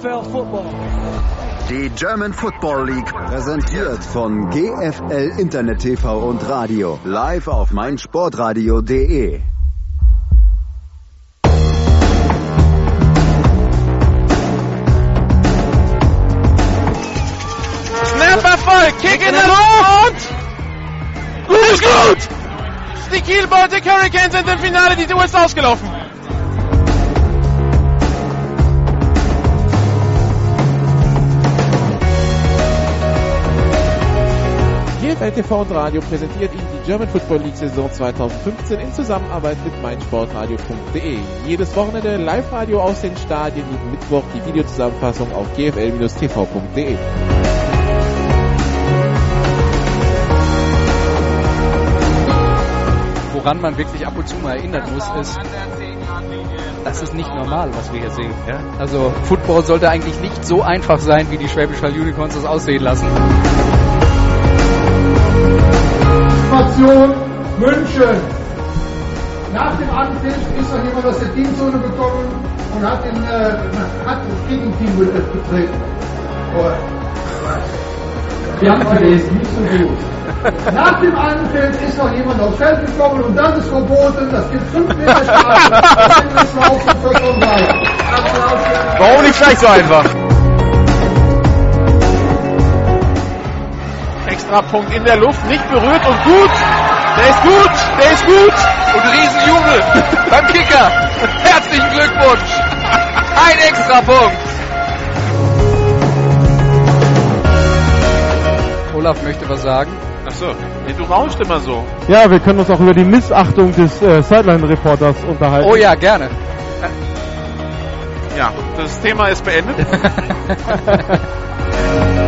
Die German Football League präsentiert von GFL Internet TV und Radio live auf meinsportradio.de. Snap Erfolg, Kick in der Luft! Gut ist gut! Die Kiel Baltic Hurricanes sind im Finale, die Uhr ist ausgelaufen. GFL TV und Radio präsentiert Ihnen die German Football League Saison 2015 in Zusammenarbeit mit meinsportradio.de. Jedes Wochenende Live-Radio aus den Stadien, jeden Mittwoch die Videozusammenfassung auf gfl-tv.de. Woran man wirklich ab und zu mal erinnern muss, ist, das ist nicht normal, was wir hier sehen. Ja? Also Football sollte eigentlich nicht so einfach sein, wie die Schwäbisch Hall Unicorns das aussehen lassen. Situation München. Nach dem Anpfiff ist noch jemand aus der Teamzone gekommen und hat, den, äh, hat das Gegenteam betreten. Oh, wir haben gelesen, nicht so gut. Nach dem Anpfiff ist noch jemand aufs Feld gekommen und das ist verboten. Das gibt 5 Meter Strafe. Das weiter. Warum nicht gleich so einfach? Extra Punkt in der Luft, nicht berührt und gut. Der ist gut, der ist gut. Und Riesenjubel beim Kicker. Herzlichen Glückwunsch. Ein Extrapunkt. Olaf möchte was sagen. Achso, nee, du rauschst immer so. Ja, wir können uns auch über die Missachtung des äh, Sideline-Reporters unterhalten. Oh ja, gerne. Ja, das Thema ist beendet.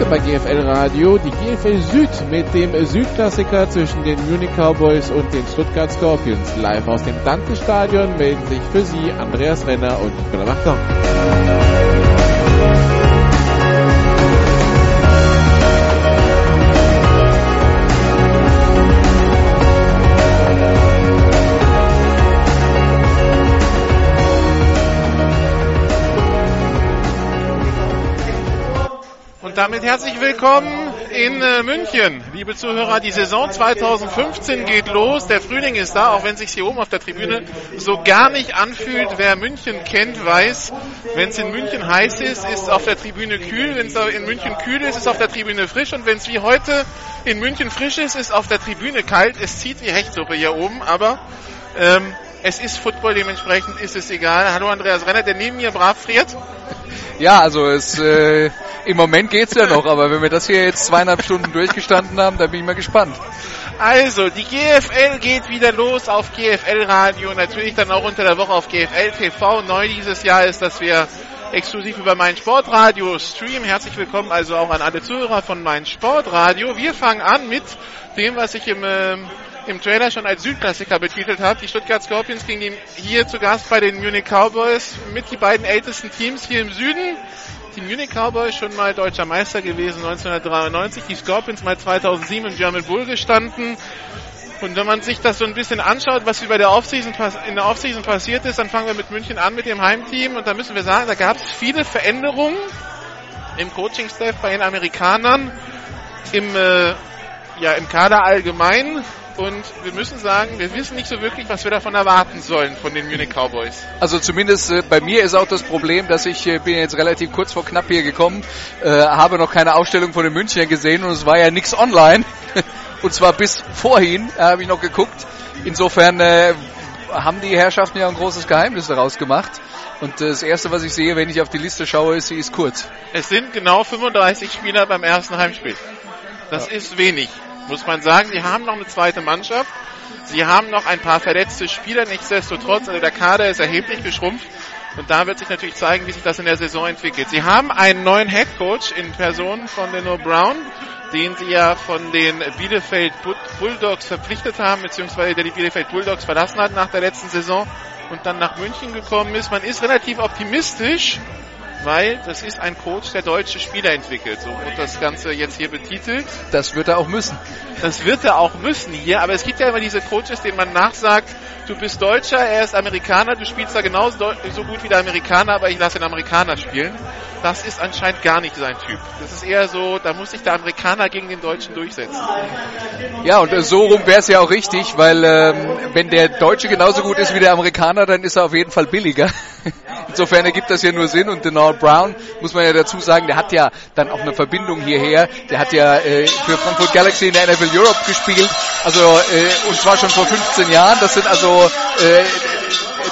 Heute bei GFL Radio die GFL Süd mit dem Südklassiker zwischen den Munich Cowboys und den Stuttgart Scorpions. Live aus dem Dante-Stadion melden sich für Sie Andreas Renner und Nicola Martin. Damit herzlich willkommen in äh, München. Liebe Zuhörer, die Saison 2015 geht los. Der Frühling ist da, auch wenn sich hier oben auf der Tribüne so gar nicht anfühlt. Wer München kennt, weiß, wenn es in München heiß ist, ist es auf der Tribüne kühl. Wenn es in München kühl ist, ist es auf der Tribüne frisch. Und wenn es wie heute in München frisch ist, ist auf der Tribüne kalt. Es zieht wie Hechtsuppe hier oben, aber ähm, es ist Football, dementsprechend ist es egal. Hallo Andreas Renner, der neben mir brav friert. Ja, also es, äh, im Moment geht's ja noch, aber wenn wir das hier jetzt zweieinhalb Stunden durchgestanden haben, dann bin ich mal gespannt. Also, die GFL geht wieder los auf GFL Radio, natürlich dann auch unter der Woche auf GFL TV. Neu dieses Jahr ist, dass wir exklusiv über mein Sportradio streamen. Herzlich willkommen also auch an alle Zuhörer von mein Sportradio. Wir fangen an mit dem, was ich im, ähm, im Trailer schon als Südklassiker betitelt habe. Die Stuttgart Scorpions die hier zu Gast bei den Munich Cowboys mit die beiden ältesten Teams hier im Süden. Die Munich Cowboys schon mal deutscher Meister gewesen 1993, die Scorpions mal 2007 im German Bull gestanden. Und wenn man sich das so ein bisschen anschaut, was über der Offseason in der Offseason passiert ist, dann fangen wir mit München an mit dem Heimteam und da müssen wir sagen, da gab es viele Veränderungen im Coaching-Staff bei den Amerikanern, im, äh, ja, im Kader allgemein. Und wir müssen sagen, wir wissen nicht so wirklich, was wir davon erwarten sollen von den Munich Cowboys. Also zumindest äh, bei mir ist auch das Problem, dass ich äh, bin jetzt relativ kurz vor knapp hier gekommen, äh, habe noch keine Ausstellung von den Münchnern gesehen und es war ja nichts online. und zwar bis vorhin äh, habe ich noch geguckt. Insofern äh, haben die Herrschaften ja ein großes Geheimnis daraus gemacht. Und das erste, was ich sehe, wenn ich auf die Liste schaue, ist, sie ist kurz. Es sind genau 35 Spieler beim ersten Heimspiel. Das ja. ist wenig muss man sagen. Sie haben noch eine zweite Mannschaft. Sie haben noch ein paar verletzte Spieler. Nichtsdestotrotz, also der Kader ist erheblich geschrumpft. Und da wird sich natürlich zeigen, wie sich das in der Saison entwickelt. Sie haben einen neuen Head Coach in Person von Leno Brown, den sie ja von den Bielefeld Bulldogs verpflichtet haben, beziehungsweise der die Bielefeld Bulldogs verlassen hat nach der letzten Saison und dann nach München gekommen ist. Man ist relativ optimistisch, weil das ist ein Coach, der deutsche Spieler entwickelt. So wird das Ganze jetzt hier betitelt. Das wird er auch müssen. Das wird er auch müssen hier, aber es gibt ja immer diese Coaches, denen man nachsagt, du bist Deutscher, er ist Amerikaner, du spielst da genauso so gut wie der Amerikaner, aber ich lasse den Amerikaner spielen. Das ist anscheinend gar nicht sein Typ. Das ist eher so, da muss sich der Amerikaner gegen den Deutschen durchsetzen. Ja, und äh, so rum wäre es ja auch richtig, weil ähm, wenn der Deutsche genauso gut ist wie der Amerikaner, dann ist er auf jeden Fall billiger. Insofern ergibt das ja nur Sinn und Denard Brown, muss man ja dazu sagen, der hat ja dann auch eine Verbindung hierher. Der hat ja äh, für Frankfurt Galaxy in der NFL Europe gespielt, also äh, und zwar schon vor 15 Jahren. Das sind also äh,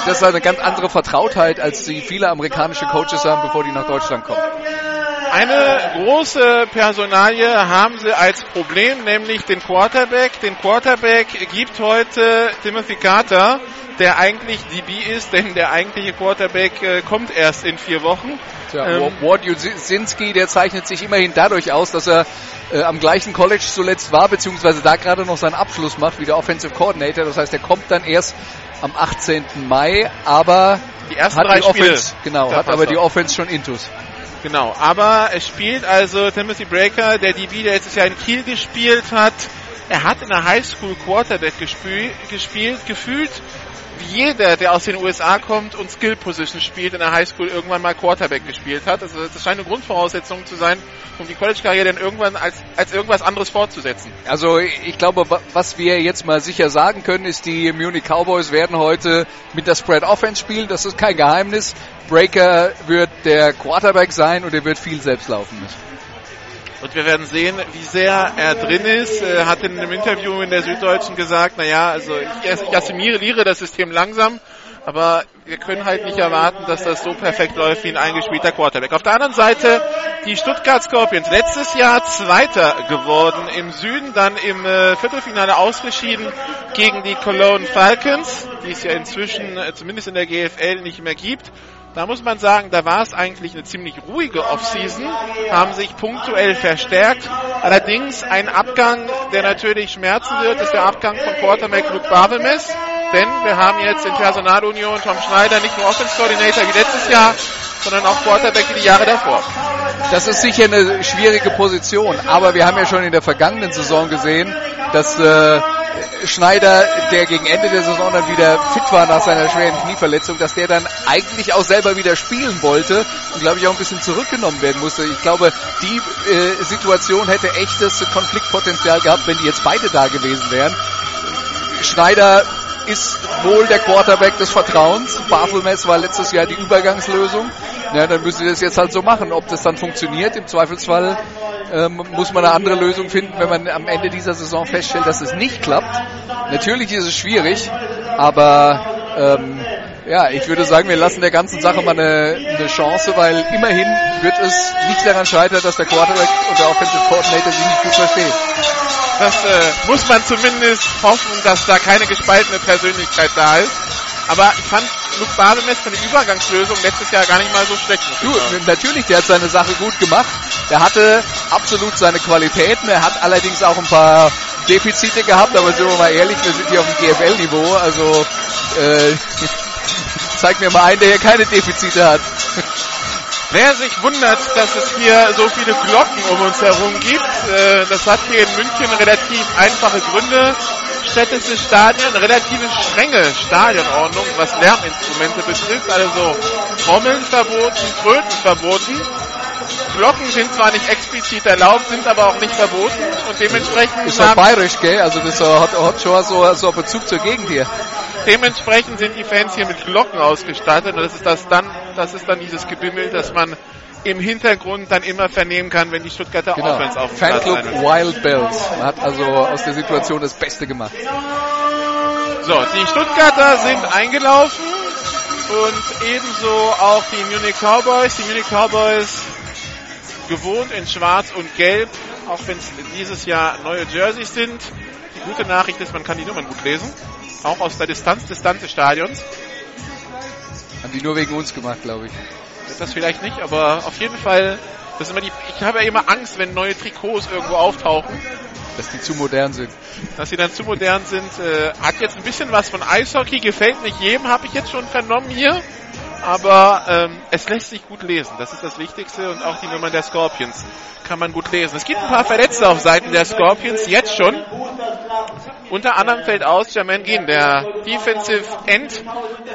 das ist eine ganz andere Vertrautheit, als die viele amerikanische Coaches haben, bevor die nach Deutschland kommen. Eine große Personalie haben sie als Problem, nämlich den Quarterback. Den Quarterback gibt heute Timothy Carter, der eigentlich DB ist, denn der eigentliche Quarterback äh, kommt erst in vier Wochen. Tja, ähm, Ward Jusinski, der zeichnet sich immerhin dadurch aus, dass er äh, am gleichen College zuletzt war, beziehungsweise da gerade noch seinen Abschluss macht, wie der Offensive Coordinator. Das heißt, er kommt dann erst am 18. Mai, aber die ersten hat drei die Offense, genau, hat aber die Offense schon intus. Genau, aber es spielt also Timothy Breaker, der DB, der letztes Jahr in Kiel gespielt hat. Er hat in der Highschool Quarterback gespielt, gefühlt jeder, der aus den USA kommt und Skill Position spielt, in der Highschool irgendwann mal Quarterback gespielt hat. Also das scheint eine Grundvoraussetzung zu sein, um die College-Karriere dann irgendwann als, als irgendwas anderes fortzusetzen. Also ich glaube, was wir jetzt mal sicher sagen können, ist, die Munich Cowboys werden heute mit der Spread Offense spielen. Das ist kein Geheimnis. Breaker wird der Quarterback sein und er wird viel selbst laufen müssen. Und wir werden sehen, wie sehr er drin ist. Er hat in einem Interview in der Süddeutschen gesagt, naja, also ich, assimiliere das System langsam, aber wir können halt nicht erwarten, dass das so perfekt läuft wie ein eingespielter Quarterback. Auf der anderen Seite die Stuttgart Scorpions. Letztes Jahr Zweiter geworden im Süden, dann im äh, Viertelfinale ausgeschieden gegen die Cologne Falcons, die es ja inzwischen äh, zumindest in der GFL nicht mehr gibt. Da muss man sagen, da war es eigentlich eine ziemlich ruhige Offseason, haben sich punktuell verstärkt. Allerdings ein Abgang, der natürlich schmerzen wird, ist der Abgang von Quarterback Luke Barvelmes. Denn wir haben jetzt in Personalunion Tom Schneider nicht nur Offense Coordinator wie letztes Jahr, sondern auch Quarterback wie die Jahre davor. Das ist sicher eine schwierige Position, aber wir haben ja schon in der vergangenen Saison gesehen, dass äh, Schneider, der gegen Ende der Saison dann wieder fit war nach seiner schweren Knieverletzung, dass der dann eigentlich auch selber wieder spielen wollte und glaube ich auch ein bisschen zurückgenommen werden musste. Ich glaube, die äh, Situation hätte echtes Konfliktpotenzial gehabt, wenn die jetzt beide da gewesen wären. Schneider ist wohl der Quarterback des Vertrauens. Bafelmess war letztes Jahr die Übergangslösung. Ja, dann müssen sie das jetzt halt so machen. Ob das dann funktioniert, im Zweifelsfall ähm, muss man eine andere Lösung finden, wenn man am Ende dieser Saison feststellt, dass es nicht klappt. Natürlich ist es schwierig, aber ähm, ja, ich würde sagen, wir lassen der ganzen Sache mal eine, eine Chance, weil immerhin wird es nicht daran scheitern, dass der Quarterback und der Offensive Coordinator sich nicht gut verstehen. Das äh, muss man zumindest hoffen, dass da keine gespaltene Persönlichkeit da ist. Aber ich fand Luke Bademes für eine Übergangslösung letztes Jahr gar nicht mal so schlecht. Du, natürlich, der hat seine Sache gut gemacht. Er hatte absolut seine Qualitäten. Er hat allerdings auch ein paar Defizite gehabt, aber sind wir mal ehrlich, wir sind hier auf dem GFL-Niveau. Also äh, zeig mir mal einen, der hier keine Defizite hat. Wer sich wundert, dass es hier so viele Glocken um uns herum gibt, äh, das hat hier in München relativ einfache Gründe städtisches Stadion relativ strenge Stadionordnung, was Lärminstrumente betrifft. Also Trommeln verboten, Tröten verboten. Glocken sind zwar nicht explizit erlaubt, sind aber auch nicht verboten und dementsprechend ist ja bayerisch, gell? Also das hat, hat schon so, so Bezug zur Gegend hier. Dementsprechend sind die Fans hier mit Glocken ausgestattet und das ist das dann, das ist dann dieses Gebimmel, das man im Hintergrund dann immer vernehmen kann, wenn die Stuttgarter genau. Offense auf dem Fanclub Wild Bells. Man hat also aus der Situation das Beste gemacht. So, die Stuttgarter sind eingelaufen und ebenso auch die Munich Cowboys. Die Munich Cowboys gewohnt in Schwarz und Gelb, auch wenn es dieses Jahr neue Jerseys sind. Die gute Nachricht ist, man kann die Nummern gut lesen. Auch aus der Distanz des Stadions. Haben die nur wegen uns gemacht, glaube ich das vielleicht nicht, aber auf jeden Fall, das ist immer die, ich habe ja immer Angst, wenn neue Trikots irgendwo auftauchen. Dass die zu modern sind. Dass sie dann zu modern sind. Äh, hat jetzt ein bisschen was von Eishockey, gefällt nicht jedem, habe ich jetzt schon vernommen hier. Aber ähm, es lässt sich gut lesen. Das ist das Wichtigste und auch die Nummern der Scorpions kann man gut lesen. Es gibt ein paar Verletzte auf Seiten der Scorpions, jetzt schon. Unter anderem fällt aus Jermaine Ginn, der Defensive End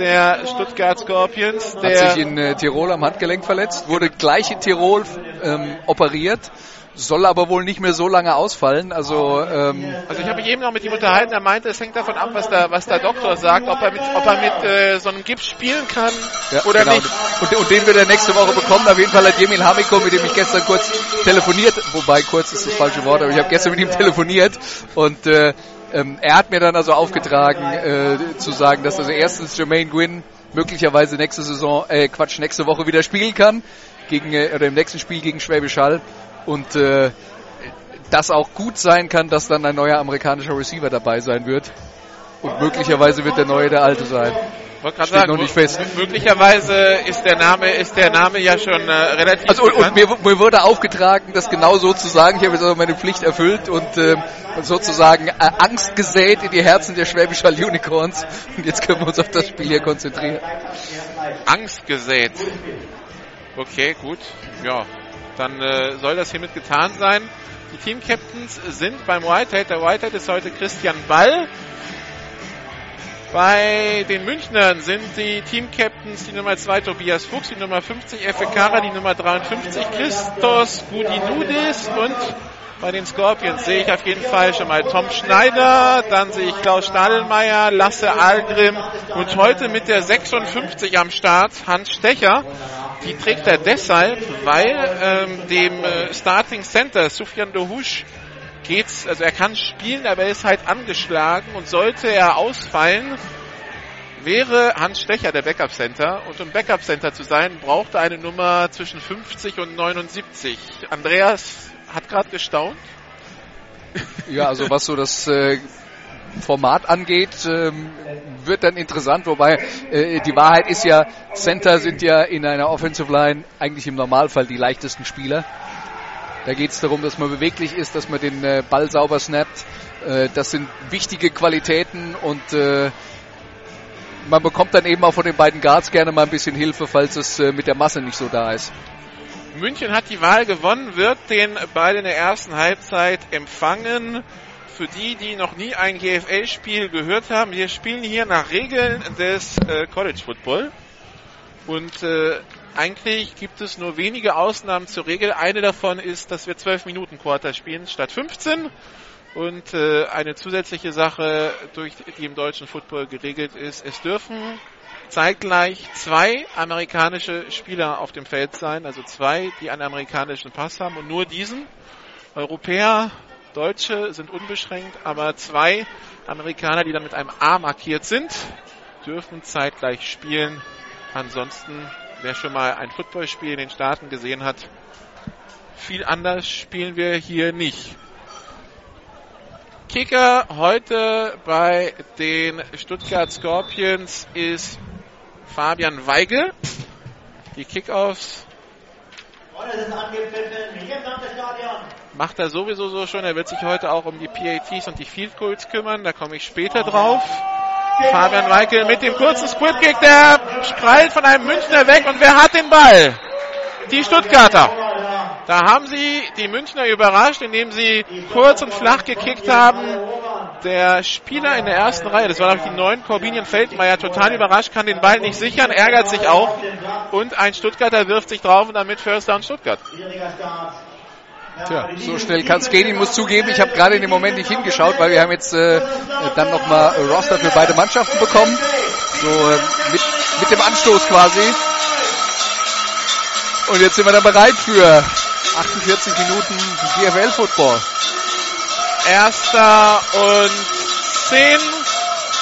der Stuttgart Scorpions. Der Hat sich in äh, Tirol am Handgelenk verletzt, wurde gleich in Tirol ähm, operiert soll aber wohl nicht mehr so lange ausfallen. Also, ähm also ich habe mich eben noch mit ihm unterhalten. Er meinte, es hängt davon ab, was der, was der Doktor sagt, ob er mit, ob er mit äh, so einem Gips spielen kann ja, oder genau. nicht. Und, und, den wird er nächste Woche bekommen. Auf jeden Fall hat Jemil Hamiko, mit dem ich gestern kurz telefoniert, wobei kurz ist das falsche Wort, aber ich habe gestern mit ihm telefoniert und äh, ähm, er hat mir dann also aufgetragen, äh, zu sagen, dass also erstens Jermaine Gwynn möglicherweise nächste Saison, äh, Quatsch, nächste Woche wieder spielen kann gegen äh, oder im nächsten Spiel gegen Schwäbisch Hall und äh, das auch gut sein kann, dass dann ein neuer amerikanischer Receiver dabei sein wird. Und möglicherweise wird der neue der alte sein. Wollte gerade sagen, noch nicht fest. möglicherweise ist der Name, ist der Name ja schon äh, relativ. Also und, und mir, mir, wurde aufgetragen, das genau so zu sagen. Ich habe jetzt aber meine Pflicht erfüllt und äh, sozusagen äh, Angst gesät in die Herzen der Schwäbisch Hall Unicorns. Und jetzt können wir uns auf das Spiel hier konzentrieren. Angst gesät. Okay, gut. Ja, dann äh, soll das hiermit getan sein. Die Team-Captains sind beim Whitehead. Der Whitehead ist heute Christian Ball. Bei den Münchnern sind die Team-Captains die Nummer 2 Tobias Fuchs, die Nummer 50 Effe Kara, die Nummer 53 Christos Gudinudis und bei den Scorpions sehe ich auf jeden Fall schon mal Tom Schneider, dann sehe ich Klaus Stadelmeier, Lasse Algrim und heute mit der 56 am Start Hans Stecher. Die trägt er deshalb, weil ähm, dem äh, Starting Center Sufjan Dohush geht's, also er kann spielen, aber er ist halt angeschlagen und sollte er ausfallen, wäre Hans Stecher der Backup Center und um Backup Center zu sein, brauchte eine Nummer zwischen 50 und 79. Andreas, hat gerade gestaunt. Ja, also was so das äh, Format angeht, ähm, wird dann interessant, wobei äh, die Wahrheit ist ja, Center sind ja in einer Offensive Line eigentlich im Normalfall die leichtesten Spieler. Da geht es darum, dass man beweglich ist, dass man den äh, Ball sauber snappt. Äh, das sind wichtige Qualitäten und äh, man bekommt dann eben auch von den beiden Guards gerne mal ein bisschen Hilfe, falls es äh, mit der Masse nicht so da ist. München hat die Wahl gewonnen, wird den Ball in der ersten Halbzeit empfangen. Für die, die noch nie ein GFL-Spiel gehört haben, wir spielen hier nach Regeln des äh, College Football. Und äh, eigentlich gibt es nur wenige Ausnahmen zur Regel. Eine davon ist, dass wir 12 Minuten Quarter spielen statt 15. Und äh, eine zusätzliche Sache, durch die im deutschen Football geregelt ist, es dürfen zeitgleich zwei amerikanische Spieler auf dem Feld sein, also zwei, die einen amerikanischen Pass haben und nur diesen. Europäer, Deutsche sind unbeschränkt, aber zwei Amerikaner, die dann mit einem A markiert sind, dürfen zeitgleich spielen. Ansonsten, wer schon mal ein Footballspiel in den Staaten gesehen hat, viel anders spielen wir hier nicht. Kicker heute bei den Stuttgart Scorpions ist Fabian Weigel. Die Kickoffs macht er sowieso so schon. Er wird sich heute auch um die PATs und die Field Goals kümmern. Da komme ich später drauf. Fabian Weigel mit dem kurzen Squid Kick, der sprallt von einem Münchner weg. Und wer hat den Ball? Die Stuttgarter. Da haben sie die Münchner überrascht, indem sie kurz und flach gekickt haben der Spieler in der ersten Reihe, das war nämlich die neun, Corbinian Feldmeier, total überrascht, kann den Ball nicht sichern, ärgert sich auch. Und ein Stuttgarter wirft sich drauf und damit First Down Stuttgart. Tja, so schnell kann es gehen. Ich muss zugeben, ich habe gerade in dem Moment nicht hingeschaut, weil wir haben jetzt äh, dann nochmal Roster für beide Mannschaften bekommen. So äh, mit, mit dem Anstoß quasi. Und jetzt sind wir dann bereit für 48 Minuten GFL Football. Erster und zehn.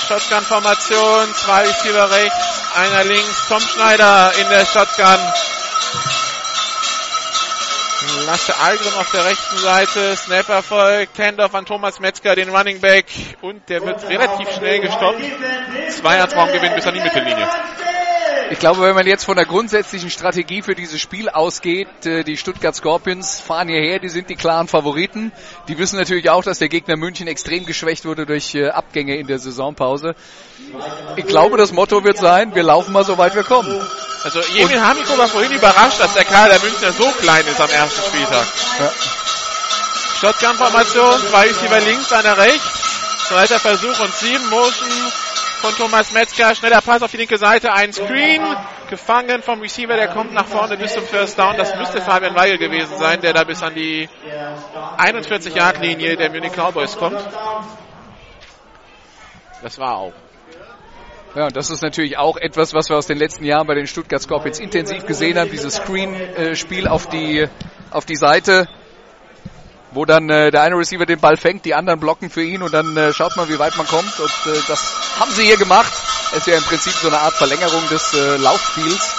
Shotgun-Formation, zwei Receiver rechts, einer links. Tom Schneider in der Shotgun. Lasse Algrim auf der rechten Seite. Snap erfolgt. Handoff an Thomas Metzger, den Running Back. Und der wird relativ schnell gestoppt. Zwei Raumgewinn bis an die Mittellinie. Ich glaube, wenn man jetzt von der grundsätzlichen Strategie für dieses Spiel ausgeht, äh, die Stuttgart Scorpions fahren hierher, die sind die klaren Favoriten. Die wissen natürlich auch, dass der Gegner München extrem geschwächt wurde durch äh, Abgänge in der Saisonpause. Ich glaube, das Motto wird sein, wir laufen mal so weit wir kommen. Also Emil Hamiko war vorhin überrascht, dass der Kader der Münchner so klein ist am ersten Spieltag. Ja. Shotgun-Formation, zwei Receiver links, einer rechts. Zweiter Versuch und sieben Motion von Thomas Metzger. Schneller Pass auf die linke Seite, ein Screen. Gefangen vom Receiver, der kommt nach vorne bis zum First Down. Das müsste Fabian Weigel gewesen sein, der da bis an die 41-Yard-Linie der Munich Cowboys kommt. Das war auch. Ja, und das ist natürlich auch etwas, was wir aus den letzten Jahren bei den Stuttgart Scorpions intensiv gesehen haben. Dieses Screen-Spiel auf die, auf die Seite, wo dann äh, der eine Receiver den Ball fängt, die anderen blocken für ihn und dann äh, schaut man, wie weit man kommt. Und äh, das haben sie hier gemacht. Es ist ja im Prinzip so eine Art Verlängerung des äh, Laufspiels.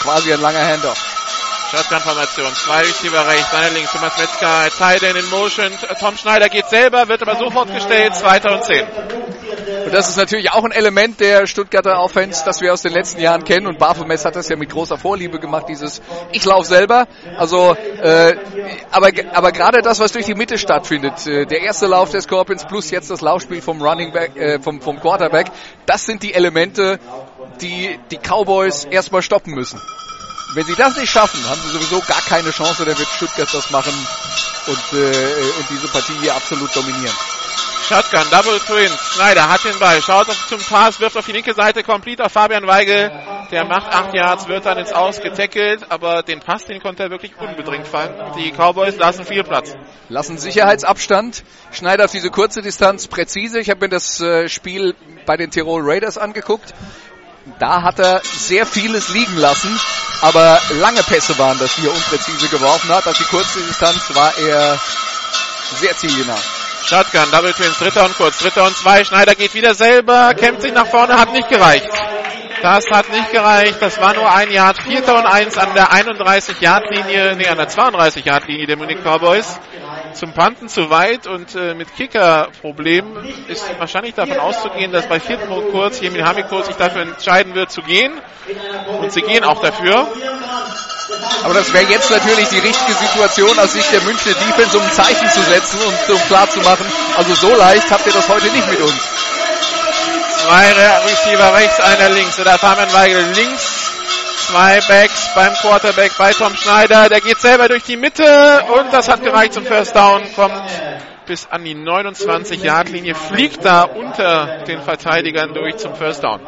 Quasi ein langer Handoff. Shotgun-Formation. Zwei Receiver rechts, einer links. Thomas Metzger, Titan in Motion. Tom Schneider geht selber, wird aber sofort gestellt. Zweiter und zehn. Und das ist natürlich auch ein Element der Stuttgarter Offense, das wir aus den letzten Jahren kennen. Und Baphomet hat das ja mit großer Vorliebe gemacht, dieses Ich lauf selber. Also, äh, aber, aber gerade das, was durch die Mitte stattfindet, äh, der erste Lauf des Scorpions plus jetzt das Laufspiel vom Running Back, äh, vom, vom Quarterback, das sind die Elemente, die die Cowboys erstmal stoppen müssen. Wenn sie das nicht schaffen, haben sie sowieso gar keine Chance, dann wird Stuttgart das machen und, äh, und diese Partie hier absolut dominieren. Shotgun, Double Twins. Schneider hat den Ball, schaut auf zum Pass, wirft auf die linke Seite, complete auf Fabian Weigel. Der macht 8 Yards, wird dann ins Aus getackelt, aber den Pass, den konnte er wirklich unbedingt fangen. Die Cowboys lassen viel Platz. Lassen Sicherheitsabstand. Schneider auf diese kurze Distanz präzise. Ich habe mir das äh, Spiel bei den Tirol Raiders angeguckt. Da hat er sehr vieles liegen lassen, aber lange Pässe waren das, die er unpräzise geworfen hat. Auf die kurze Distanz war er sehr zielgenau. Shotgun, Double Twins, dritter und kurz, dritter und zwei. Schneider geht wieder selber, kämpft sich nach vorne, hat nicht gereicht. Das hat nicht gereicht. Das war nur ein Yard. Vierter und eins an der 31-Yard-Linie, nee, an der 32-Yard-Linie der Munich Cowboys. Zum Panten zu weit und äh, mit Kicker-Problemen ist wahrscheinlich davon auszugehen, dass bei vierten und kurz Jemin Hamiko sich dafür entscheiden wird zu gehen. Und sie gehen auch dafür. Aber das wäre jetzt natürlich die richtige Situation aus Sicht der Münchner Defense, um ein Zeichen zu setzen und um klar zu machen, also so leicht habt ihr das heute nicht mit uns. Zwei Receiver rechts, einer links. Oder Fabian Weigel links. Zwei Backs beim Quarterback bei Tom Schneider. Der geht selber durch die Mitte und das hat gereicht zum First Down. Kommt bis an die 29-Yard-Linie. Fliegt da unter den Verteidigern durch zum First Down.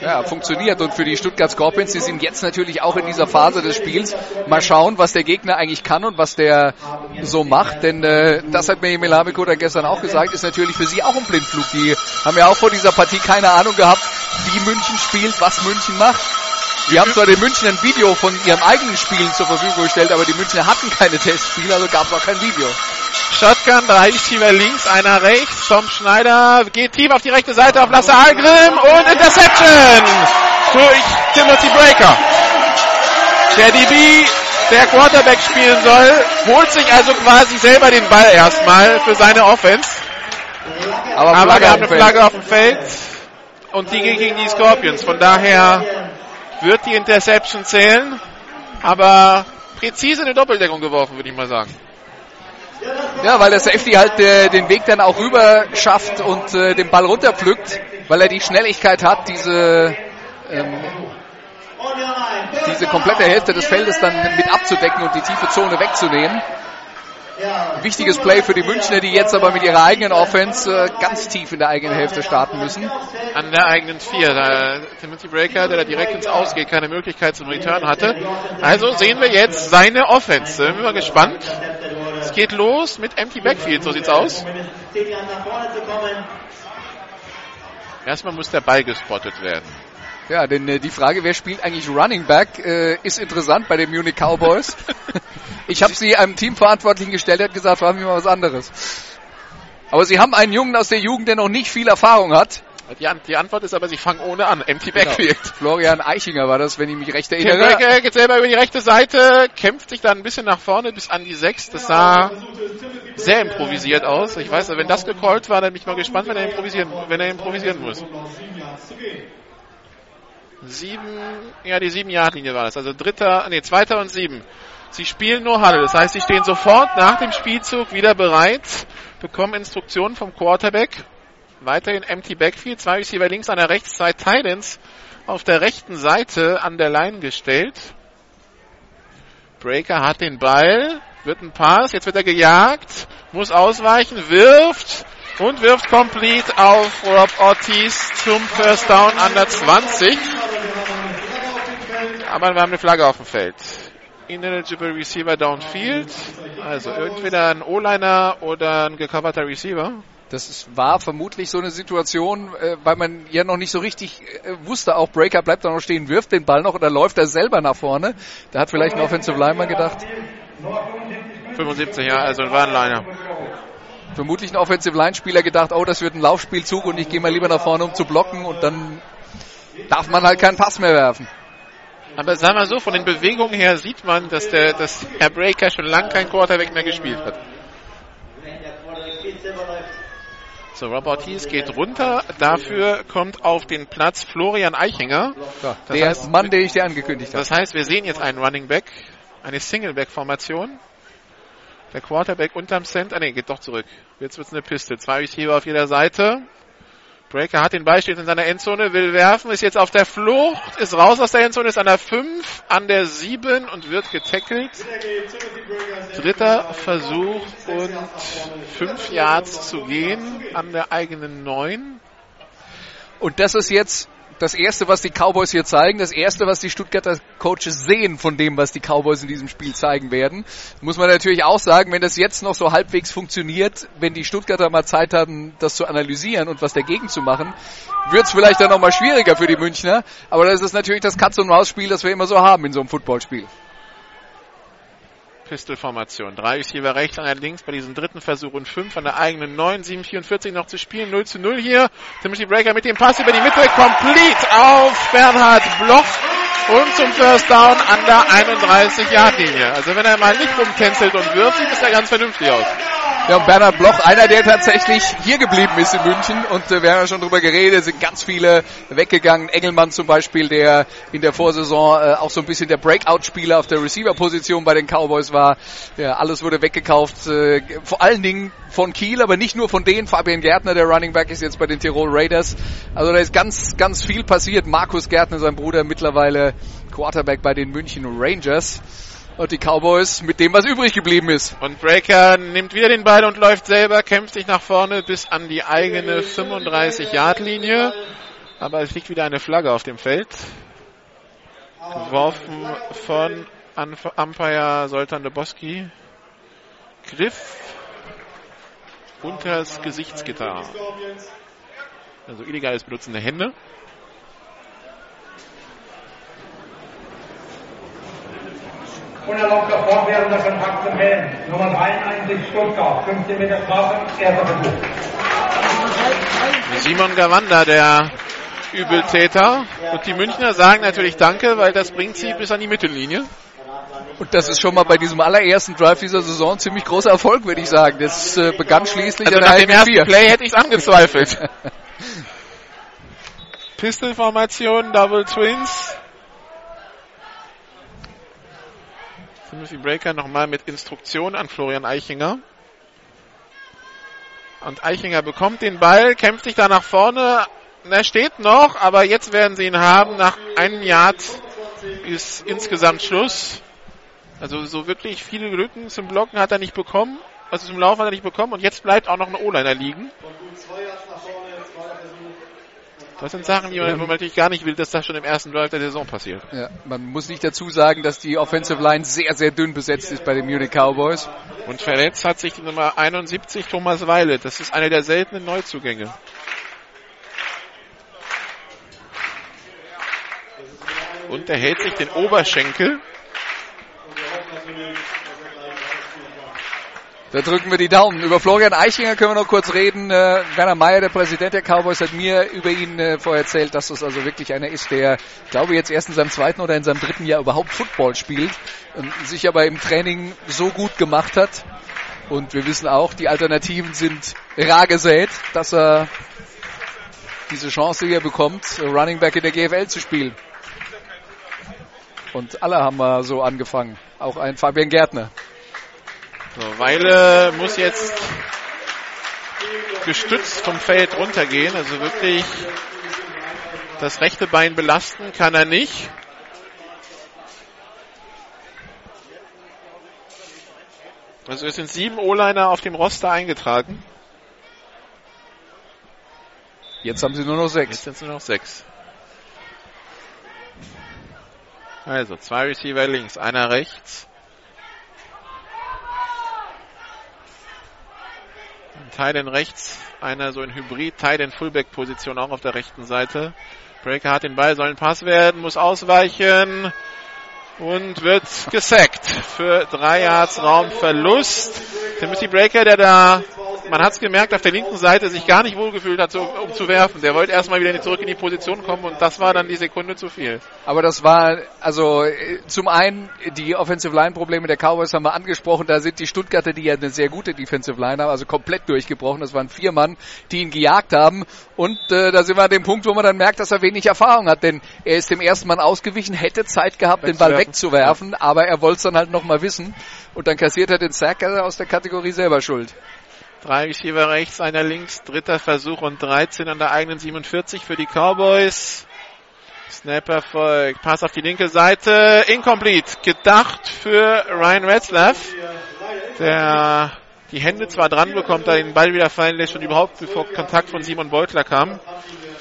Ja, funktioniert. Und für die Stuttgart Scorpions, die sind jetzt natürlich auch in dieser Phase des Spiels. Mal schauen, was der Gegner eigentlich kann und was der so macht. Denn äh, das hat mir Emil Hamiko da gestern auch gesagt, ist natürlich für sie auch ein Blindflug. Die haben ja auch vor dieser Partie keine Ahnung gehabt, wie München spielt, was München macht. Die haben zwar den München ein Video von ihrem eigenen Spielen zur Verfügung gestellt, aber die Münchner hatten keine Testspiele, also gab es auch kein Video. Shotgun, drei Receiver links, einer rechts. Tom Schneider geht tief auf die rechte Seite auf Lasse Algrim und Interception durch Timothy Breaker. Der DB, der Quarterback spielen soll, holt sich also quasi selber den Ball erstmal für seine Offense. Aber, Aber wir haben eine. Flagge auf dem Feld und die geht gegen die Scorpions. Von daher wird die Interception zählen, aber präzise eine Doppeldeckung geworfen, würde ich mal sagen. Ja, weil der Safety halt äh, den Weg dann auch rüber schafft und äh, den Ball runterpflückt, weil er die Schnelligkeit hat, diese ähm, diese komplette Hälfte des Feldes dann mit abzudecken und die tiefe Zone wegzunehmen. Wichtiges Play für die Münchner, die jetzt aber mit ihrer eigenen Offense äh, ganz tief in der eigenen Hälfte starten müssen. an der eigenen vier. Da Timothy Breaker, der da direkt ins Ausgeht, keine Möglichkeit zum Return hatte. Also sehen wir jetzt seine Offense. Sind wir gespannt. Es geht los mit Empty Backfield, so sieht's aus. Erstmal muss der Ball gespottet werden. Ja, denn äh, die Frage, wer spielt eigentlich Running Back, äh, ist interessant bei den Munich Cowboys. ich habe sie einem Teamverantwortlichen gestellt, der hat gesagt, fragen wir mal was anderes. Aber sie haben einen Jungen aus der Jugend, der noch nicht viel Erfahrung hat. Die, die Antwort ist aber, sie fangen ohne an. Empty Backfield. Genau. Florian Eichinger war das, wenn ich mich recht erinnere. Breaker geht selber über die rechte Seite, kämpft sich dann ein bisschen nach vorne bis an die 6. Das sah sehr improvisiert aus. Ich weiß, wenn das gecallt war, dann bin ich mal gespannt, wenn er improvisieren, wenn er improvisieren muss. Sieben, ja, die sieben Yard Linie war das. Also dritter, nee, zweiter und sieben. Sie spielen nur Halle. Das heißt, sie stehen sofort nach dem Spielzug wieder bereit, bekommen Instruktionen vom Quarterback. Weiterhin empty Backfield. Zwei Receiver links der rechts, zwei Titans auf der rechten Seite an der Line gestellt. Breaker hat den Ball, wird ein Pass, jetzt wird er gejagt, muss ausweichen, wirft und wirft complete auf Rob Ortiz zum First Down an der 20. Aber wir haben eine Flagge auf dem Feld. Ineligible Receiver downfield. Also entweder ein O-Liner oder ein gecoverter Receiver. Das war vermutlich so eine Situation, äh, weil man ja noch nicht so richtig äh, wusste, auch Breaker bleibt da noch stehen, wirft den Ball noch oder läuft er selber nach vorne. Da hat vielleicht ein Offensive Lineman gedacht. 75, ja, also ein Warnliner. Vermutlich ein Offensive Line Spieler gedacht, oh, das wird ein Laufspielzug und ich gehe mal lieber nach vorne, um zu blocken und dann darf man halt keinen Pass mehr werfen. Aber sagen wir so, von den Bewegungen her sieht man, dass der, dass Herr Breaker schon lange kein Quarterback mehr gespielt hat. So, Robert Hies geht runter. Dafür kommt auf den Platz Florian Eichinger. Ja, der heißt, Mann, den ich dir angekündigt habe. Das heißt, wir sehen jetzt einen Running Back, eine Single-Back-Formation. Der Quarterback unterm Center, nee, geht doch zurück. Jetzt wird's eine Piste. Zwei Receiver auf jeder Seite. Breaker hat den Ball, steht in seiner Endzone, will werfen, ist jetzt auf der Flucht, ist raus aus der Endzone, ist an der 5, an der 7 und wird getackelt. Dritter Versuch und 5 Yards zu gehen an der eigenen 9. Und das ist jetzt das erste, was die Cowboys hier zeigen, das erste, was die Stuttgarter Coaches sehen von dem, was die Cowboys in diesem Spiel zeigen werden. Muss man natürlich auch sagen, wenn das jetzt noch so halbwegs funktioniert, wenn die Stuttgarter mal Zeit haben, das zu analysieren und was dagegen zu machen, wird es vielleicht dann nochmal schwieriger für die Münchner. Aber das ist natürlich das Katz-und-Maus-Spiel, das wir immer so haben in so einem Footballspiel. Pistol-Formation. Drei Receiver rechts, einer links bei diesem dritten Versuch und fünf an der eigenen 9, 7,44 noch zu spielen. 0 zu 0 hier. Timothy Breaker mit dem Pass über die Mitte. Complete auf Bernhard Bloch. Und zum First Down an der 31-Yard-Linie. Also wenn er mal nicht rumtänzelt und wirft, sieht es ja ganz vernünftig aus. Ja, und Bernhard Bloch, einer, der tatsächlich hier geblieben ist in München. Und äh, wir haben ja schon drüber geredet, sind ganz viele weggegangen. Engelmann zum Beispiel, der in der Vorsaison äh, auch so ein bisschen der Breakout-Spieler auf der Receiver-Position bei den Cowboys war. Ja, alles wurde weggekauft, äh, vor allen Dingen von Kiel, aber nicht nur von denen. Fabian Gärtner, der Running Back, ist jetzt bei den Tirol Raiders. Also da ist ganz, ganz viel passiert. Markus Gärtner, sein Bruder, mittlerweile Quarterback bei den München Rangers. Und die Cowboys mit dem, was übrig geblieben ist. Und Breaker nimmt wieder den Ball und läuft selber, kämpft sich nach vorne bis an die eigene 35-Yard-Linie. Aber es liegt wieder eine Flagge auf dem Feld. Geworfen von Anf Umpire Soltan Deboski. Griff unters Gesichtsgitter. Also illegales Benutzen der Hände. Unerlaubter fortwährender Kontakt zum Helm. Nummer 93 Stuttgart. 15 Meter Strafe. Erster Versuch. Simon Gawanda, der Übeltäter. Und die Münchner sagen natürlich Danke, weil das bringt sie bis an die Mittellinie. Und das ist schon mal bei diesem allerersten Drive dieser Saison ein ziemlich großer Erfolg, würde ich sagen. Das äh, begann schließlich also an nach der dem ersten vier. Play hätte ich es angezweifelt. Pistol-Formation, Double Twins. Timothy Breaker nochmal mit Instruktion an Florian Eichinger. Und Eichinger bekommt den Ball, kämpft sich da nach vorne. Er steht noch, aber jetzt werden sie ihn haben. Nach einem Yard ist insgesamt Schluss. Also so wirklich viele Lücken zum Blocken hat er nicht bekommen. Also zum Laufen hat er nicht bekommen. Und jetzt bleibt auch noch ein O-Liner liegen. Das sind Sachen, die man, wo man natürlich gar nicht will, dass das schon im ersten Drive der Saison passiert. Ja, man muss nicht dazu sagen, dass die Offensive Line sehr, sehr dünn besetzt ist bei den Munich Cowboys. Und verletzt hat sich die Nummer 71 Thomas Weile. Das ist eine der seltenen Neuzugänge. Und er hält sich den Oberschenkel. Da drücken wir die Daumen. Über Florian Eichinger können wir noch kurz reden. Äh, Werner Meyer, der Präsident der Cowboys, hat mir über ihn äh, vorher erzählt, dass das also wirklich einer ist, der, glaube jetzt erst in seinem zweiten oder in seinem dritten Jahr überhaupt Football spielt, und sich aber im Training so gut gemacht hat. Und wir wissen auch, die Alternativen sind rar gesät, dass er diese Chance hier bekommt, Running Back in der GFL zu spielen. Und alle haben wir so angefangen. Auch ein Fabian Gärtner. So, Weile muss jetzt gestützt vom Feld runtergehen. Also wirklich das rechte Bein belasten kann er nicht. Also es sind sieben O-Liner auf dem Roster eingetragen. Jetzt haben sie nur noch sechs. Jetzt sind es nur noch sechs. Also zwei Receiver links, einer rechts. Titan rechts, einer so in Hybrid, Titan Fullback Position auch auf der rechten Seite. Breaker hat den Ball, soll ein Pass werden, muss ausweichen und wird gesackt für drei Yards Raumverlust. Timothy Breaker, der da, man hat es gemerkt, auf der linken Seite sich gar nicht wohlgefühlt hat, um zu werfen. Der wollte erstmal wieder zurück in die Position kommen und das war dann die Sekunde zu viel. Aber das war, also äh, zum einen die Offensive Line Probleme der Cowboys haben wir angesprochen. Da sind die Stuttgarter, die ja eine sehr gute Defensive Line haben, also komplett durchgebrochen. Das waren vier Mann, die ihn gejagt haben. Und äh, da sind wir an dem Punkt, wo man dann merkt, dass er wenig Erfahrung hat. Denn er ist dem ersten Mann ausgewichen, hätte Zeit gehabt, den Ball wegzuwerfen, aber er wollte es dann halt nochmal wissen. Und dann kassiert er den Sack also aus der Kategorie selber schuld. Drei Receiver rechts, einer links, dritter Versuch und 13 an der eigenen 47 für die Cowboys. Snap erfolgt. Pass auf die linke Seite. Incomplete. Gedacht für Ryan Retzlaff. Der die Hände zwar dran bekommt, da den Ball wieder fallen lässt und überhaupt bevor Kontakt von Simon Beutler kam.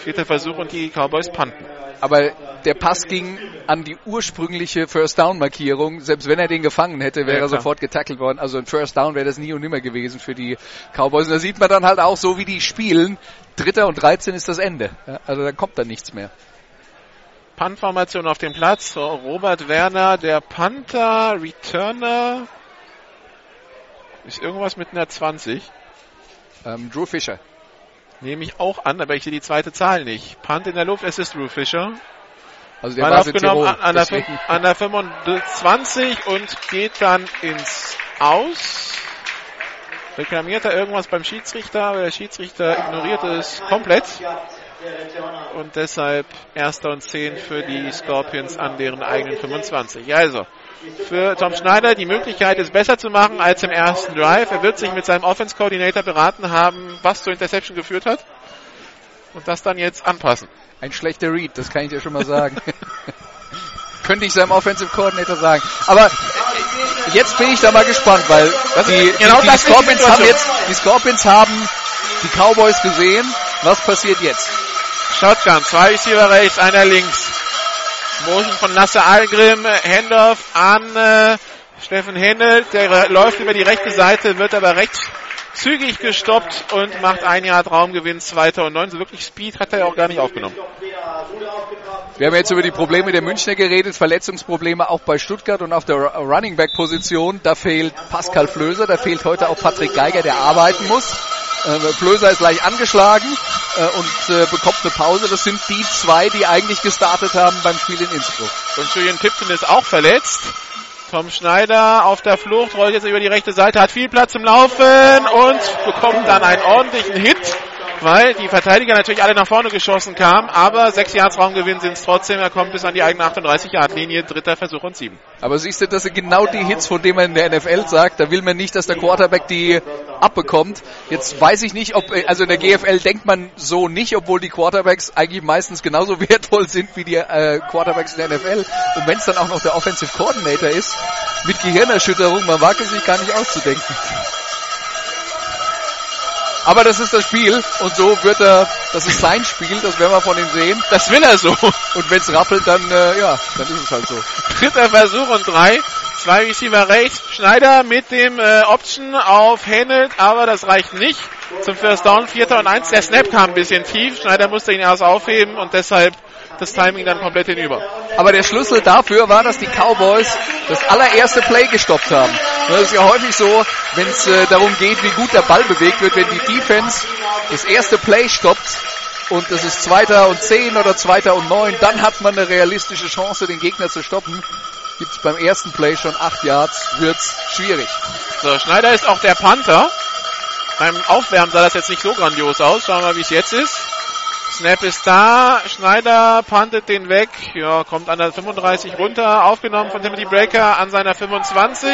Vierter Versuch und die Cowboys panten. Aber der Pass ging an die ursprüngliche First Down Markierung. Selbst wenn er den gefangen hätte, wäre Ja, er sofort getackelt worden. Also ein First Down wäre das nie und nimmer gewesen für die Cowboys. Und da sieht man dann halt auch so, wie die spielen. Dritter und 13 ist das Ende. Also da kommt dann nichts mehr. Punt-Formation auf dem Platz. Robert Werner, der Panther, Returner. Ist irgendwas mit einer 20. Ähm, Drew Fisher. Nehme ich auch an, aber ich sehe die zweite Zahl nicht. Punt in der Luft, es ist Drew Fisher. Also der in aufgenommen Tirol. an, der, an der 25 und geht dann ins Aus. Reklamiert er irgendwas beim Schiedsrichter, aber der Schiedsrichter ignoriert es komplett. Und deshalb erster und 10 für die Scorpions an deren eigenen 25. Also, für Tom Schneider die Möglichkeit, es besser zu machen als im ersten Drive. Er wird sich mit seinem Offense Coordinator beraten haben, was zur Interception geführt hat. Und das dann jetzt anpassen. Ein schlechter Read, das kann ich dir schon mal sagen. Könnte ich seinem Offensive Coordinator sagen. Aber jetzt bin ich da mal gespannt, weil Das die, genau die, die Scorpions haben jetzt, die Scorpions haben die Cowboys gesehen. Was passiert jetzt? Shotgun, zwei Receiver rechts, einer links. Motion von Lasse Algrim, Handoff an äh, Steffen Hennel, der läuft über die rechte Seite, wird aber recht zügig gestoppt und macht ein Jahr Traumgewinn, zweiter und neun. So wirklich Speed hat er auch gar nicht aufgenommen. Wir haben jetzt über die Probleme der Münchner geredet, Verletzungsprobleme auch bei Stuttgart und auf der Ru- Running Back Position. Da fehlt Pascal Flöser, da fehlt heute auch Patrick Geiger, der arbeiten muss. Äh, ist gleich angeschlagen äh, und äh, bekommt eine Pause. Das sind die zwei, die eigentlich gestartet haben beim Spiel in Innsbruck. Und Julian Tipton ist auch verletzt. Tom Schneider auf der Flucht, rollt jetzt über die rechte Seite, hat viel Platz im Laufen und bekommt dann einen ordentlichen Hit, weil die Verteidiger natürlich alle nach vorne geschossen kamen, aber sechs Yards Raumgewinn sind es trotzdem. Er kommt bis an die eigene 38 Yard Linie, dritter Versuch und sieben. Aber siehst du, das sind genau die Hits, von denen man in der NFL sagt. Da will man nicht, dass der Quarterback die abbekommt. Jetzt weiß ich nicht, ob, also in der GFL denkt man so nicht, obwohl die Quarterbacks eigentlich meistens genauso wertvoll sind wie die äh, Quarterbacks in der NFL. Und wenn es dann auch noch der Offensive Coordinator ist, mit Gehirnerschütterung, man wagt es sich gar nicht auszudenken. Aber das ist das Spiel und so wird er, das ist sein Spiel, das werden wir von ihm sehen. Das will er so. Und wenn es rappelt, dann, äh, ja, dann ist es halt so. Dritter Versuch und drei. Zwei Receiver rechts. Schneider mit dem äh, Option auf Hennelt, aber das reicht nicht zum First Down. Vierter und eins. Der Snap kam ein bisschen tief. Schneider musste ihn erst aufheben und deshalb das Timing dann komplett hinüber. Aber der Schlüssel dafür war, dass die Cowboys das allererste Play gestoppt haben. Das ist ja häufig so, wenn es äh, darum geht, wie gut der Ball bewegt wird, wenn die Defense das erste Play stoppt und es ist Zweiter und Zehn oder Zweiter und Neun, dann hat man eine realistische Chance, den Gegner zu stoppen. Gibt es beim ersten Play schon acht Yards, wird's schwierig. So, Schneider ist auch der Panther. Beim Aufwärmen sah das jetzt nicht so grandios aus. Schauen wir mal, wie es jetzt ist. Snap ist da. Schneider pantet den weg. Ja, kommt an der 35 runter. Aufgenommen von Timothy Breaker an seiner 25.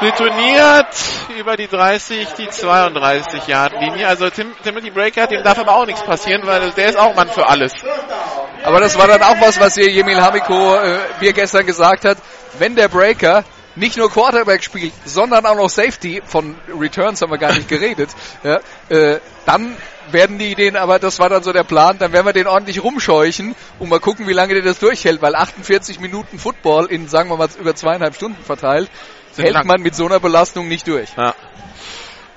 Retourniert über die 30, die 32 Yard Linie. Also Tim, Timothy Breaker, dem darf aber auch nichts passieren, weil der ist auch Mann für alles. Aber das war dann auch was, was hier Jemil Hamiko äh, mir gestern gesagt hat. Wenn der Breaker nicht nur Quarterback spielt, sondern auch noch Safety, von Returns haben wir gar nicht geredet, ja, äh, dann werden die den, aber das war dann so der Plan, dann werden wir den ordentlich rumscheuchen und mal gucken, wie lange der das durchhält, weil 48 Minuten Football in, sagen wir mal, über zweieinhalb Stunden verteilt, hält lang. man mit so einer Belastung nicht durch. Ja.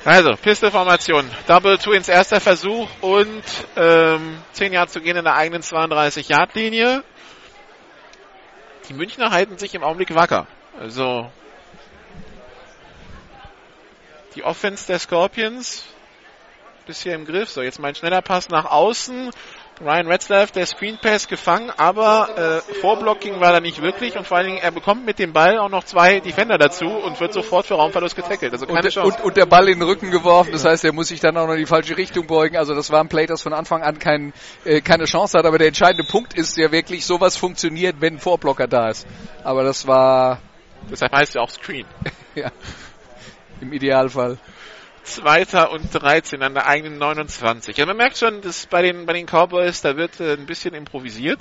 Also, Pistolformation. Double Twins, erster Versuch und ähm, 10 Yards zu gehen in der eigenen 32-Yard-Linie. Die Münchner halten sich im Augenblick wacker. Also, die Offense der Scorpions bisher im Griff. So, jetzt mein schneller Pass nach außen. Ryan Retzlaff, der Screen Pass gefangen, aber äh, Vorblocking war da nicht wirklich und vor allen Dingen, er bekommt mit dem Ball auch noch zwei Defender dazu und wird sofort für Raumverlust getackelt. Also keine Und, Chance. und, und der Ball in den Rücken geworfen, das heißt, er muss sich dann auch noch in die falsche Richtung beugen. Also das war ein Play, das von Anfang an kein, äh, keine Chance hat. Aber der entscheidende Punkt ist ja wirklich, sowas funktioniert, wenn ein Vorblocker da ist. Aber das war Deshalb heißt ja auch Screen. ja, im Idealfall. Zweiter und 13 an der eigenen 29. Ja, man merkt schon, dass bei den, bei den Cowboys, da wird äh, ein bisschen improvisiert.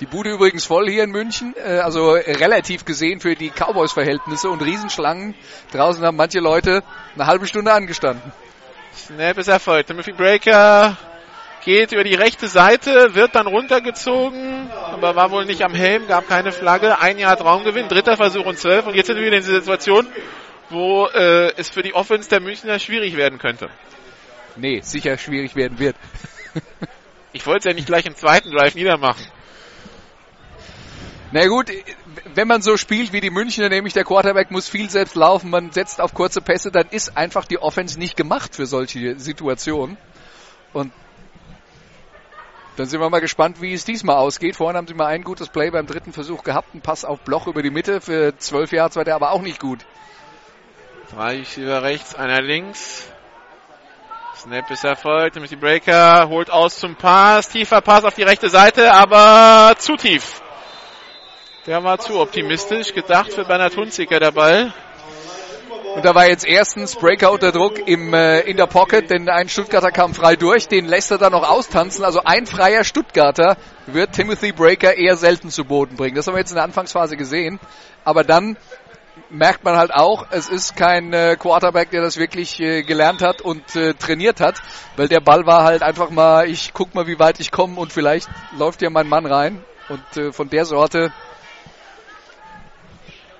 Die Bude übrigens voll hier in München, äh, also relativ gesehen für die Cowboys-Verhältnisse und Riesenschlangen. Draußen haben manche Leute eine halbe Stunde angestanden. Snap ist erfolgt. Timothy Breaker geht über die rechte Seite, wird dann runtergezogen, aber war wohl nicht am Helm, gab keine Flagge. Ein Jahr Traumgewinn, dritter Versuch und zwölf. Und jetzt sind wir wieder in dieser Situation, wo äh, es für die Offense der Münchner schwierig werden könnte. Nee, sicher schwierig werden wird. Ich wollte es ja nicht gleich im zweiten Drive niedermachen. Na gut, wenn man so spielt wie die Münchner, nämlich der Quarterback muss viel selbst laufen, man setzt auf kurze Pässe, dann ist einfach die Offense nicht gemacht für solche Situationen. Und dann sind wir mal gespannt, wie es diesmal ausgeht. Vorhin haben sie mal ein gutes Play beim dritten Versuch gehabt, ein Pass auf Bloch über die Mitte für zwölf Yards war der aber auch nicht gut. Drei Receiver rechts, einer links. Snap ist erfolgt. Timothy Breaker holt aus zum Pass. Tiefer Pass auf die rechte Seite, aber zu tief. Der war zu optimistisch. Gedacht für Bernhard Hunziker der Ball. Und da war jetzt erstens Breaker unter Druck im, äh, in der Pocket, denn ein Stuttgarter kam frei durch, den lässt er dann noch austanzen. Also ein freier Stuttgarter wird Timothy Breaker eher selten zu Boden bringen. Das haben wir jetzt in der Anfangsphase gesehen. Aber dann merkt man halt auch, es ist kein äh, Quarterback, der das wirklich äh, gelernt hat und äh, trainiert hat, weil der Ball war halt einfach mal, ich guck mal, wie weit ich komme und vielleicht läuft ja mein Mann rein. Und äh, von der Sorte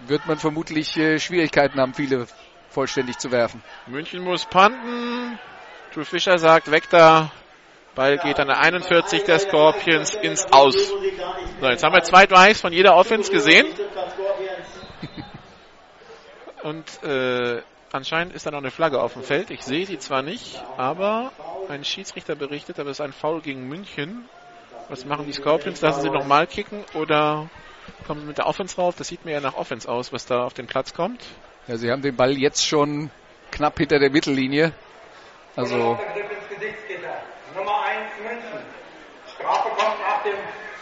wird man vermutlich äh, Schwierigkeiten haben, viele vollständig zu werfen. München muss panten. Drew Fischer sagt, weg da. Ball geht an der 41 der Scorpions ins Aus. So, jetzt haben wir zwei Drives von jeder Offense gesehen. Und äh, anscheinend ist da noch eine Flagge auf dem Feld. Ich sehe sie zwar nicht, aber ein Schiedsrichter berichtet, aber es ist ein Foul gegen München. Was machen die Scorpions? Lassen sie nochmal kicken oder kommen sie mit der Offense rauf? Das sieht mir ja nach Offense aus, was da auf den Platz kommt. Ja, sie haben den Ball jetzt schon knapp hinter der Mittellinie. Also Nummer 1 München. Strafe kommt nach dem,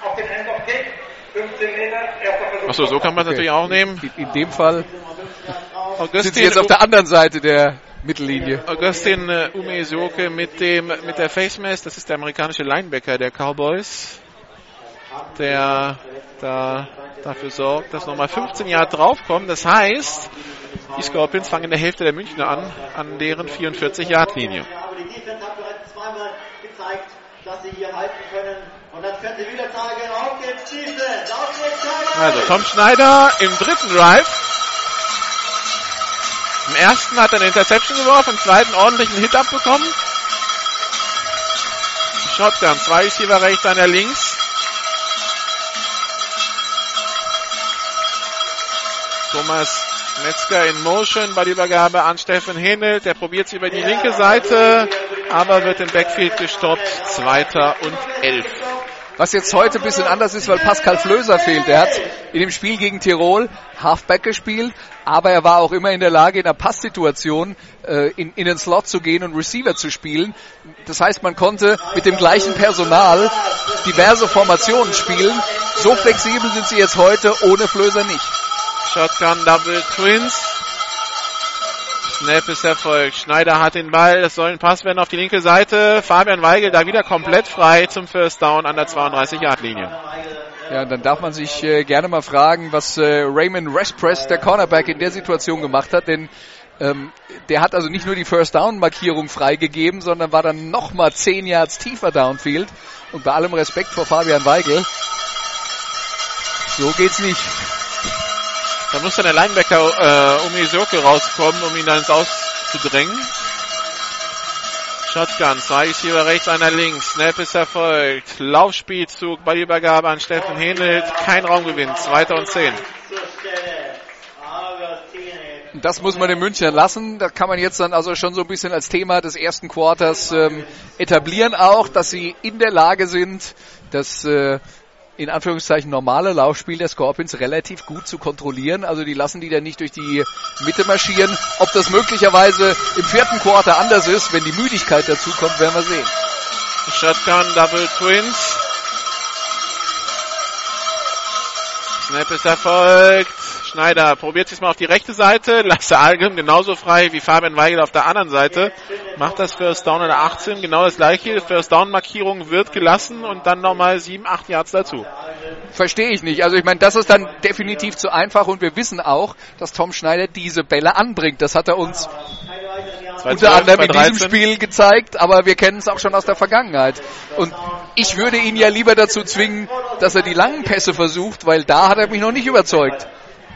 auf den End of Kick. 15 Meter, erster Versuch. Achso, so kann man es natürlich auch nehmen. in, in dem Fall sind sie Augustin, jetzt auf der anderen Seite der Mittellinie. Augustin äh, Umesoke mit dem mit der Face Mask, das ist der amerikanische Linebacker der Cowboys, der da dafür sorgt, dass nochmal 15 Jahre draufkommen. Das heißt, die Scorpions fangen in der Hälfte der Münchner an, an deren 44 Yard Linie. Aber die Defense hat bereits zweimal gezeigt, dass sie hier halten können. Und das können sie wieder zeigen. Auf geht's! Also Tom Schneider im dritten Drive. Im ersten hat er eine Interception geworfen, im zweiten ordentlichen Hit abbekommen. Shotgun, zwei Receiver rechts, einer links. Thomas Metzger in Motion bei der Übergabe an Steffen Henel. Der probiert sie über die linke Seite, aber wird im Backfield gestoppt. Zweiter und elf. Was jetzt heute ein bisschen anders ist, weil Pascal Flöser fehlt. Er hat in dem Spiel gegen Tirol Halfback gespielt, aber er war auch immer in der Lage, in einer Passsituation äh, in, in den Slot zu gehen und Receiver zu spielen. Das heißt, man konnte mit dem gleichen Personal diverse Formationen spielen. So flexibel sind sie jetzt heute ohne Flöser nicht. Shotgun Double Twins. Snap ist erfolgt. Schneider hat den Ball. Es soll ein Pass werden auf die linke Seite. Fabian Weigel da wieder komplett frei zum First Down an der 32-Yard-Linie. Ja, dann darf man sich äh, gerne mal fragen, was äh, Raymond Respress, der Cornerback, in der Situation gemacht hat, denn ähm, der hat also nicht nur die First Down Markierung freigegeben, sondern war dann nochmal 10 Yards tiefer downfield. Und bei allem Respekt vor Fabian Weigel, so geht's nicht. Da muss dann der Linebacker äh, um Isoke rauskommen, um ihn dann ins Auszudrängen. Shotgun, zwei Receiver rechts, einer links. Snap ist erfolgt. Laufspielzug, Ballübergabe an Steffen Henelt. Kein Raumgewinn. Zweiter und zehn. Das muss man den Münchner lassen. Da kann man jetzt dann also schon so ein bisschen als Thema des ersten Quarters ähm, etablieren auch, dass sie in der Lage sind, das äh, in Anführungszeichen normale Laufspiel der Scorpions relativ gut zu kontrollieren. Also die lassen die dann nicht durch die Mitte marschieren. Ob das möglicherweise im vierten Quarter anders ist, wenn die Müdigkeit dazu kommt, werden wir sehen. Shotgun Double Twins. Snap ist erfolgt. Schneider probiert sich mal auf die rechte Seite. Lasse Algrim genauso frei wie Fabian Weigel auf der anderen Seite. Macht das First Down in der 18. Genau das gleiche. First Down Markierung wird gelassen und dann nochmal 7, 8 Yards dazu. Verstehe ich nicht. Also ich meine, das ist dann definitiv zu einfach und wir wissen auch, dass Tom Schneider diese Bälle anbringt. Das hat er uns unter anderem in diesem Spiel gezeigt, aber wir kennen es auch schon aus der Vergangenheit. Und ich würde ihn ja lieber dazu zwingen, dass er die langen Pässe versucht, weil da hat er mich noch nicht überzeugt.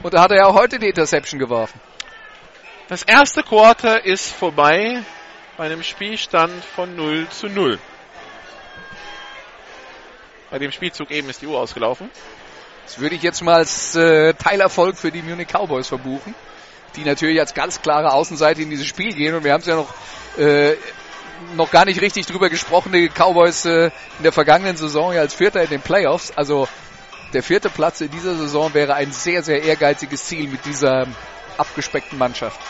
Und da hat er ja auch heute die Interception geworfen. Das erste Quarter ist vorbei bei einem Spielstand von 0 zu 0. Bei dem Spielzug eben ist die Uhr ausgelaufen. Das würde ich jetzt mal als äh, Teilerfolg für die Munich Cowboys verbuchen, die natürlich als ganz klare Außenseite in dieses Spiel gehen. Und wir haben es ja noch, äh, noch gar nicht richtig drüber gesprochen, die Cowboys äh, in der vergangenen Saison ja als Vierter in den Playoffs. Also der vierte Platz in dieser Saison wäre ein sehr, sehr ehrgeiziges Ziel mit dieser abgespeckten Mannschaft.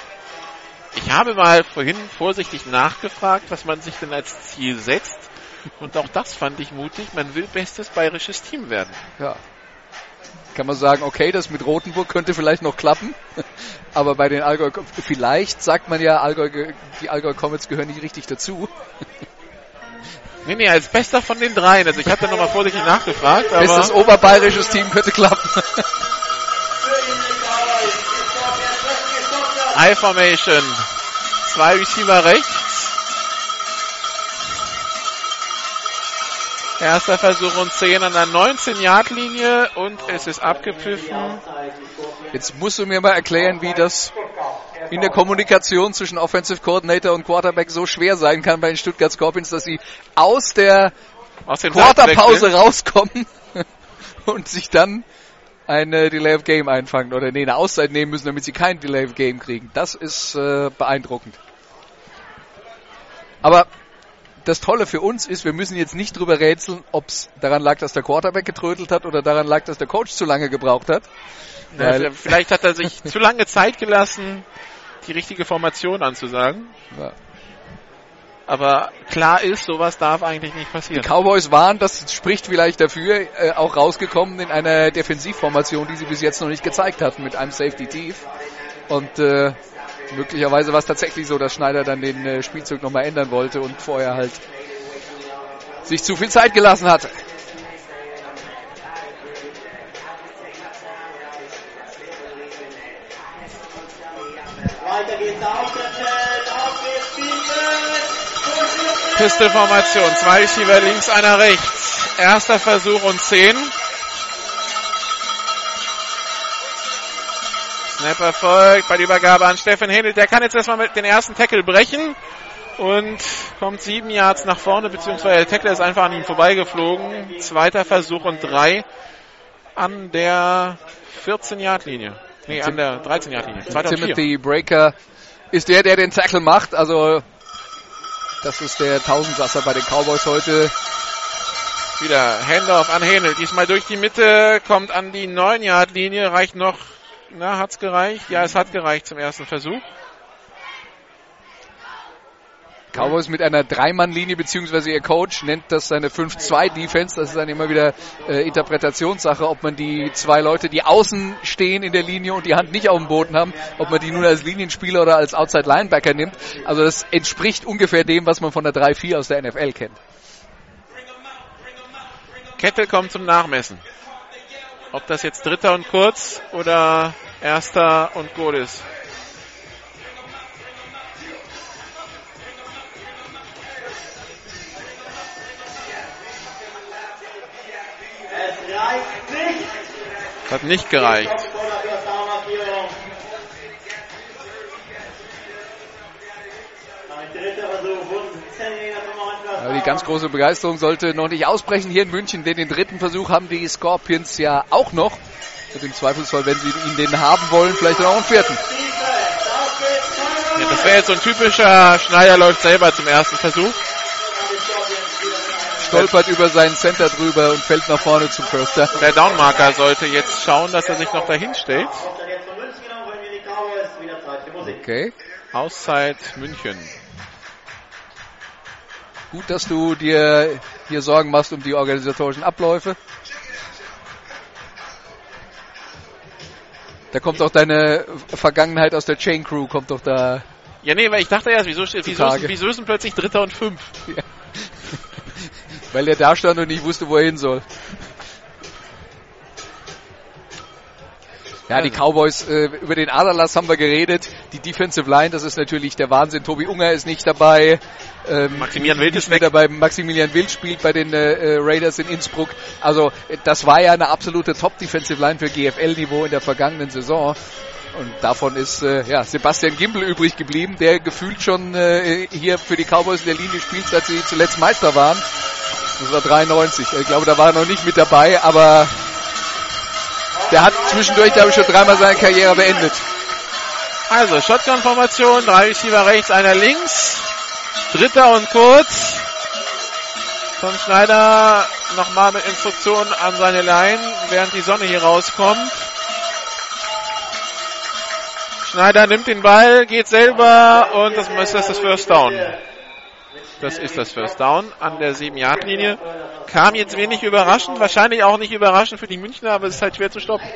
Ich habe mal vorhin vorsichtig nachgefragt, was man sich denn als Ziel setzt. Und auch das fand ich mutig. Man will bestes bayerisches Team werden. Ja. Kann man sagen, okay, das mit Rothenburg könnte vielleicht noch klappen. Aber bei den Allgäu, vielleicht sagt man ja, Allgäu, die Allgäu Comets gehören nicht richtig dazu. Nee, nee, als bester von den dreien. Also ich habe da nochmal vorsichtig nachgefragt. Aber Bestes oberbayerisches Team könnte klappen. High Formation. Zwei Receiver rechts. Erster Versuch und 10 an der 19-Yard-Linie und es ist abgepfiffen. Jetzt musst du mir mal erklären, wie das in der Kommunikation zwischen Offensive Coordinator und Quarterback so schwer sein kann bei den Stuttgart Scorpions, dass sie aus der Aus Quarterpause rauskommen und sich dann eine Delay of Game einfangen oder nee, eine Auszeit nehmen müssen, damit sie kein Delay of Game kriegen. Das ist äh, beeindruckend. Aber das Tolle für uns ist, wir müssen jetzt nicht drüber rätseln, ob es daran lag, dass der Quarterback getrödelt hat oder daran lag, dass der Coach zu lange gebraucht hat. Ja, vielleicht hat er sich zu lange Zeit gelassen, die richtige Formation anzusagen. Ja. Aber klar ist, sowas darf eigentlich nicht Die passieren. Cowboys waren, das spricht vielleicht dafür, äh, auch rausgekommen in einer Defensivformation, die sie bis jetzt noch nicht gezeigt hatten, mit einem Safety tief. Und äh, möglicherweise war es tatsächlich so, dass Schneider dann den äh, Spielzug nochmal ändern wollte und vorher halt sich zu viel Zeit gelassen hatte. Pistolformation. Zwei Receiver links, einer rechts. Erster Versuch und 10. Snap erfolgt bei der Übergabe an Steffen Hedel. Der kann jetzt erstmal mit den ersten Tackle brechen und kommt sieben Yards nach vorne, beziehungsweise der Tackle ist einfach an ihm vorbeigeflogen. Zweiter Versuch und drei an der 14-Yard-Linie. Nee, an der 13 Yard Linie. 2004. Timothy Breaker ist der, der den Tackle macht. Also das ist der Tausendsasser bei den Cowboys heute. Wieder Handoff an Hähnel. Diesmal durch die Mitte, kommt an die 9 Yard Linie, reicht noch. Na, hat's gereicht? Ja, es hat gereicht zum ersten Versuch. Cowboys mit einer Dreimann-Linie, beziehungsweise ihr Coach nennt das seine 5-2-Defense. Das ist dann immer wieder äh, Interpretationssache, ob man die zwei Leute, die außen stehen in der Linie und die Hand nicht auf dem Boden haben, ob man die nun als Linienspieler oder als Outside-Linebacker nimmt. Also das entspricht ungefähr dem, was man von der 3-4 aus der NFL kennt. Kettel kommt zum Nachmessen. Ob das jetzt dritter und kurz oder erster und gut ist. Es reicht nicht. Das hat nicht gereicht. Aber die ganz große Begeisterung sollte noch nicht ausbrechen hier in München, denn den dritten Versuch haben die Scorpions ja auch noch. Und im Zweifelsfall, wenn sie ihn den haben wollen, vielleicht dann auch einen vierten. Ja, das wäre jetzt so ein typischer Schneider läuft selber zum ersten Versuch. Stolpert über seinen Center drüber und fällt nach vorne zum First Down. Der Downmarker sollte jetzt schauen, dass er sich noch dahin stellt. Wird dann jetzt Gut, dass du dir hier Sorgen machst um die organisatorischen Abläufe. Da kommt auch deine Vergangenheit aus der Chain Crew, kommt doch da. Ja, nee, weil ich dachte erst, wieso, wieso, ist, wieso ist denn plötzlich Dritter und Fünf? Weil er da stand und nicht wusste, wo er hin soll. Ja, die Cowboys, äh, über den Aderlass haben wir geredet. Die Defensive Line, das ist natürlich der Wahnsinn. Tobi Unger ist nicht dabei. Ähm, Maximilian Wild ist nicht weg. dabei. Maximilian Wild spielt bei den äh, äh, Raiders in Innsbruck. Also äh, das war ja eine absolute Top-Defensive Line für GFL-Niveau in der vergangenen Saison. Und davon ist äh, ja, Sebastian Gimbel übrig geblieben, der gefühlt schon äh, hier für die Cowboys in der Linie spielt, seit sie zuletzt Meister waren. Das war 93. Ich glaube, da war er noch nicht mit dabei, aber der hat zwischendurch, glaube ich, schon dreimal seine Karriere beendet. Also, Shotgun-Formation, drei Receiver rechts, einer links. Dritter und kurz. Tom Schneider nochmal mit Instruktionen an seine Line, während die Sonne hier rauskommt. Schneider nimmt den Ball, geht selber und das ist das First Down. Das ist das First Down an der 7-Yard-Linie. Kam jetzt wenig überraschend, wahrscheinlich auch nicht überraschend für die Münchner, aber es ist halt schwer zu stoppen.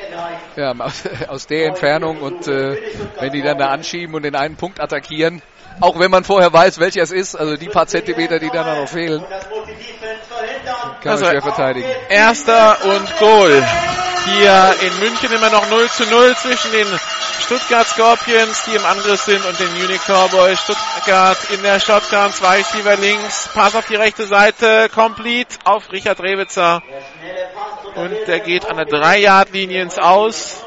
Ja, aus, aus der Entfernung und äh, wenn die dann da anschieben und den einen Punkt attackieren, auch wenn man vorher weiß, welcher es ist, also die paar Zentimeter, die dann noch fehlen, kann Also, man schwer verteidigen. Erster und Goal. Hier in München immer noch 0 zu 0 zwischen den Stuttgart Scorpions, die im Angriff sind, und den Munich Cowboys. Stuttgart in der Shotgun, zwei Receiver links, Pass auf die rechte Seite, complete auf Richard Rewitzer. Und der geht an der 3-Yard-Linie ins Aus.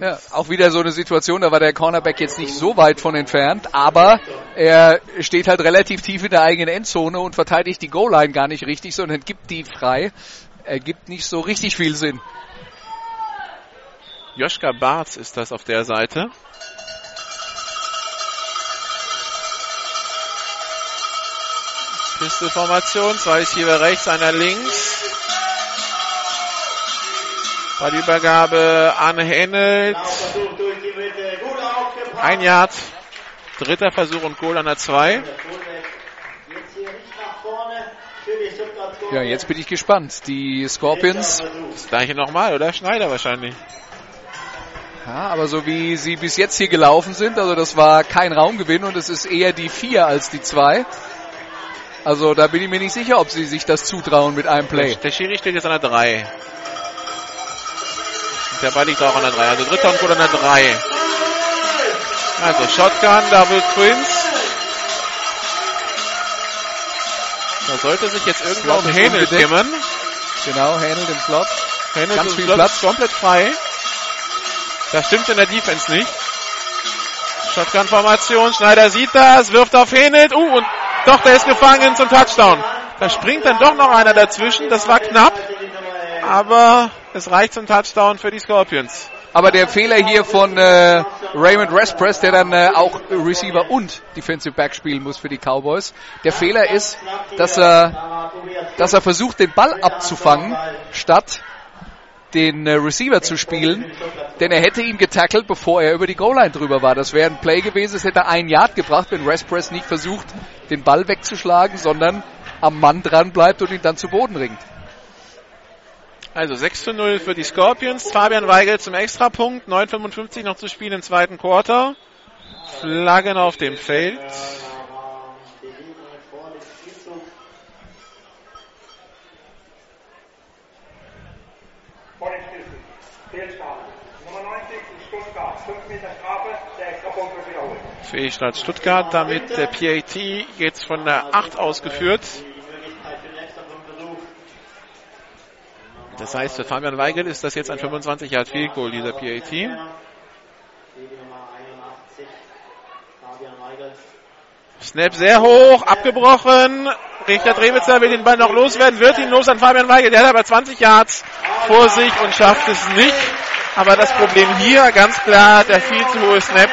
Ja, auch wieder so eine Situation, da war der Cornerback jetzt nicht so weit von entfernt, aber er steht halt relativ tief in der eigenen Endzone und verteidigt die Goal-Line gar nicht richtig, sondern gibt die frei. Ergibt nicht so richtig viel Sinn. Joschka Barz ist das auf der Seite. Pistolformation, zwei Receiver rechts, einer links. An Hennelt. Durch die Mitte. Gut aufgepasst. Ein Yard. Dritter Versuch und Goal an der 2. Jetzt hier nicht nach vorne für die Stuttgart Ja, jetzt bin ich gespannt. Die Scorpions, Das gleiche nochmal, oder? Schneider wahrscheinlich. ja, aber so wie sie bis jetzt hier gelaufen sind, also das war kein Raumgewinn und es ist eher die 4 als die 2. Also da bin ich mir nicht sicher, ob sie sich das zutrauen mit einem Play. Der Schiri steht jetzt an der 3. Der Ball liegt auch an der 3. Also dritter und Goal an der 3. Also Shotgun, Double Twins. Da sollte sich jetzt irgendwo um unbedeckt. kümmern. Genau, Handel den Slot. Ist viel Slot Platz. komplett frei. Das stimmt in der Defense nicht. Shotgun-Formation, Schneider sieht das, wirft auf Hähnel. Uh, und doch, der ist gefangen zum Touchdown. Da springt dann doch noch einer dazwischen. Das war knapp. Aber Es reicht zum Touchdown für die Scorpions. Aber der Fehler hier von äh, Raymond Respress, der dann äh, auch Receiver und Defensive Back spielen muss für die Cowboys. Der Fehler ist, dass er, dass er versucht, den Ball abzufangen, statt den äh, Receiver zu spielen, denn er hätte ihn getackelt, bevor er über die Goal-Line drüber war. Das wäre ein Play gewesen, es hätte ein Yard gebracht, wenn Respress nicht versucht, den Ball wegzuschlagen, sondern am Mann dran bleibt und ihn dann zu Boden ringt. Also 6 zu 0 für die Scorpions. Fabian Weigel zum Extrapunkt. 9,55 noch zu spielen im zweiten Quarter. Flaggen auf dem Feld. Vor dem Spielzug. Fehlstart. Nummer 90 in Stuttgart. 5 Meter Strafe. Der Extrapunkt wird wiederholt. Fehlstart Stuttgart. Damit der PAT jetzt von der 8 ausgeführt. Das heißt, für Fabian Weigel ist das jetzt ein 25 Yard Field Goal, dieser PAT. Snap sehr hoch, abgebrochen. Richter Drewitzer will den Ball noch loswerden, wird ihn los an Fabian Weigel. Der hat aber 20 Yards vor sich und schafft es nicht. Aber das Problem hier ganz klar, der viel zu hohe Snap.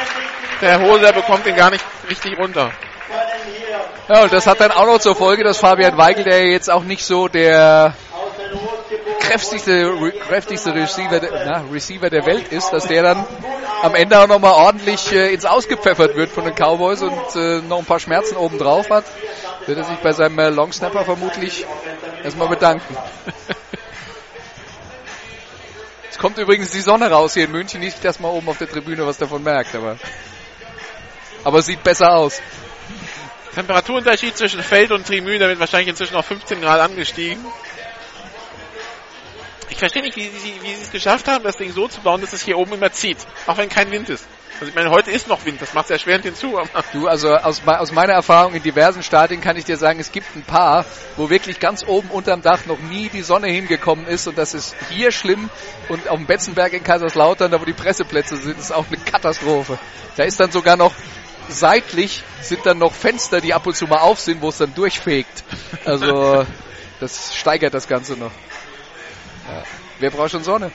Der Hoser bekommt ihn gar nicht richtig runter. Ja, und das hat dann auch noch zur Folge, dass Fabian Weigel, der jetzt auch nicht so der kräftigste, kräftigste Receiver, na, Receiver der Welt ist, dass der dann am Ende auch nochmal ordentlich äh, ins Ausgepfeffert wird von den Cowboys und äh, noch ein paar Schmerzen oben drauf hat, wird er sich bei seinem äh, Long Snapper vermutlich erstmal bedanken. es kommt übrigens die Sonne raus hier in München, nicht, dass man oben auf der Tribüne was davon merkt, aber, aber sieht besser aus. Temperaturunterschied zwischen Feld und Tribüne wird wahrscheinlich inzwischen auf 15 Grad angestiegen. Ich verstehe nicht, wie sie, wie sie es geschafft haben, das Ding so zu bauen, dass es hier oben immer zieht. Auch wenn kein Wind ist. Also ich meine, heute ist noch Wind, das macht es erschwerend hinzu. Du, also aus, aus meiner Erfahrung in diversen Stadien kann ich dir sagen, es gibt ein paar, wo wirklich ganz oben unterm Dach noch nie die Sonne hingekommen ist und das ist hier schlimm und auf dem Betzenberg in Kaiserslautern, da wo die Presseplätze sind, ist auch eine Katastrophe. Da ist dann sogar noch seitlich sind dann noch Fenster, die ab und zu mal auf sind, wo es dann durchfegt. Also das steigert das Ganze noch. Ja. Wer braucht schon Sonne?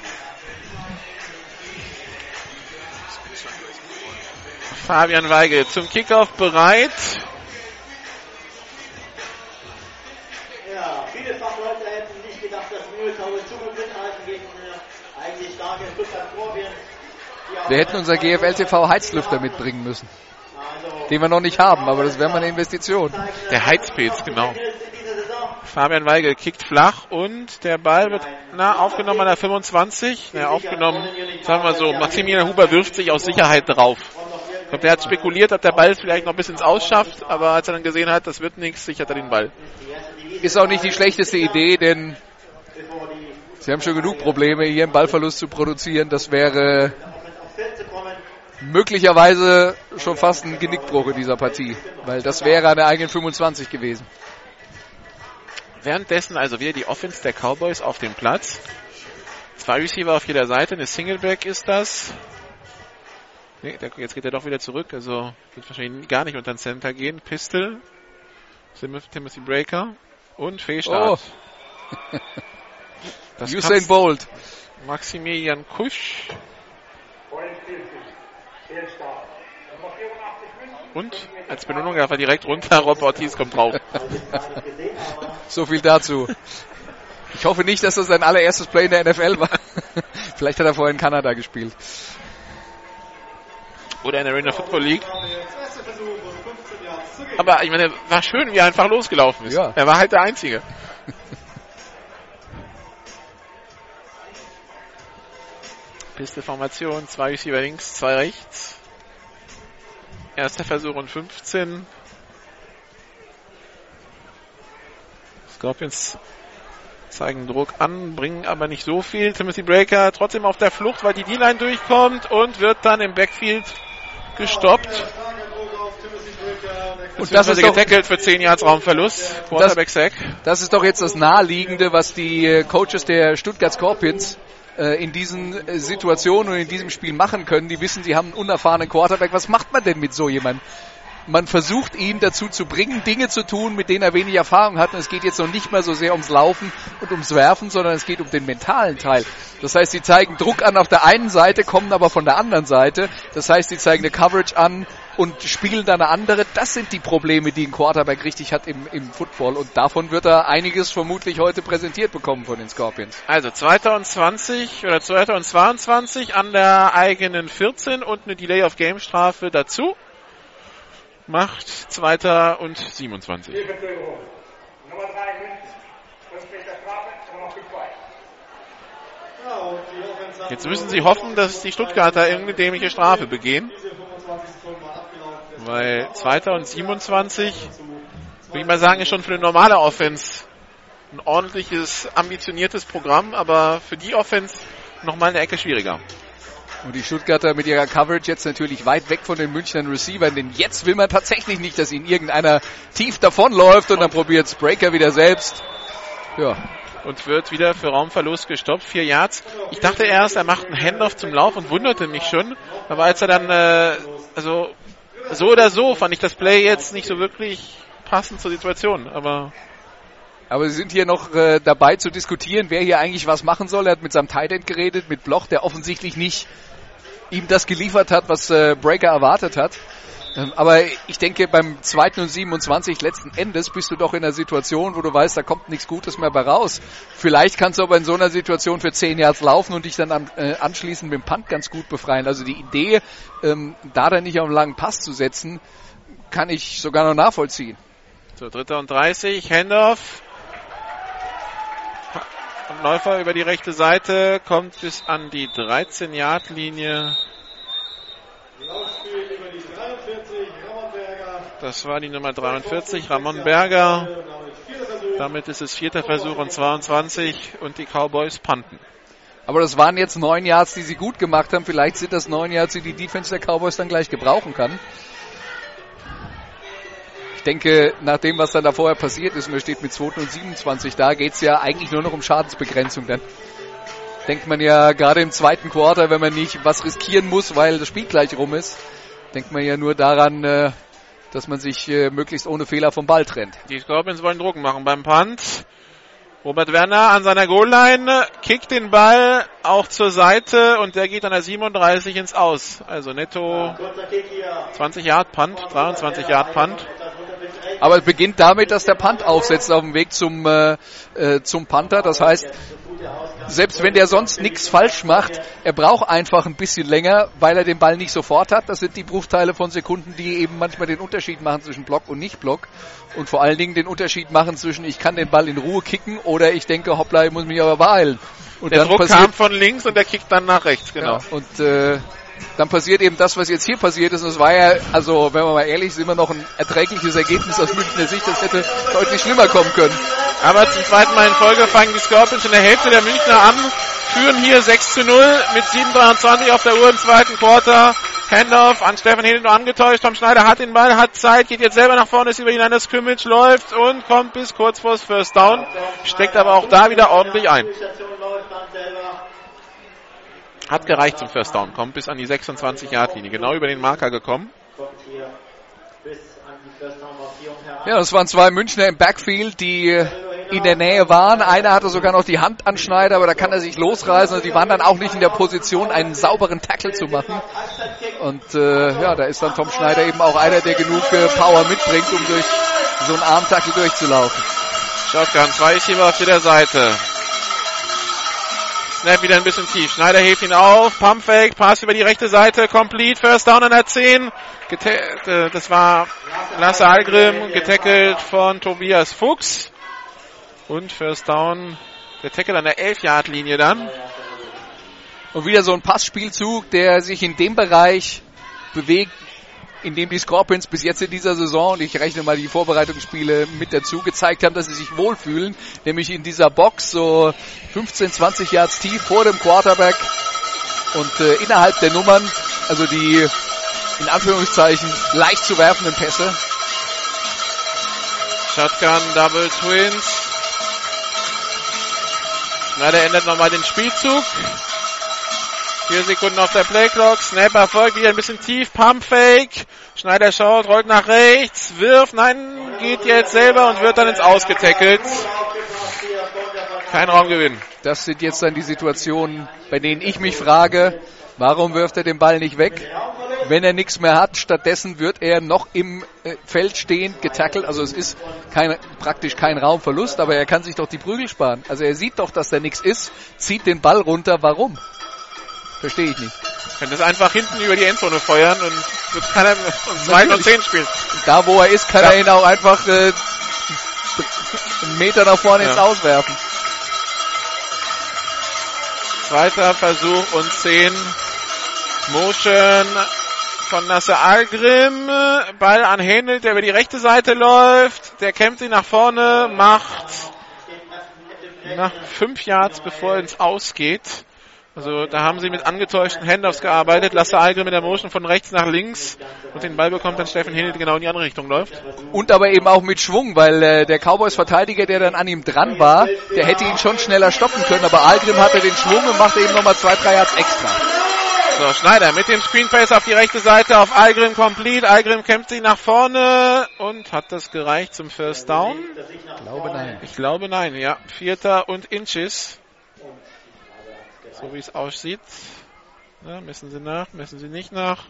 Fabian Weigel zum Kickoff bereit. Ja, viele Fachleute hätten nicht gedacht, dass Mühltau in Zukunft mithalten gegen äh, eigentlich starke Stuttgart Wir hätten unser GFL TV Heizlüfter mitbringen müssen. Den wir noch nicht haben, aber das wäre mal eine Investition. Der Heizpilz, genau. Fabian Weigel kickt flach und der Ball wird na, aufgenommen an der 25. Na, aufgenommen, sagen wir so, Maximilian Huber wirft sich aus Sicherheit drauf. Ich glaube, der hat spekuliert, ob der Ball vielleicht noch ein bisschen ins Ausschafft, aber als er dann gesehen hat, das wird nichts, sichert er den Ball. Ist auch nicht die schlechteste Idee, denn sie haben schon genug Probleme, hier einen Ballverlust zu produzieren. Das wäre möglicherweise schon fast ein Genickbruch in dieser Partie, weil das wäre eine eigenen 25 gewesen. Währenddessen also wieder die Offense der Cowboys auf dem Platz. Zwei Receiver auf jeder Seite, eine Singleback ist das. Nee, der, jetzt geht er doch wieder zurück, also wird wahrscheinlich gar nicht unter den Center gehen. Pistol, Timothy Breaker und Fehlstart. Oh. Das Usain Bolt. Maximilian Kusch. Und als Belohnung darf er direkt runter, Rob Ortiz kommt drauf. so viel dazu. Ich hoffe nicht, dass das sein allererstes Play in der NFL war. Vielleicht hat er vorher in Kanada gespielt. Oder in der Arena Football League. Aber ich meine, war schön, wie er einfach losgelaufen ist. Ja. Er war halt der Einzige. Piste-Formation, zwei Receiver links, zwei rechts. Erster Versuch und 15. Scorpions zeigen Druck an, bringen aber nicht so viel. Timothy Breaker trotzdem auf der Flucht, weil die D-Line durchkommt und wird dann im Backfield gestoppt. Und das ist getackelt für 10 Yards Raumverlust. Quarterback Sack. Das ist doch jetzt das Naheliegende, was die Coaches der Stuttgart Scorpions äh, in diesen äh, Situationen und in diesem Spiel machen können. Die wissen, sie haben einen unerfahrenen Quarterback. Was macht man denn mit so jemandem? man versucht ihn dazu zu bringen, Dinge zu tun, mit denen er wenig Erfahrung hat. Und es geht jetzt noch nicht mehr so sehr ums Laufen und ums Werfen, sondern es geht um den mentalen Teil. Das heißt, sie zeigen Druck an auf der einen Seite, kommen aber von der anderen Seite. Das heißt, sie zeigen eine Coverage an und spielen dann eine andere. Das sind die Probleme, die ein Quarterback richtig hat im, im Football. Und davon wird er einiges vermutlich heute präsentiert bekommen von den Scorpions. Also 2020 oder 2022 an der eigenen 14 und eine Delay of Game Strafe dazu. Macht Zweiter und 27. Nummer 3 München. 5 Meter Strafe, aber noch gefrei. Ja, und die Offense hat Jetzt müssen sie hoffen, dass die Stuttgarter irgendeine dämliche Strafe begehen. Weil Zweiter und 27, würde ich mal sagen, ist schon für eine normale Offense ein ordentliches, ambitioniertes Programm, aber für die Offense nochmal eine Ecke schwieriger. Und die Stuttgarter mit ihrer Coverage jetzt natürlich weit weg von den Münchnern Receivern, denn jetzt will man tatsächlich nicht, dass ihnen irgendeiner tief davonläuft und dann probiert Spraker wieder selbst. Ja, Und wird wieder für Raumverlust gestoppt. Vier Yards. Ich dachte erst, er macht einen Handoff zum Lauf und wunderte mich schon. Aber als er dann, äh, also so oder so, fand ich das Play jetzt nicht so wirklich passend zur Situation. Aber aber sie sind hier noch äh, dabei zu diskutieren, wer hier eigentlich was machen soll. Er hat mit seinem Tight geredet, mit Bloch, der offensichtlich nicht ihm das geliefert hat, was äh, Breaker erwartet hat. Ähm, aber ich denke, beim zweiten und 27 letzten Endes bist du doch in einer Situation, wo du weißt, da kommt nichts Gutes mehr bei raus. Vielleicht kannst du aber in so einer Situation für 10 Yards laufen und dich dann äh, anschließend mit dem Punt ganz gut befreien. Also die Idee, ähm, da dann nicht auf einen langen Pass zu setzen, kann ich sogar noch nachvollziehen. so, dritter und 30, Handoff. Und Läufer über die rechte Seite kommt bis an die 13-Yard-Linie. Laufspiel über die 43, Rammonberger. Das war die Nummer 43, Ramon Berger. Damit ist es vierter Versuch und 22 und die Cowboys panten. Aber das waren jetzt neun Yards, die sie gut gemacht haben. Vielleicht sind das neun Yards, die die Defense der Cowboys dann gleich gebrauchen kann. Ich denke, nach dem, was dann da vorher passiert ist, und er steht mit 2 und 27 da, geht's ja eigentlich nur noch um Schadensbegrenzung dann. Denkt man ja gerade im zweiten Quarter, wenn man nicht was riskieren muss, weil das Spiel gleich rum ist, denkt man ja nur daran, äh, dass man sich äh, möglichst ohne Fehler vom Ball trennt. Die Scorpions wollen Druck machen beim Punt. Robert Werner an seiner Goal-Line kickt den Ball auch zur Seite und der geht an der 37 ins Aus. Also netto Kurzer Kick hier. 20 Yard Punt, 23 Yard Punt. Aber es beginnt damit, dass der Punt aufsetzt auf dem Weg zum, äh, äh, zum Panther. Das heißt, selbst wenn der sonst nichts falsch macht, er braucht einfach ein bisschen länger, weil er den Ball nicht sofort hat. Das sind die Bruchteile von Sekunden, die eben manchmal den Unterschied machen zwischen Block und Nicht-Block. Und vor allen Dingen den Unterschied machen zwischen ich kann den Ball in Ruhe kicken oder ich denke, hoppla, ich muss mich aber beeilen. Und Der dann Druck kam von links und der kickt dann nach rechts, genau. ja, und äh, dann passiert eben das, was jetzt hier passiert ist. Und es war ja, also wenn wir mal ehrlich sind, immer noch ein erträgliches Ergebnis aus Münchner Sicht. Das hätte deutlich schlimmer kommen können. Aber zum zweiten Mal in Folge fangen die Scorpions in der Hälfte der Münchner an, führen hier 6 zu 0 mit 7,23 auf der Uhr im zweiten Quarter. Handoff an Stefan Hedin angetäuscht. Tom Schneider hat den Ball, hat Zeit, geht jetzt selber nach vorne, ist über die des Scrimmage, läuft und kommt bis kurz vor das First Down. Steckt aber auch da wieder ordentlich ein. Die Station läuft dann selber. Hat gereicht zum First Down, kommt bis an die 26-Yard-Linie, genau über den Marker gekommen. Ja, das waren zwei Münchner im Backfield, die in der Nähe waren. Einer hatte sogar noch die Hand an Schneider, aber da kann er sich losreißen. Und die waren dann auch nicht in der Position, einen sauberen Tackle zu machen. Und äh, ja, da ist dann Tom Schneider eben auch einer, der genug äh, Power mitbringt, um durch so einen Armtackle durchzulaufen. Shotgun, zwei Receiver auf jeder Seite. Snap wieder ein bisschen tief. Schneider hebt ihn auf. Pumpfake, Pass über die rechte Seite. Complete. First down an der 10. Geta äh, das war Lasse Algrim. Getackelt von Tobias Fuchs. Und First down. Der Tackle an der 11-Yard-Linie dann. Und wieder so ein Passspielzug, der sich in dem Bereich bewegt, in dem die Scorpions bis jetzt in dieser Saison, und ich rechne mal die Vorbereitungsspiele mit dazu, gezeigt haben, dass sie sich wohlfühlen, nämlich in dieser Box so 15, 20 Yards tief vor dem Quarterback und äh, innerhalb der Nummern, also die in Anführungszeichen leicht zu werfenden Pässe. Shotgun, Double Twins. Schneider ändert nochmal den Spielzug. Vier Sekunden auf der Playclock. Snap erfolgt wieder ein bisschen tief. Pump Fake. Schneider schaut, rollt nach rechts, wirft, nein, geht jetzt selber und wird dann ins Ausgetackelt. Kein Raumgewinn. Das sind jetzt dann die Situationen, bei denen ich mich frage, warum wirft er den Ball nicht weg? Wenn er nichts mehr hat, stattdessen wird er noch im äh, Feld stehend getackelt. Also es ist kein, praktisch kein Raumverlust, aber er kann sich doch die Prügel sparen. Also er sieht doch, dass da nichts ist, zieht den Ball runter. Warum? Verstehe ich nicht. Kann das einfach hinten über die Endzone feuern und wird keiner und 2 und 10 spielen. Da wo er ist, kann Ja. er ihn auch einfach äh, einen Meter nach vorne Ja. ins Auswerfen. Zweiter Versuch und 10. Motion von Nasser Algrim. Ball an Händel, der über die rechte Seite läuft. Der kämpft ihn nach vorne, macht nach fünf Yards, bevor er ins Aus geht. Also da haben sie mit angetäuschten Handoffs gearbeitet. Lasse Algrim mit der Motion von rechts nach links und den Ball bekommt dann Steffen der genau in die andere Richtung läuft. Und aber eben auch mit Schwung, weil äh, der Cowboys-Verteidiger, der dann an ihm dran war, der hätte ihn schon schneller stoppen können, aber Algrim hatte den Schwung und machte eben nochmal zwei, drei Yards extra. So, Schneider mit dem Screenface auf die rechte Seite auf Algrim complete. Algrim kämpft sich nach vorne und hat das gereicht zum First Down? Ich glaube nein. Ich glaube nein, ja. Vierter und Inches. So wie es aussieht. Ja, messen Sie nach, messen Sie nicht nach.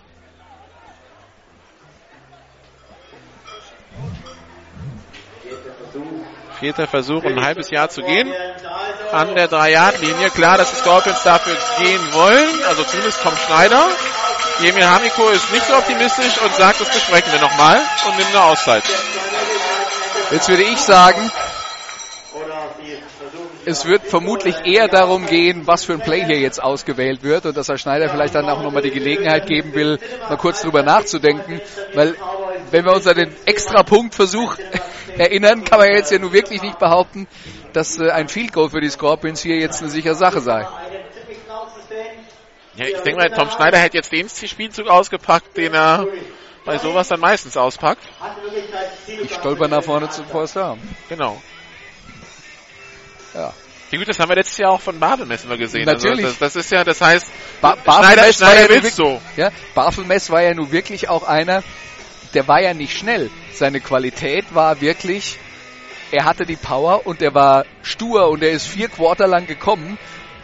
Vierter Versuch, ein halbes Jahr zu gehen. An der 3-Yard-Linie. Klar, dass die Scorpions dafür gehen wollen. Also zumindest Tom Schneider. Jemil Hamiko ist nicht so optimistisch und sagt, das besprechen wir nochmal und nimmt eine Auszeit. Jetzt würde ich sagen, es wird vermutlich eher darum gehen, was für ein Play hier jetzt ausgewählt wird und dass Herr Schneider vielleicht dann auch nochmal die Gelegenheit geben will, mal kurz drüber nachzudenken, weil wenn wir uns an den Extra-Punkt-Versuch erinnern, kann man jetzt ja nun wirklich nicht behaupten, dass äh, ein Field Goal für die Scorpions hier jetzt eine sichere Sache sei. Ja, ich denke mal, Tom Schneider hätte jetzt den Spielzug ausgepackt, den er bei sowas dann meistens auspackt. Ich stolper nach vorne zu Down. Genau. Ja. Ja gut, das haben wir letztes Jahr auch von Babel messen wir gesehen. Natürlich. Also das, das ist ja, das heißt, Ba Schneider, Barthelmess war ja Schneider nun willst wirklich- so. Ja, Barthelmess war ja nun wirklich auch einer, der war ja nicht schnell. Seine Qualität war wirklich, er hatte die Power und er war stur und er ist vier Quarter lang gekommen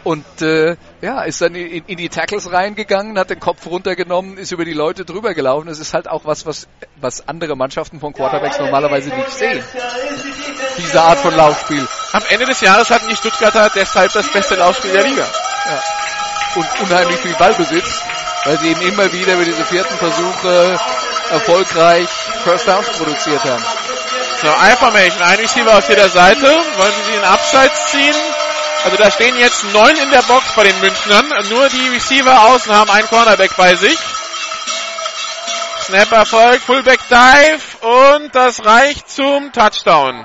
und äh, ja, ist dann in, in die Tackles reingegangen, hat den Kopf runtergenommen, ist über die Leute drüber gelaufen. Das ist halt auch was, was, was andere Mannschaften von Quarterbacks normalerweise nicht sehen. Diese Art von Laufspiel. Am Ende des Jahres hatten die Stuttgarter deshalb das beste Laufspiel der Liga. und unheimlich viel Ballbesitz, weil sie eben immer wieder über diese vierten Versuche erfolgreich First Downs produziert haben. So, I-Formation, ein Receiver auf jeder Seite. Wollen Sie in Abseits ziehen? Also da stehen jetzt neun in der Box bei den Münchnern. Nur die Receiver außen haben einen Cornerback bei sich. Snap Erfolg, Fullback Dive und das reicht zum Touchdown.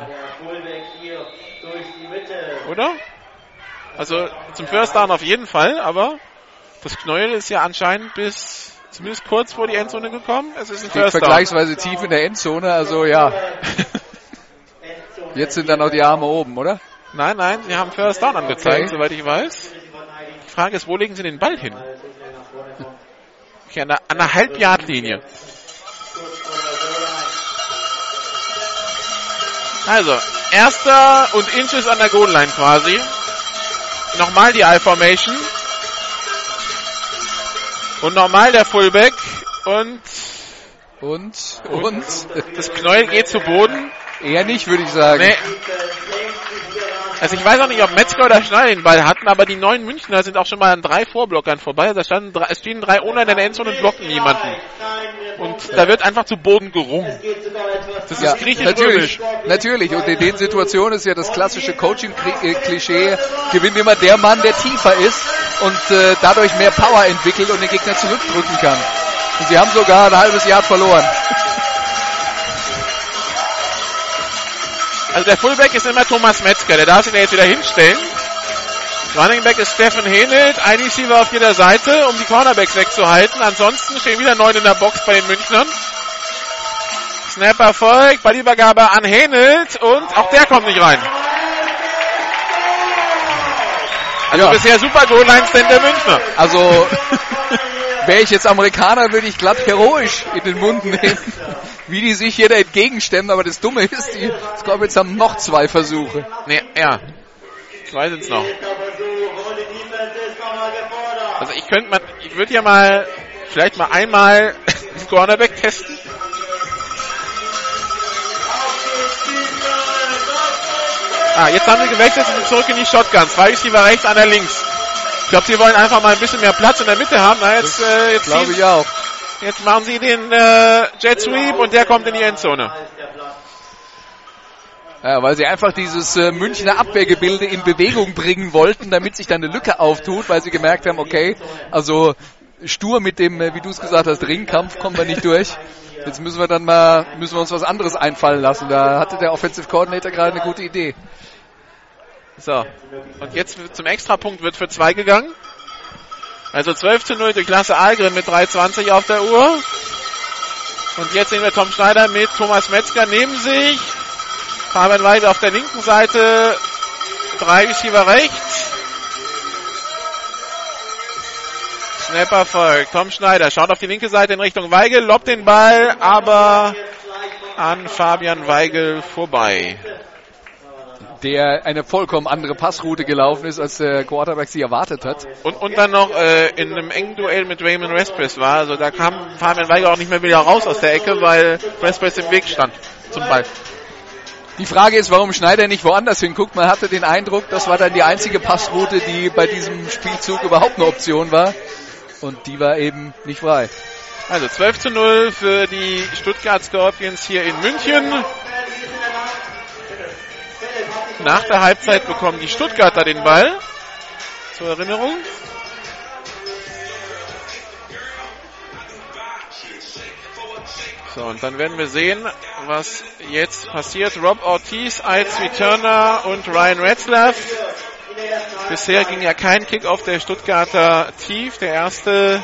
Oder? Also zum First Down auf jeden Fall, aber das Knäuel ist ja anscheinend bis zumindest kurz vor die Endzone gekommen. Es ist ein Steht First Down. vergleichsweise tief in der Endzone, also ja. Jetzt sind dann noch die Arme oben, oder? Nein, nein, sie haben First Down angezeigt, Okay. soweit ich weiß. Die Frage ist, wo legen sie den Ball hin? Okay, an der, an der Halbjahrlinie. Also, erster und Inches an der Goal-Line quasi. Nochmal die I-Formation. Und nochmal der Fullback. Und Und, und, das Knäuel geht zu Boden. eher nicht, würde ich sagen. Nee. Also ich weiß auch nicht, ob Metzger oder Schneider den Ball hatten, aber die neuen Münchner sind auch schon mal an drei Vorblockern vorbei. Da standen drei, es stehen drei ohne in der Endzone und blocken niemanden. Und da wird einfach zu Boden gerungen. Das Ja, ist griechisch natürlich, natürlich. Und in den Situationen ist ja das klassische Coaching-Klischee, gewinnt immer der Mann, der tiefer ist und äh, dadurch mehr Power entwickelt und den Gegner zurückdrücken kann. Und sie haben sogar ein halbes Jahr verloren. Also der Fullback ist immer Thomas Metzger, der darf sich da jetzt wieder hinstellen. Running Back ist Steffen Henelt, ein Receiver auf jeder Seite, um die Cornerbacks wegzuhalten. Ansonsten stehen wieder neun in der Box bei den Münchnern. Snap Erfolg, Ballübergabe an Henelt und auch der kommt nicht rein. Also Ja. bisher super Goal-Line-Stand der Münchner. Also, wäre ich jetzt Amerikaner, würde ich glatt heroisch in den Mund nehmen, wie die sich hier da entgegenstemmen. Aber das Dumme ist, die Scorpions haben noch zwei Versuche. Nee, ja. Zwei sind's noch. Also ich könnte mal, ich würde ja mal, vielleicht mal einmal Cornerback testen. Ah, jetzt haben sie gewechselt und sind zurück in die Shotgun. Zwei Receiver rechts, einer links. Ich glaube, sie wollen einfach mal ein bisschen mehr Platz in der Mitte haben. Na, jetzt, äh, jetzt, Glaube ich auch. Jetzt machen sie den äh, Jet Sweep und der kommt in die Endzone. Ja, weil sie einfach dieses äh, Münchner Abwehrgebilde in Bewegung bringen wollten, damit sich dann eine Lücke auftut, weil sie gemerkt haben, okay, also stur mit dem, äh, wie du es gesagt hast, Ringkampf kommen wir nicht durch. Jetzt müssen wir dann mal, müssen wir uns was anderes einfallen lassen. Da hatte der Offensive Coordinator gerade eine gute Idee. So. Und jetzt zum Extrapunkt wird für zwei gegangen. Also 12 zu 0 durch Lasse Algren mit 3,20 auf der Uhr. Und jetzt sehen wir Tom Schneider mit Thomas Metzger neben sich. Fabian Weide auf der linken Seite. Drei Receiver rechts. Snapper folgt. Tom Schneider schaut auf die linke Seite in Richtung Weigel, lobt den Ball, aber an Fabian Weigel vorbei. Der eine vollkommen andere Passroute gelaufen ist, als der Quarterback sie erwartet hat. Und, und dann noch äh, in einem engen Duell mit Raymond Westpress war. Also da kam Fabian Weiger auch nicht mehr wieder raus aus der Ecke, weil Westpress im Weg stand zum Ball. Die Frage ist, warum Schneider nicht woanders hinguckt. Man hatte den Eindruck, das war dann die einzige Passroute, die bei diesem Spielzug überhaupt eine Option war. Und die war eben nicht frei. Also 12 zu 0 für die Stuttgart Scorpions hier in München. Nach der Halbzeit bekommen die Stuttgarter den Ball. Zur Erinnerung. So, und dann werden wir sehen, was jetzt passiert. Rob Ortiz als Returner und Ryan Retzlaff. Bisher ging ja kein Kick auf der Stuttgarter tief. Der erste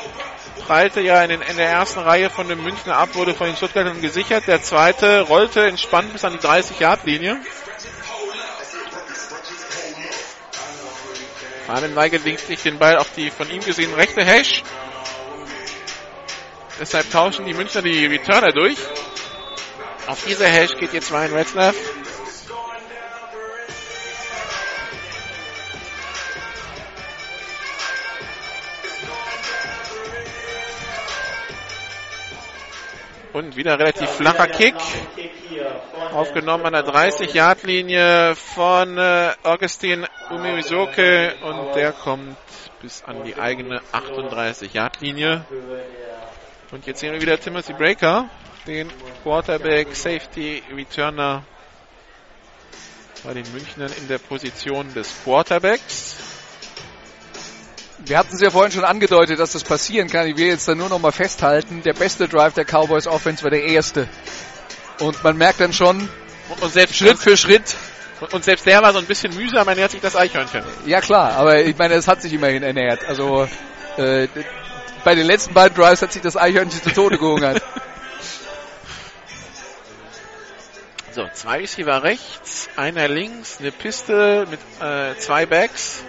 prallte ja in, den, in der ersten Reihe von dem Münchner ab, wurde von den Stuttgartern gesichert. Der zweite rollte entspannt bis an die 30-Yard-Linie. Fabian Weigel linkt sich den Ball auf die von ihm gesehen rechte Hash. Deshalb tauschen die Münchner die Returner durch. Auf diese Hash geht jetzt Ryan Retzlaff. Und wieder relativ flacher Kick. Aufgenommen an der 30-Yard-Linie von äh, Augustin Umewisoke und der kommt bis an die eigene 38-Yard-Linie. Und jetzt sehen wir wieder Timothy Breaker, den Quarterback Safety Returner bei den Münchnern in der Position des Quarterbacks. Wir hatten es ja vorhin schon angedeutet, dass das passieren kann. Ich will jetzt da nur noch mal festhalten, der beste Drive der Cowboys Offense war der erste. Und man merkt dann schon, Und selbst, Schritt für Schritt, und selbst der war so ein bisschen mühsam, ernährt sich das Eichhörnchen. ja klar, aber ich meine, es hat sich immerhin ernährt. Also äh, bei den letzten beiden Drives hat sich das Eichhörnchen zu Tode gehungert. So, zwei Receiver rechts, einer links, eine Piste mit äh, zwei Backs.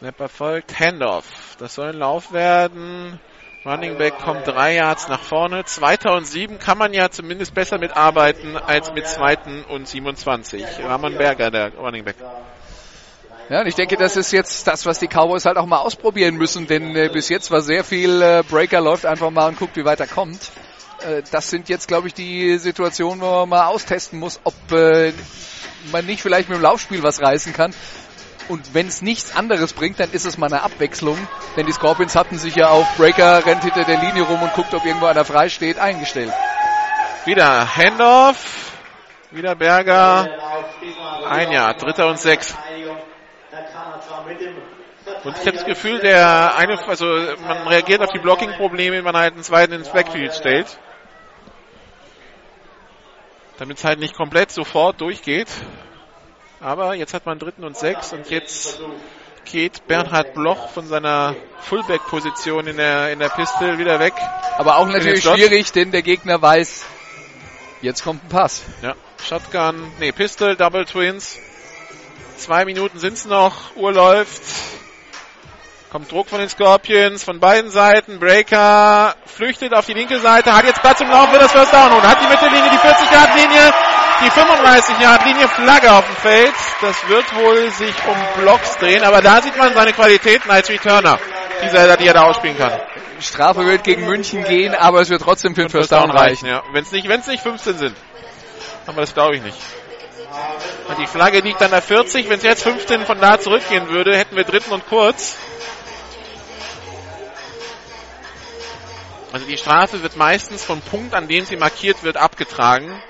Snapper folgt, Handoff. Das soll ein Lauf werden. Running Back kommt drei Yards nach vorne. Zweiter und sieben kann man ja zumindest besser mitarbeiten als mit zweiten und 27. Ramon Berger, der Running Back. Ja, und ich denke, das ist jetzt das, was die Cowboys halt auch mal ausprobieren müssen, denn äh, bis jetzt war sehr viel äh, Breaker läuft einfach mal und guckt, wie weit er kommt. Äh, das sind jetzt, glaube ich, die Situationen, wo man mal austesten muss, ob äh, man nicht vielleicht mit dem Laufspiel was reißen kann. Und wenn es nichts anderes bringt, dann ist es mal eine Abwechslung. Denn die Scorpions hatten sich ja auf Breaker, rennt hinter der Linie rum und guckt, ob irgendwo einer frei steht, eingestellt. Wieder Handoff. Wieder Berger. Ein Jahr, dritter und sechs. Und ich habe das Gefühl, der eine, also man reagiert auf die Blocking-Probleme, wenn man halt einen zweiten ins Backfield stellt. Damit es halt nicht komplett sofort durchgeht. Aber jetzt hat man dritten und sechs und jetzt geht Bernhard Bloch von seiner Fullback-Position in der, in der Pistol wieder weg. Aber auch natürlich schwierig, denn der Gegner weiß, Jetzt kommt ein Pass. Ja. Shotgun, nee, Pistol, Double Twins. Zwei Minuten sind's noch. Uhr läuft. Kommt Druck von den Scorpions von beiden Seiten. Breaker flüchtet auf die linke Seite, hat jetzt Platz zum Laufen für das First Down und hat die Mittellinie, die 40-Yard-Linie, die 35-Yard-Linie, Flagge auf dem Feld. Das wird wohl sich um Blocks drehen, aber da sieht man seine Qualitäten als Returner, die er, die er da ausspielen kann. Strafe wird gegen München gehen, aber es wird trotzdem für den First Down reichen. Ja, wenn es nicht, wenn's nicht 15 sind. Aber das glaube ich nicht. Und die Flagge liegt an der 40. Wenn es jetzt 15 von da zurückgehen würde, hätten wir dritten und kurz. Also die Strafe wird meistens vom Punkt, an dem sie markiert wird, abgetragen.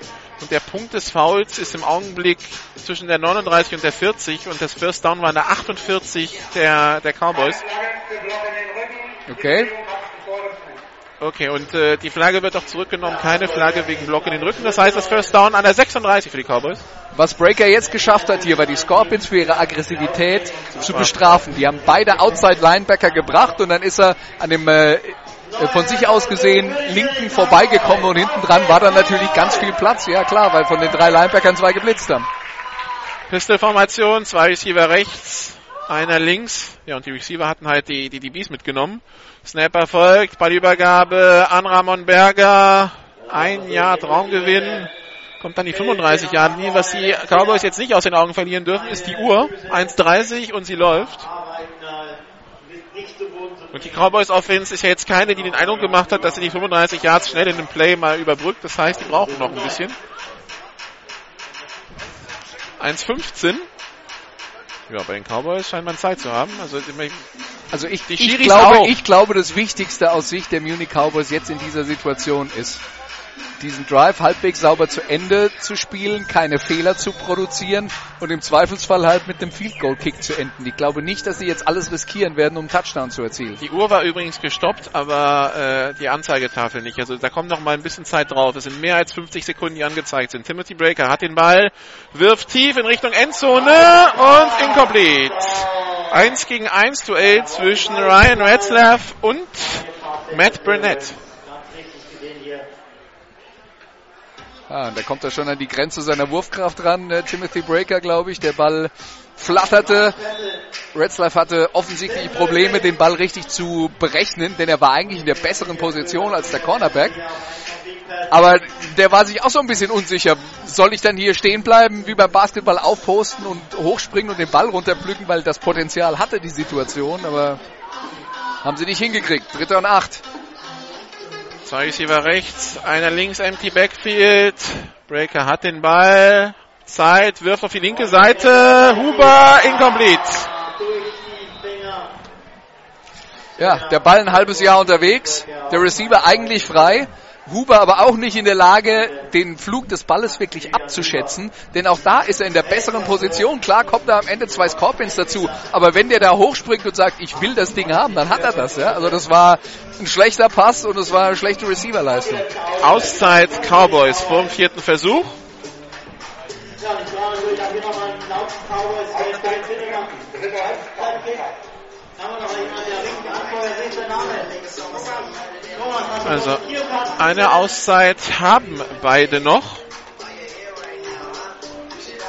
Und der Punkt des Fouls ist im Augenblick zwischen der 39 und der 40 und das First Down war an der 48 der, der Cowboys. Okay. Okay, und äh, die Flagge wird auch zurückgenommen. Keine Flagge wegen Block in den Rücken. Das heißt, das First Down an der 36 für die Cowboys. Was Breaker jetzt geschafft hat hier, war die Scorpions für ihre Aggressivität zu bestrafen. Die haben beide Outside Linebacker gebracht und dann ist er an dem äh, von sich aus gesehen linken vorbeigekommen und hinten dran war dann natürlich ganz viel Platz. Ja klar, weil von den drei Linebackern zwei geblitzt haben. Pistol-Formation, zwei Receiver rechts, einer links. Ja, und die Receiver hatten halt die, die DBs mitgenommen. Snap erfolgt, Ballübergabe an Ramon Berger. Ein Jahr Traumgewinn. Kommt dann die 35 Jahre. Nie, was die Cowboys jetzt nicht aus den Augen verlieren dürfen, ist die Uhr. 1,30 und sie läuft. Und die Cowboys Offense ist ja jetzt keine, die den Eindruck gemacht hat, dass sie die 35 Yards schnell in dem Play mal überbrückt. Das heißt, die brauchen noch ein bisschen. 1,15. Ja, bei den Cowboys scheint man Zeit zu haben. Also, also ich, ich, glaube, ich glaube, das Wichtigste aus Sicht der Munich Cowboys jetzt in dieser Situation ist, diesen Drive halbwegs sauber zu Ende zu spielen, keine Fehler zu produzieren und im Zweifelsfall halt mit dem Field Goal Kick zu enden. Ich glaube nicht, dass sie jetzt alles riskieren werden, um Touchdown zu erzielen. Die Uhr war übrigens gestoppt, aber äh, die Anzeigetafel nicht. Also da kommt noch mal ein bisschen Zeit drauf. Es sind mehr als 50 Sekunden, die angezeigt sind. Timothy Breaker hat den Ball, wirft tief in Richtung Endzone und incomplete. Eins gegen eins Duell zwischen Ryan Retzlaff und Matt Burnett. Ah, da kommt er schon an die Grenze seiner Wurfkraft ran, äh, Timothy Breaker, glaube ich. Der Ball flatterte. Retzlaff hatte offensichtlich Probleme, den Ball richtig zu berechnen, denn er war eigentlich in der besseren Position als der Cornerback. Aber der war sich auch so ein bisschen unsicher. Soll ich dann hier stehen bleiben, wie beim Basketball aufposten und hochspringen und den Ball runterpflücken, weil das Potenzial hatte die Situation, aber haben sie nicht hingekriegt. Dritter und acht. Zwei Receiver rechts, einer links, empty Backfield. Breaker hat den Ball. Zeit, wirft auf die linke Seite. Huber, incomplete. Ja, der Ball ein halbes Jahr unterwegs. Der Receiver eigentlich frei. Huber aber auch nicht in der Lage, den Flug des Balles wirklich abzuschätzen, denn auch da ist er in der besseren Position. Klar kommt da am Ende zwei Scorpions dazu, aber wenn der da hochspringt und sagt, ich will das Ding haben, dann hat er das. Ja? Also das war ein schlechter Pass und es war eine schlechte Receiverleistung. Auszeit Cowboys vor dem vierten Versuch. Also eine Auszeit haben beide noch.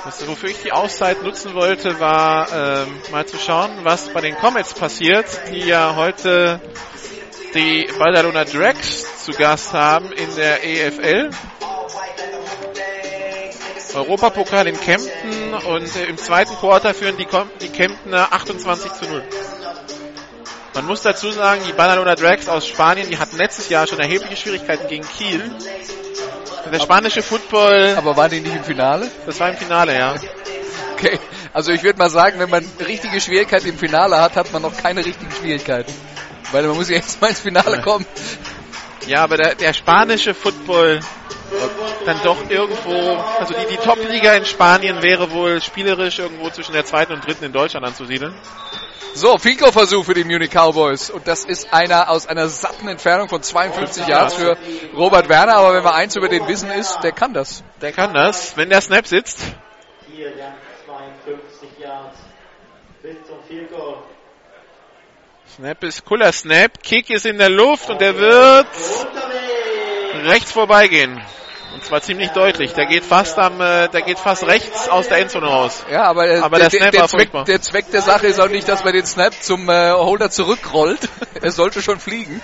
Was, wofür ich die Auszeit nutzen wollte, war ähm, mal zu schauen, was bei den Comets passiert, die ja heute die Badalona Drags zu Gast haben in der EFL. Europapokal in Kempten und äh, im zweiten Quarter führen die, die Kemptener 28 zu 0. Man muss dazu sagen, die Badalona Drags aus Spanien, die hatten letztes Jahr schon erhebliche Schwierigkeiten gegen Kiel. Der spanische Football. Aber waren die nicht im Finale? Das war im Finale, ja. Okay, also ich würde mal sagen, wenn man richtige Schwierigkeiten im Finale hat, hat man noch keine richtigen Schwierigkeiten. Weil man muss ja erst mal ins Finale kommen. Ja, aber der, der spanische Football dann doch irgendwo, also die, die Top-Liga in Spanien wäre wohl spielerisch irgendwo zwischen der zweiten und dritten in Deutschland anzusiedeln. So, Fico-Versuch für die Munich Cowboys. Und das ist einer aus einer satten Entfernung von 52 Yards für Robert Werner. Aber wenn wir eins über den wissen ist, der kann das. Der kann das, wenn der Snap sitzt. Hier dann 52 Yards bis zum Field Goal. Snap ist cooler Snap. Kick ist in der Luft und der wird rechts vorbeigehen. Und zwar ziemlich deutlich. Der geht fast am, äh, der geht fast rechts aus der Endzone raus. Ja, aber, äh, Aber der, der der, Snap der, war Zweck, der Zweck der Sache ist auch nicht, dass man den Snap zum äh, Holder zurückrollt. er sollte schon fliegen.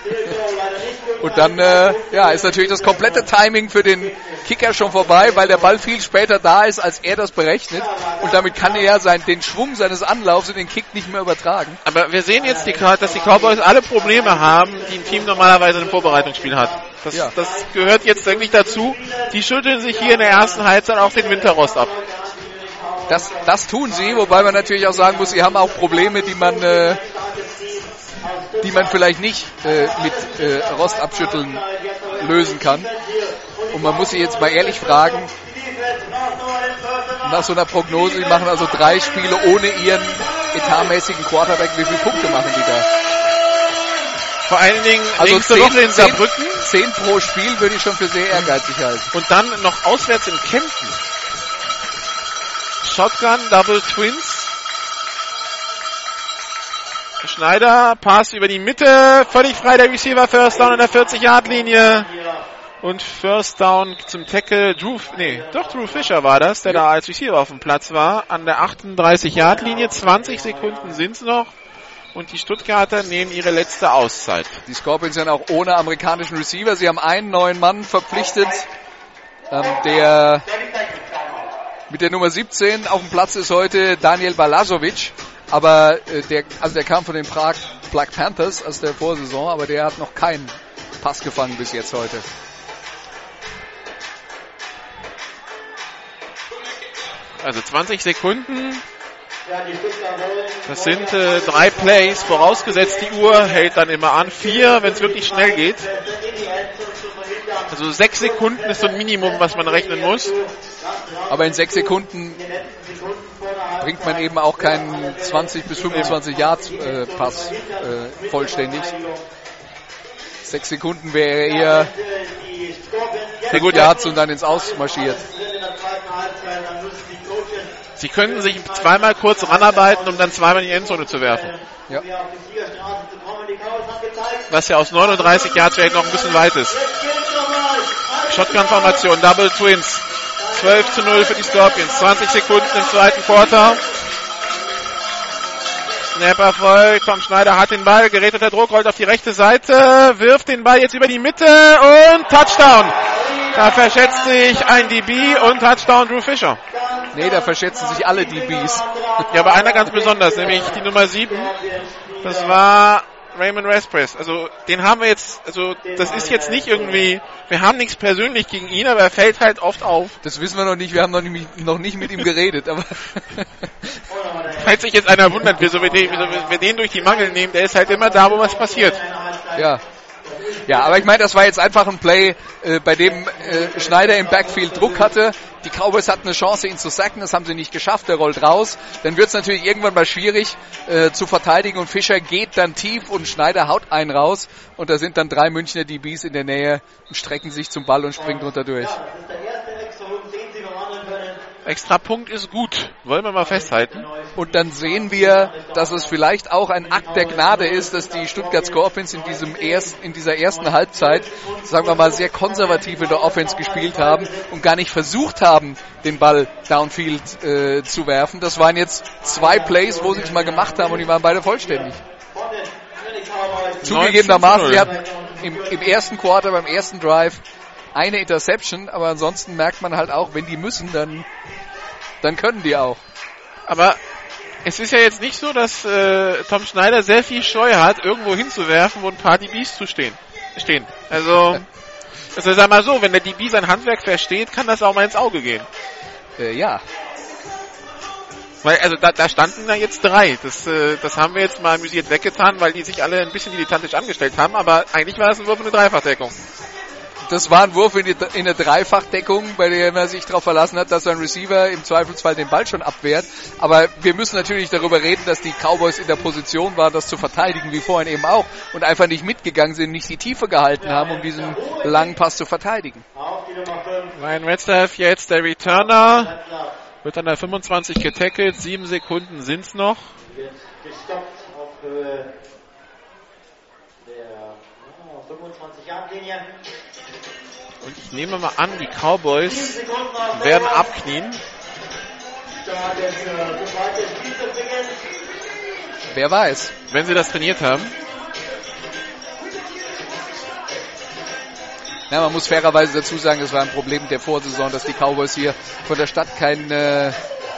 Und dann äh, ja, ist natürlich das komplette Timing für den Kicker schon vorbei, weil der Ball viel später da ist, als er das berechnet. Und damit kann er ja sein, den Schwung seines Anlaufs in den Kick nicht mehr übertragen. Aber wir sehen jetzt, die, dass die Cowboys alle Probleme haben, die ein Team normalerweise im Vorbereitungsspiel hat. Das, Ja. das gehört jetzt wirklich dazu. Die schütteln sich hier in der ersten Halbzeit auch den Winterrost ab. Das, das tun sie, wobei man natürlich auch sagen muss, sie haben auch Probleme, die man, äh, die man vielleicht nicht äh, mit äh, Rostabschütteln lösen kann. Und man muss sich jetzt mal ehrlich fragen, nach so einer Prognose, die machen also drei Spiele ohne ihren etatmäßigen Quarterback, wie viele Punkte machen die da? Vor allen Dingen Also nächste zehn, Woche in Saarbrücken zehn pro Spiel würde ich schon für sehr ehrgeizig halten. und dann noch auswärts in Kempten. Shotgun, Double Twins. Schneider, Pass über die Mitte, völlig frei der Receiver, First Down an der 40-Yard-Linie. Und First Down zum Tackle, Drew, nee, doch Drew Fischer war das, der da als Receiver auf dem Platz war, an der 38-Yard-Linie. 20 Sekunden sind's noch. Und die Stuttgarter nehmen ihre letzte Auszeit. Die Scorpions sind auch ohne amerikanischen Receiver. Sie haben einen neuen Mann verpflichtet, ähm, der mit der Nummer 17 auf dem Platz ist heute Daniel Balazovic. Aber äh, der, also der kam von den Prag Black Panthers aus der Vorsaison, aber der hat noch keinen Pass gefangen bis jetzt heute. Also 20 Sekunden. Das sind äh, drei Plays, vorausgesetzt die Uhr hält dann immer an. Vier, wenn es wirklich schnell geht. Also sechs Sekunden ist so ein Minimum, was man rechnen muss. Aber in sechs Sekunden bringt man eben auch keinen 20 bis 25 Yards äh, Pass äh, vollständig. Sechs Sekunden wäre eher Sehr gut, Yards und dann ins Ausmarschiert. Sie können sich zweimal kurz ranarbeiten, um dann zweimal in die Endzone zu werfen. Ja. Was ja aus 39 Yards vielleicht noch ein bisschen weit ist. Shotgun-Formation, Double Twins. 12 zu 0 für die Scorpions. 20 Sekunden im zweiten Quarter. Snap Erfolg. Tom Schneider hat den Ball, gerät unter Druck, rollt auf die rechte Seite, wirft den Ball jetzt über die Mitte und Touchdown. Da verschätzt sich ein DB und Touchdown Drew Fischer. Nee, da verschätzen sich alle DBs. Ja, aber einer ganz besonders, nämlich die Nummer 7. Das war Raymond Raspress. Also den haben wir jetzt, also das ist jetzt nicht irgendwie, wir haben nichts persönlich gegen ihn, aber er fällt halt oft auf. Das wissen wir noch nicht, wir haben noch nicht, noch nicht mit ihm geredet, aber Falls sich jetzt einer wundert, wieso wir, den, wieso wir den durch die Mangel nehmen, der ist halt immer da, wo was passiert. ja. Ja, aber ich meine, das war jetzt einfach ein Play, äh, bei dem äh, Schneider im Backfield Druck hatte. Die Cowboys hatten eine Chance, ihn zu sacken, das haben sie nicht geschafft, der rollt raus. Dann wird es natürlich irgendwann mal schwierig äh, zu verteidigen und Fischer geht dann tief und Schneider haut einen raus und da sind dann drei Münchner DBs in der Nähe und strecken sich zum Ball und springen drunter durch. Extra Punkt ist gut. Wollen wir mal festhalten. Und dann sehen wir, dass es vielleicht auch ein Akt der Gnade ist, dass die Stuttgart Scorpions in diesem erst, in dieser ersten Halbzeit, sagen wir mal, sehr konservativ in der Offense gespielt haben und gar nicht versucht haben, den Ball downfield äh, zu werfen. Das waren jetzt zwei Plays, wo sie es mal gemacht haben und die waren beide vollständig. Zugegebenermaßen, sie hatten im, im ersten Quarter, beim ersten Drive eine Interception, aber ansonsten merkt man halt auch, wenn die müssen, dann, dann können die auch. Aber es ist ja jetzt nicht so, dass äh, Tom Schneider sehr viel Scheu hat, irgendwo hinzuwerfen, wo ein paar DBs zu stehen. stehen. Also, also sag mal so, wenn der DB sein Handwerk versteht, kann das auch mal ins Auge gehen. Äh, ja, Weil, also da, da standen da jetzt drei. Das, äh, das haben wir jetzt mal amüsiert weggetan, weil die sich alle ein bisschen dilettantisch angestellt haben, aber eigentlich war es ein Wurf in eine Dreifachdeckung. Das war ein Wurf in, die, in eine Dreifachdeckung, bei der man sich darauf verlassen hat, dass ein Receiver im Zweifelsfall den Ball schon abwehrt. Aber wir müssen natürlich darüber reden, dass die Cowboys in der Position waren, das zu verteidigen, wie vorhin eben auch, und einfach nicht mitgegangen sind, nicht die Tiefe gehalten haben, um diesen langen Pass zu verteidigen. Ryan Metcalf jetzt der Returner. Wird an der 25 getackelt. Sieben Sekunden sind's noch. Wird gestoppt auf Höhe der 25 Yard Linie. Und ich nehme mal an, die Cowboys 7 Sekunden auf werden abknien. Wer weiß. wenn sie das trainiert haben. Ja, man muss fairerweise dazu sagen, es war ein Problem der Vorsaison, dass die Cowboys hier von der Stadt keinen äh,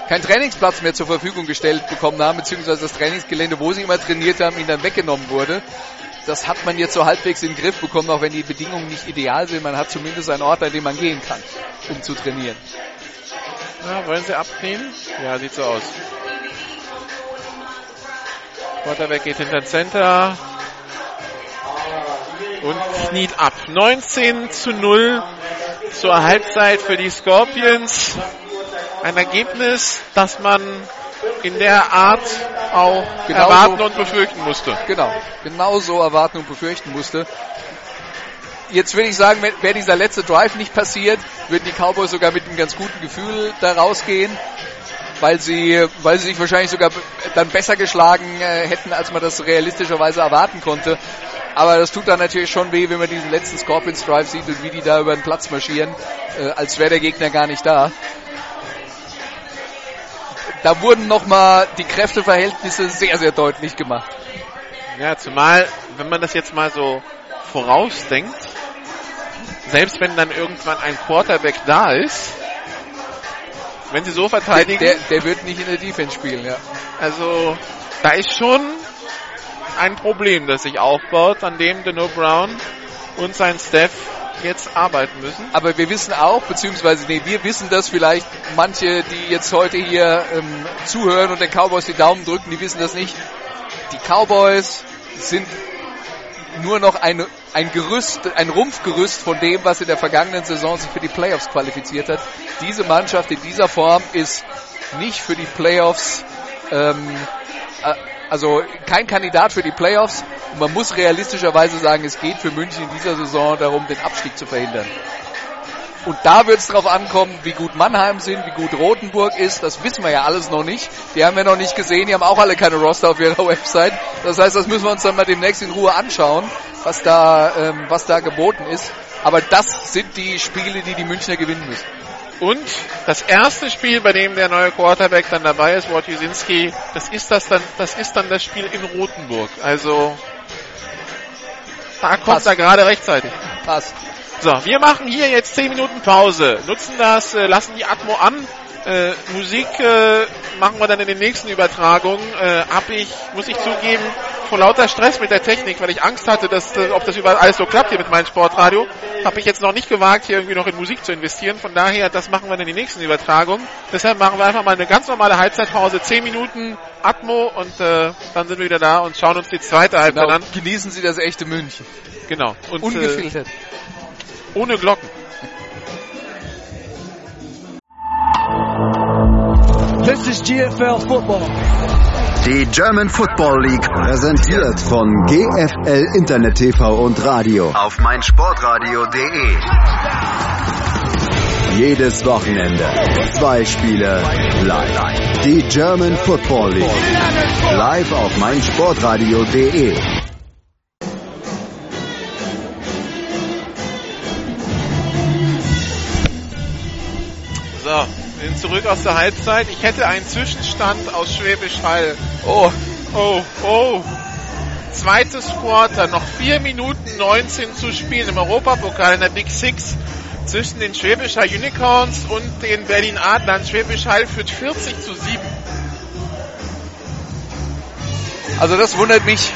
keinen Trainingsplatz mehr zur Verfügung gestellt bekommen haben, beziehungsweise das Trainingsgelände, wo sie immer trainiert haben, ihnen dann weggenommen wurde. Das hat man jetzt so halbwegs in den Griff bekommen, auch wenn die Bedingungen nicht ideal sind. Man hat zumindest einen Ort, an dem man gehen kann, um zu trainieren. Ja, wollen sie abknien? Ja, sieht so aus. Quarterback geht hinter den Center und kniet ab. 19 zu 0 zur Halbzeit für die Scorpions. Ein Ergebnis, das man in der Art auch Genau erwarten so. und befürchten musste. Genau, genau so erwarten und befürchten musste. Jetzt würde ich sagen, wäre dieser letzte Drive nicht passiert, würden die Cowboys sogar mit einem ganz guten Gefühl da rausgehen, weil sie, weil sie sich wahrscheinlich sogar dann besser geschlagen äh, hätten, als man das realistischerweise erwarten konnte. Aber das tut dann natürlich schon weh, wenn man diesen letzten Scorpions Drive sieht und wie die da über den Platz marschieren, äh, als wäre der Gegner gar nicht da. Da wurden nochmal die Kräfteverhältnisse sehr, sehr deutlich gemacht. Ja, zumal, wenn man das jetzt mal so vorausdenkt, selbst wenn dann irgendwann ein Quarterback da ist, wenn sie so verteidigen, Der, der wird nicht in der Defense spielen, ja. also da ist schon ein Problem, das sich aufbaut, an dem Deno Brown und sein Staff jetzt arbeiten müssen. Aber wir wissen auch, beziehungsweise nee, wir wissen das vielleicht, manche, die jetzt heute hier ähm, zuhören und den Cowboys die Daumen drücken, die wissen das nicht. Die Cowboys sind nur noch ein, ein Gerüst, ein Rumpfgerüst von dem, was in der vergangenen Saison sich für die Playoffs qualifiziert hat. Diese Mannschaft in dieser Form ist nicht für die Playoffs, ähm, äh, also kein Kandidat für die Playoffs. Und man muss realistischerweise sagen, es geht für München in dieser Saison darum, den Abstieg zu verhindern. Und da wird es darauf ankommen, wie gut Mannheim sind, wie gut Rothenburg ist. Das wissen wir ja alles noch nicht. Die haben wir noch nicht gesehen. Die haben auch alle keine Roster auf ihrer Website. Das heißt, das müssen wir uns dann mal demnächst in Ruhe anschauen, was da, ähm, was da geboten ist. Aber das sind die Spiele, die die Münchner gewinnen müssen. Und das erste Spiel, bei dem der neue Quarterback dann dabei ist, Wojciechowski, das ist das dann, das ist dann das Spiel in Rothenburg. Also da kommt Passt. er gerade rechtzeitig. Passt. So, wir machen hier jetzt 10 Minuten Pause, nutzen das, äh, lassen die Atmo an. Äh, Musik äh, machen wir dann in den nächsten Übertragungen. Äh, hab ich, muss ich zugeben, vor lauter Stress mit der Technik, weil ich Angst hatte, dass, äh, ob das überall alles so klappt hier mit meinem Sportradio, habe ich jetzt noch nicht gewagt, hier irgendwie noch in Musik zu investieren. Von daher, das machen wir in den nächsten Übertragungen. Deshalb machen wir einfach mal eine ganz normale Halbzeitpause, 10 Minuten Atmo und äh, dann sind wir wieder da und schauen uns die zweite Halbzeit Genau. an. Genießen Sie das echte München. Genau. Und, äh, Ungefiltert. ohne Glocken. This is GFL Football. Die German Football League präsentiert von GFL Internet TV und Radio auf meinsportradio.de. Jedes Wochenende zwei Spiele live. Die German Football League live auf meinsportradio.de. So, wir sind zurück aus der Halbzeit. Ich hätte einen Zwischenstand aus Schwäbisch Hall. Oh, Oh, oh. Zweites Quarter, noch 4 Minuten 19 zu spielen im Europapokal in der Big Six zwischen den Schwäbisch Hall Unicorns und den Berlin Adlern. Schwäbisch Hall führt 40 zu 7. also das wundert mich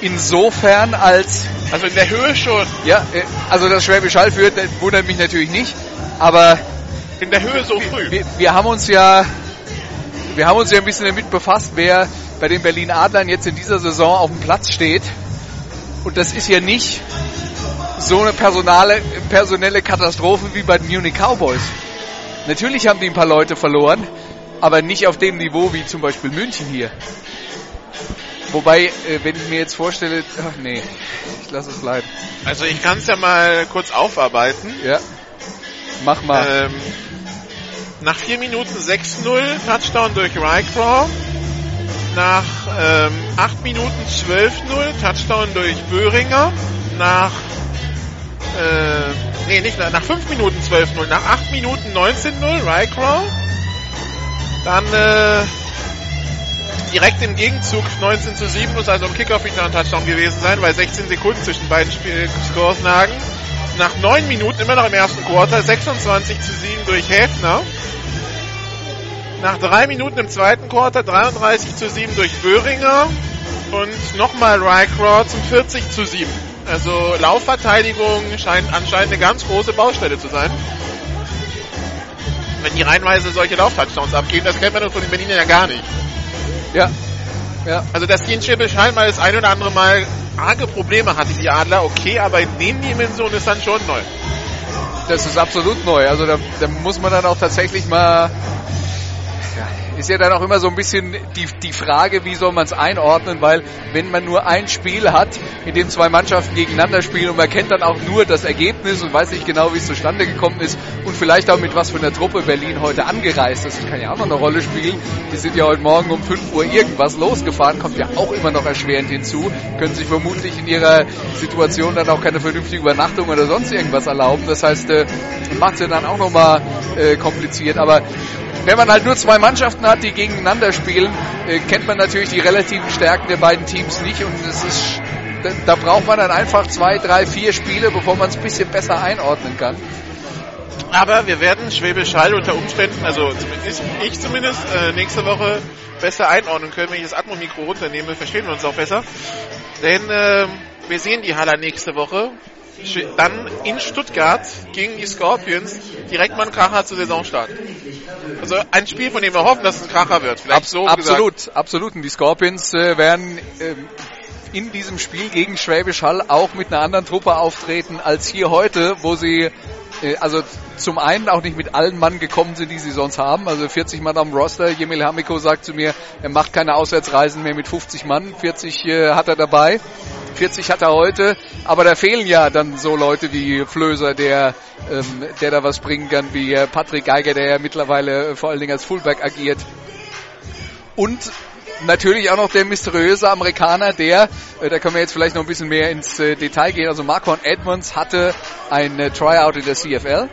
insofern als Also in der Höhe schon. Ja, äh, also das Schwäbisch Hall führt, das wundert mich natürlich nicht. Aber In der Höhe so früh. wir, wir haben uns ja, wir haben uns ja ein bisschen damit befasst, wer bei den Berlin Adlern jetzt in dieser Saison auf dem Platz steht. Und das ist ja nicht so eine personale, personelle Katastrophe wie bei den Munich Cowboys. Natürlich haben die ein paar Leute verloren, aber nicht auf dem Niveau wie zum Beispiel München hier. Wobei, äh, wenn ich mir jetzt vorstelle, ach nee, ich lasse es bleiben. Also ich kann es ja mal kurz aufarbeiten. Ja. Mach mal. Ähm, nach 4 Minuten 6-0, Touchdown durch Rycrow. Nach ähm, 8 Minuten 12-0, Touchdown durch Böhringer. nach äh, nee, nicht nach, nach 5 Minuten 12-0, nach 8 Minuten 19-0, Rycrow. Dann äh, direkt im Gegenzug 19 zu 7 muss also ein Kickoff-Return-Touchdown gewesen sein, weil 16 Sekunden zwischen beiden Spiel Scores lagen. Nach 9 Minuten, immer noch im ersten Quarter, 26 zu 7 durch Häfner. Nach 3 Minuten im zweiten Quarter 33 zu 7 durch Böhringer. Und nochmal Rycrow zum 40 zu 7. Also Laufverteidigung scheint anscheinend eine ganz große Baustelle zu sein. Wenn die reihenweise solche Lauftouchdowns abgeben, das kennt man von den Berlinern ja gar nicht. Ja. Ja. Also in Schwäbisch Hall mal das ein oder andere Mal arge Probleme hatte, die Adler, okay, aber in den Dimensionen ist dann schon neu. Das ist absolut neu. Also da, da muss man dann auch tatsächlich mal ist ja dann auch immer so ein bisschen die, die Frage, wie soll man es einordnen, weil wenn man nur ein Spiel hat, in dem zwei Mannschaften gegeneinander spielen und man kennt dann auch nur das Ergebnis und weiß nicht genau, wie es zustande gekommen ist und vielleicht auch mit was für einer Truppe Berlin heute angereist ist, das kann ja auch noch eine Rolle spielen. Die sind ja heute Morgen um 5 Uhr irgendwas losgefahren, kommt ja auch immer noch erschwerend hinzu, können sich vermutlich in ihrer Situation dann auch keine vernünftige Übernachtung oder sonst irgendwas erlauben. Das heißt, äh, macht es ja dann auch nochmal äh, kompliziert. Aber wenn man halt nur zwei Mannschaften hat, die gegeneinander spielen, äh, kennt man natürlich die relativen Stärken der beiden Teams nicht und es ist, da, braucht man dann einfach zwei, drei, vier Spiele, bevor man es ein bisschen besser einordnen kann. Aber wir werden Schwäbisch Hall unter Umständen, also ich, ich zumindest, äh, nächste Woche besser einordnen können. Wenn ich das Atmo-Mikro runternehme, verstehen wir uns auch besser. Denn äh, wir sehen die Haller nächste Woche dann in Stuttgart gegen die Scorpions direkt mal ein Kracher zu Saisonstart. Also ein Spiel, von dem wir hoffen, dass es ein Kracher wird. Vielleicht so absolut, gesagt. absolut. Und die Scorpions äh, werden äh, in diesem Spiel gegen Schwäbisch Hall auch mit einer anderen Truppe auftreten als hier heute, wo sie also zum einen auch nicht mit allen Mann gekommen sind, die sie sonst haben. Also 40 Mann am Roster. Jemil Hamiko sagt zu mir, er macht keine Auswärtsreisen mehr mit 50 Mann. 40 äh, hat er dabei. 40 hat er heute. Aber da fehlen ja dann so Leute wie Flöser, der, ähm, der da was bringen kann, wie äh, Patrick Geiger, der ja mittlerweile äh, vor allen Dingen als Fullback agiert. Und natürlich auch noch der mysteriöse Amerikaner, der, äh, da können wir jetzt vielleicht noch ein bisschen mehr ins äh, Detail gehen. Also Marcon Edmonds hatte ein äh, Tryout in der CFL.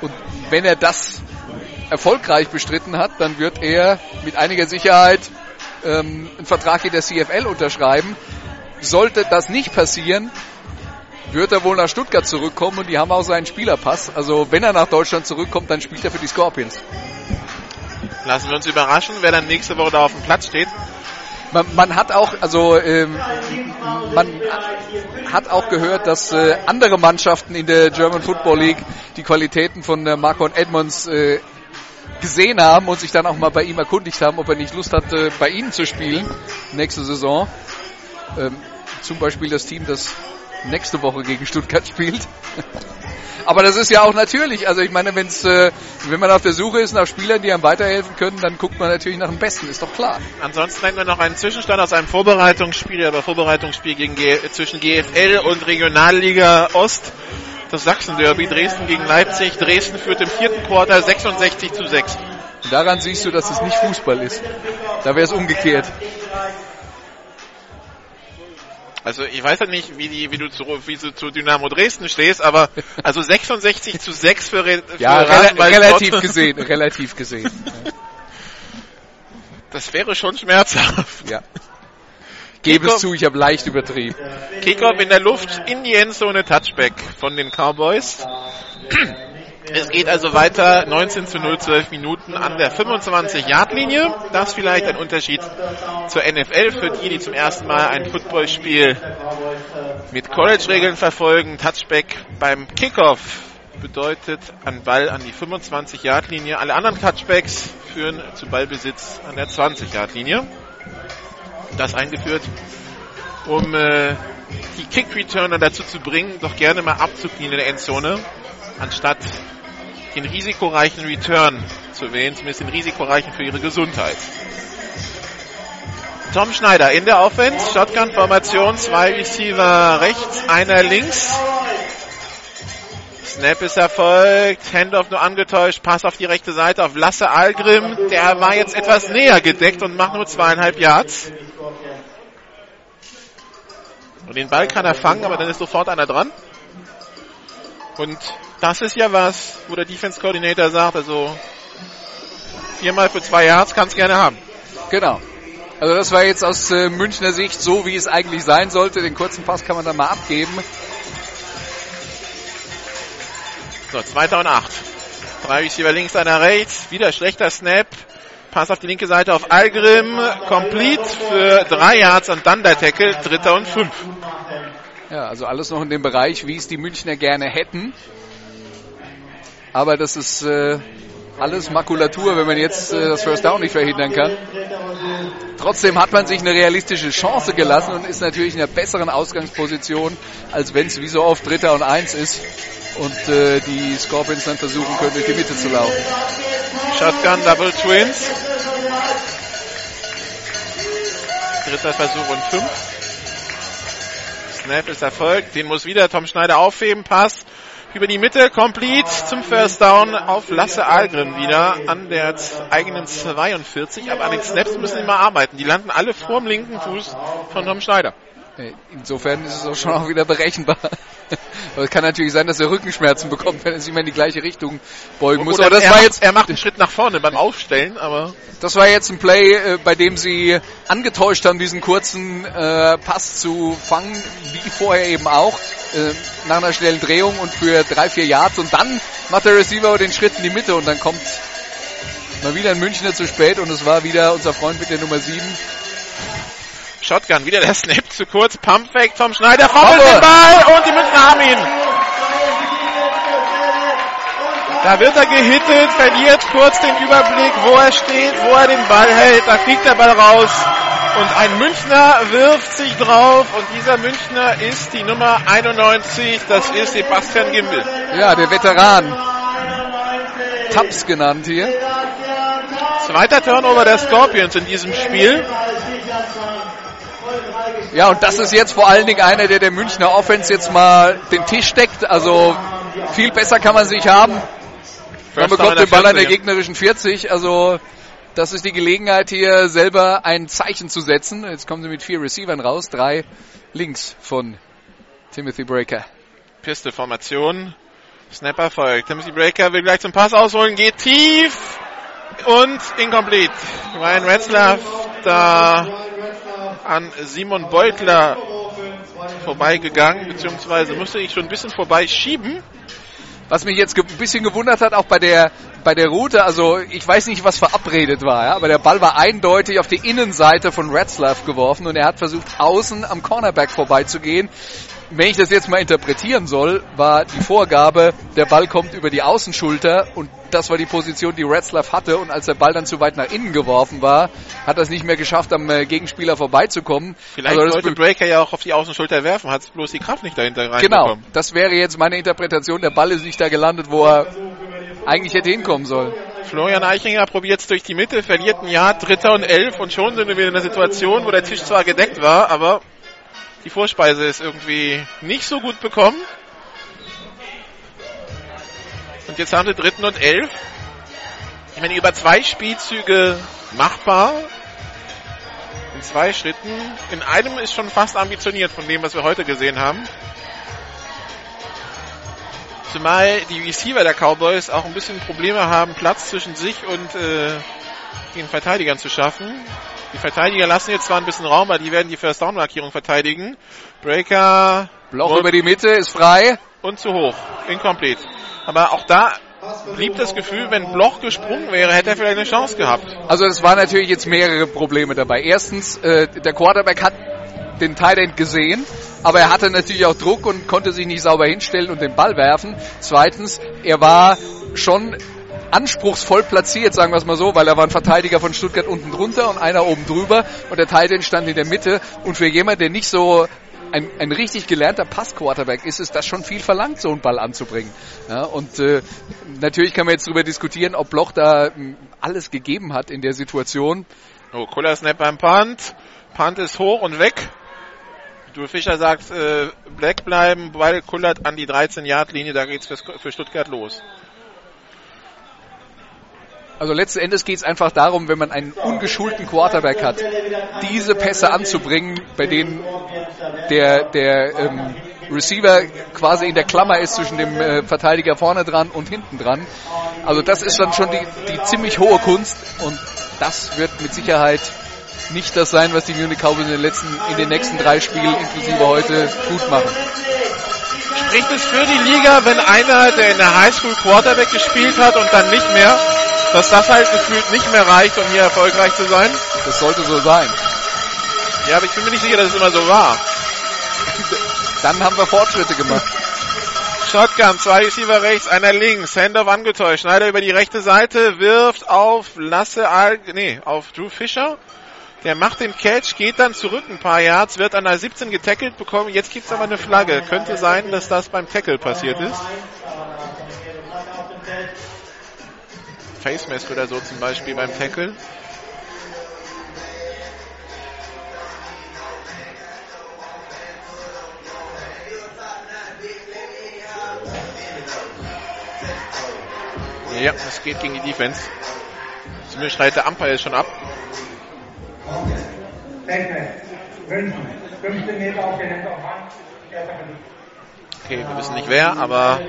Und wenn er das erfolgreich bestritten hat, dann wird er mit einiger Sicherheit ähm, einen Vertrag in der CFL unterschreiben. Sollte das nicht passieren, wird er wohl nach Stuttgart zurückkommen und die haben auch seinen Spielerpass. Also wenn er nach Deutschland zurückkommt, dann spielt er für die Scorpions. Lassen wir uns überraschen, wer dann nächste Woche da auf dem Platz steht. Man, man hat auch, also ähm, man hat auch gehört, dass äh, andere Mannschaften in der German Football League die Qualitäten von äh, Marco Edmonds äh, gesehen haben und sich dann auch mal bei ihm erkundigt haben, ob er nicht Lust hat, äh, bei ihnen zu spielen nächste Saison. Ähm, zum Beispiel das Team, das nächste Woche gegen Stuttgart spielt. Aber das ist ja auch natürlich. Also ich meine, wenn's, äh, wenn man auf der Suche ist nach Spielern, die einem weiterhelfen können, dann guckt man natürlich nach dem Besten, ist doch klar. Ansonsten hätten wir noch einen Zwischenstand aus einem Vorbereitungsspiel, aber Vorbereitungsspiel gegen G zwischen GFL und Regionalliga Ost. Das Sachsen-Derby, Dresden gegen Leipzig. Dresden führt im vierten Quartal 66 zu 6. Daran siehst du, dass es nicht Fußball ist. Da wäre es umgekehrt. Also ich weiß ja nicht, wie, die, wie, du zu, wie du zu Dynamo Dresden stehst, aber also 66 zu 6 für, für ja, rel relativ gesehen, relativ gesehen. Das wäre schon schmerzhaft. Ja. Gebe es zu, ich habe leicht übertrieben. Kickoff in der Luft in die Endzone Touchback von den Cowboys. Es geht also weiter 19 zu 0, 12 Minuten an der 25-Yard-Linie. Das vielleicht ein Unterschied zur NFL für die, die zum ersten Mal ein Footballspiel mit College-Regeln verfolgen. Touchback beim Kickoff bedeutet ein Ball an die 25-Yard-Linie. Alle anderen Touchbacks führen zu Ballbesitz an der 20-Yard-Linie. Das eingeführt, um äh, die Kick-Returner dazu zu bringen, doch gerne mal abzuknien in der Endzone, anstatt den risikoreichen Return zu wählen, zumindest den risikoreichen für ihre Gesundheit. Tom Schneider in der Offense, Shotgun-Formation, zwei Receiver rechts, einer links. Snap ist erfolgt, Handoff nur angetäuscht, Pass auf die rechte Seite auf Lasse Algrim, der war jetzt etwas näher gedeckt und macht nur zweieinhalb Yards. Und den Ball kann er fangen, aber dann ist sofort einer dran. Und das ist ja was, wo der Defense Coordinator sagt, also viermal für zwei Yards kannst gerne haben. Genau. Also das war jetzt aus äh, Münchner Sicht so, wie es eigentlich sein sollte. Den kurzen Pass kann man dann mal abgeben. So, zweiter und acht. Drei Receiver links, einer rechts. Wieder schlechter Snap. Pass auf die linke Seite auf Algrim. Complete für drei Yards und dann der Tackle. Dritter und fünf. Ja, also alles noch in dem Bereich, wie es die Münchner gerne hätten. Aber das ist äh, alles Makulatur, wenn man jetzt äh, das First Down nicht verhindern kann. Trotzdem hat man sich eine realistische Chance gelassen und ist natürlich in einer besseren Ausgangsposition, als wenn es wie so oft Dritter und Eins ist und äh, die Scorpions dann versuchen können, durch die Mitte zu laufen. Shotgun Double Twins. Dritter Versuch und fünf. Snap ist erfolgt. Den muss wieder Tom Schneider aufheben. Pass über die Mitte. Complete zum First Down auf Lasse Algren wieder an der eigenen 42. Aber an den Snaps müssen immer arbeiten. Die landen alle vorm linken Fuß von Tom Schneider. Insofern ist es auch schon auch wieder berechenbar. Aber es kann natürlich sein, dass er Rückenschmerzen bekommt, wenn er sich immer in die gleiche Richtung beugen muss. Oder Aber das er war macht, jetzt, er macht einen Schritt nach vorne beim Aufstellen, aber das war jetzt ein Play, äh, bei dem sie angetäuscht haben, diesen kurzen äh, Pass zu fangen, wie vorher eben auch, äh, nach einer schnellen Drehung und für drei, vier Yards. Und dann macht der Receiver den Schritt in die Mitte und dann kommt mal wieder ein Münchner zu spät und es war wieder unser Freund mit der Nummer 7. Shotgun, wieder der Snap zu kurz, Pump weg, Tom Schneider fummelt den Ball und die Münchner haben ihn. Da wird er gehittet, verliert kurz den Überblick, wo er steht, wo er den Ball hält. Da fliegt der Ball raus. Und ein Münchner wirft sich drauf. Und dieser Münchner ist die Nummer 91. Das ist Sebastian Gimbel. Ja, der Veteran. Taps genannt hier. Zweiter Turnover der Scorpions in diesem Spiel. Ja, und das ist jetzt vor allen Dingen einer, der der Münchner Offense jetzt mal den Tisch deckt. Also viel besser kann man sich haben. Man bekommt den Ball an der gegnerischen 40. Also das ist die Gelegenheit hier selber ein Zeichen zu setzen. Jetzt kommen sie mit vier Receivern raus. Drei links von Timothy Breaker. Pistol-Formation. Snapper folgt. Timothy Breaker will gleich zum Pass ausholen, geht tief und incomplete. Ryan Retzlaff da an Simon Beutler vorbeigegangen, beziehungsweise musste ich schon ein bisschen vorbeischieben. Was mich jetzt ein bisschen gewundert hat, auch bei der, bei der Route, also ich weiß nicht, was verabredet war, ja, aber der Ball war eindeutig auf die Innenseite von Retzlaff geworfen und er hat versucht, außen am Cornerback vorbeizugehen. Wenn ich das jetzt mal interpretieren soll, war die Vorgabe, der Ball kommt über die Außenschulter und das war die Position, die Retzlaff hatte und als der Ball dann zu weit nach innen geworfen war, hat er es nicht mehr geschafft, am äh, Gegenspieler vorbeizukommen. Vielleicht also wollte Breaker ja auch auf die Außenschulter werfen, hat bloß die Kraft nicht dahinter reinbekommen. Genau, das wäre jetzt meine Interpretation. Der Ball ist nicht da gelandet, wo er eigentlich hätte hinkommen sollen. Florian Eichinger probiert es durch die Mitte, verliert ein Jahr, Dritter und Elf und schon sind wir wieder in einer Situation, wo der Tisch zwar gedeckt war, aber die Vorspeise ist irgendwie nicht so gut bekommen. Und jetzt haben wir dritten und elf. Ich meine, über zwei Spielzüge machbar. In zwei Schritten. In einem ist schon fast ambitioniert von dem, was wir heute gesehen haben. Zumal die Receiver der Cowboys auch ein bisschen Probleme haben, Platz zwischen sich und äh, den Verteidigern zu schaffen. Die Verteidiger lassen jetzt zwar ein bisschen Raum, aber die werden die First Down Markierung verteidigen. Breaker. Bloch über die Mitte ist frei. Und zu hoch. Incomplete. Aber auch da blieb das Gefühl, wenn Bloch gesprungen wäre, hätte er vielleicht eine Chance gehabt. Also es waren natürlich jetzt mehrere Probleme dabei. Erstens, äh, der Quarterback hat den Tight gesehen, aber er hatte natürlich auch Druck und konnte sich nicht sauber hinstellen und den Ball werfen. Zweitens, er war schon anspruchsvoll platziert, sagen wir es mal so, weil er war ein Verteidiger von Stuttgart unten drunter und einer oben drüber und der Tight End stand in der Mitte und für jemanden, der nicht so ein, ein richtig gelernter Passquarterback ist es das schon viel verlangt, so einen Ball anzubringen. Ja, und äh, natürlich kann man jetzt darüber diskutieren, ob Bloch da äh, alles gegeben hat in der Situation. Oh, cooler Snap beim Punt. Punt ist hoch und weg. Du Fischer sagt, äh, Black bleiben, Ball kullert an die 13-Yard-Linie, da geht's für Stuttgart los. Also letzten Endes geht es einfach darum, wenn man einen ungeschulten Quarterback hat, diese Pässe anzubringen, bei denen der, der ähm, Receiver quasi in der Klammer ist zwischen dem äh, Verteidiger vorne dran und hinten dran. Also das ist dann schon die, die ziemlich hohe Kunst und das wird mit Sicherheit nicht das sein, was die Munich Cowboys in den, letzten, in den nächsten drei Spielen inklusive heute gut machen. Spricht es für die Liga, wenn einer, der in der Highschool Quarterback gespielt hat und dann nicht mehr, dass das halt gefühlt nicht mehr reicht, um hier erfolgreich zu sein? Das sollte so sein. Ja, aber ich bin mir nicht sicher, dass es immer so war. Dann haben wir Fortschritte gemacht. Shotgun, zwei Receiver rechts, einer links, Handoff angetäuscht, Schneider über die rechte Seite, wirft auf Lasse Al, nee, auf Drew Fischer. Der macht den Catch, geht dann zurück ein paar Yards, wird an der 17 getackelt bekommen. Jetzt gibt's aber eine Flagge. Könnte sein, dass das beim Tackle passiert ist. Face Mask oder so zum Beispiel beim Tackle. Ja, es geht gegen die Defense. Zumindest schreit der Umpire schon ab. 15 Meter auf den Händen Okay, wir wissen nicht wer, aber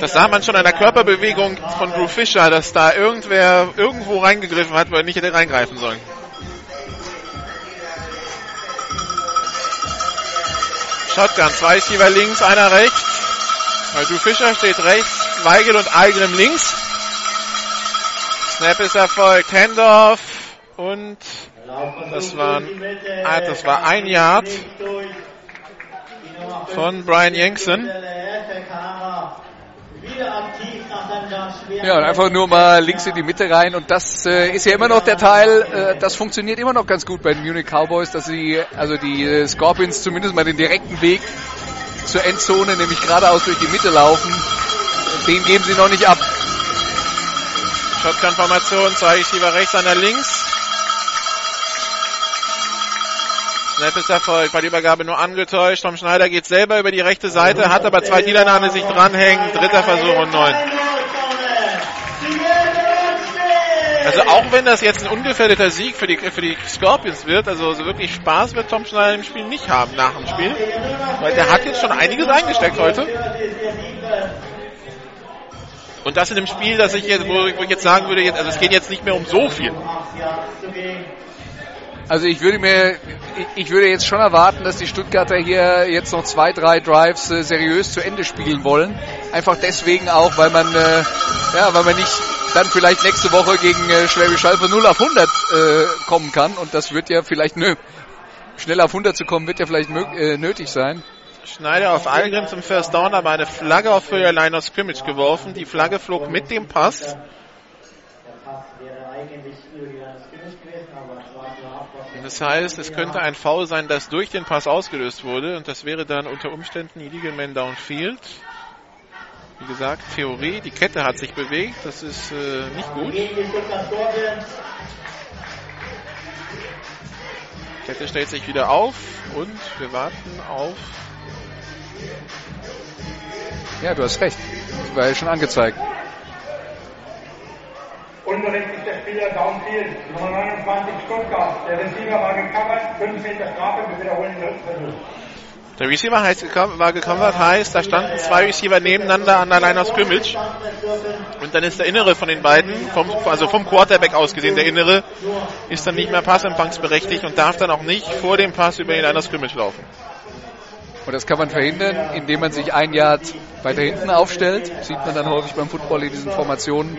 das sah man schon an der Körperbewegung von Drew Fischer, dass da irgendwer irgendwo reingegriffen hat, wo er nicht hätte reingreifen sollen. Shotgun, zwei Receiver links, einer rechts. Weil Drew Fischer steht rechts, Weigel und Algrim links. Snap ist erfolgt, Handoff und das, waren, ah, das war ein Yard von Brian Jensen. Ja, und einfach nur mal links in die Mitte rein. Und das äh, ist ja immer noch der Teil, äh, das funktioniert immer noch ganz gut bei den Munich Cowboys, dass sie, also die äh, Scorpions zumindest mal den direkten Weg zur Endzone, nämlich geradeaus durch die Mitte laufen. Den geben sie noch nicht ab. Shotgun-Formation, zwei Receiver rechts, einer links. Snap ist Erfolg, bei der Übergabe nur angetäuscht. Tom Schneider geht selber über die rechte Seite, hat aber zwei Dealer an sich dranhängen. Dritter Versuch und neun. Also auch wenn das jetzt ein ungefährdeter Sieg für die, für die Scorpions wird, also so wirklich Spaß wird Tom Schneider im Spiel nicht haben nach dem Spiel. Weil der hat jetzt schon einiges eingesteckt heute. Und das in dem Spiel, dass ich jetzt, wo ich jetzt sagen würde, jetzt, also es geht jetzt nicht mehr um so viel. Also ich würde mir, ich würde jetzt schon erwarten, dass die Stuttgarter hier jetzt noch zwei, drei Drives äh, seriös zu Ende spielen wollen. Einfach deswegen auch, weil man, äh, ja, weil man nicht dann vielleicht nächste Woche gegen äh, Schwäbisch Hall von 0 auf 100 äh, kommen kann. Und das wird ja vielleicht, nö, schnell auf 100 zu kommen, wird ja vielleicht äh, nötig sein. Schneider auf Algrim zum First Down, aber eine Flagge auf Höhe Line of Scrimmage geworfen. Die Flagge flog mit dem Pass. Das heißt, es könnte ein Foul sein, das durch den Pass ausgelöst wurde und das wäre dann unter Umständen Illegal Man Downfield. Wie gesagt, Theorie, die Kette hat sich bewegt, das ist äh, nicht gut. Kette stellt sich wieder auf und wir warten auf. Ja, du hast recht. Das war ja schon angezeigt. Unberechtigter Spieler Downfield, Nummer 29 Stuttgart. Der Receiver war gecovert, 5 Meter Strafe, wir wiederholen den dritten Versuch. Der Receiver heißt, war gecovert, heißt, da standen zwei Receiver nebeneinander an der Line of Scrimmage. Und dann ist der innere von den beiden, vom, also vom Quarterback aus gesehen, der innere, ist dann nicht mehr passempfangsberechtigt und darf dann auch nicht vor dem Pass über die Line of Scrimmage laufen. Und das kann man verhindern, indem man sich ein Yard weiter hinten aufstellt. Sieht man dann häufig beim Football in diesen Formationen,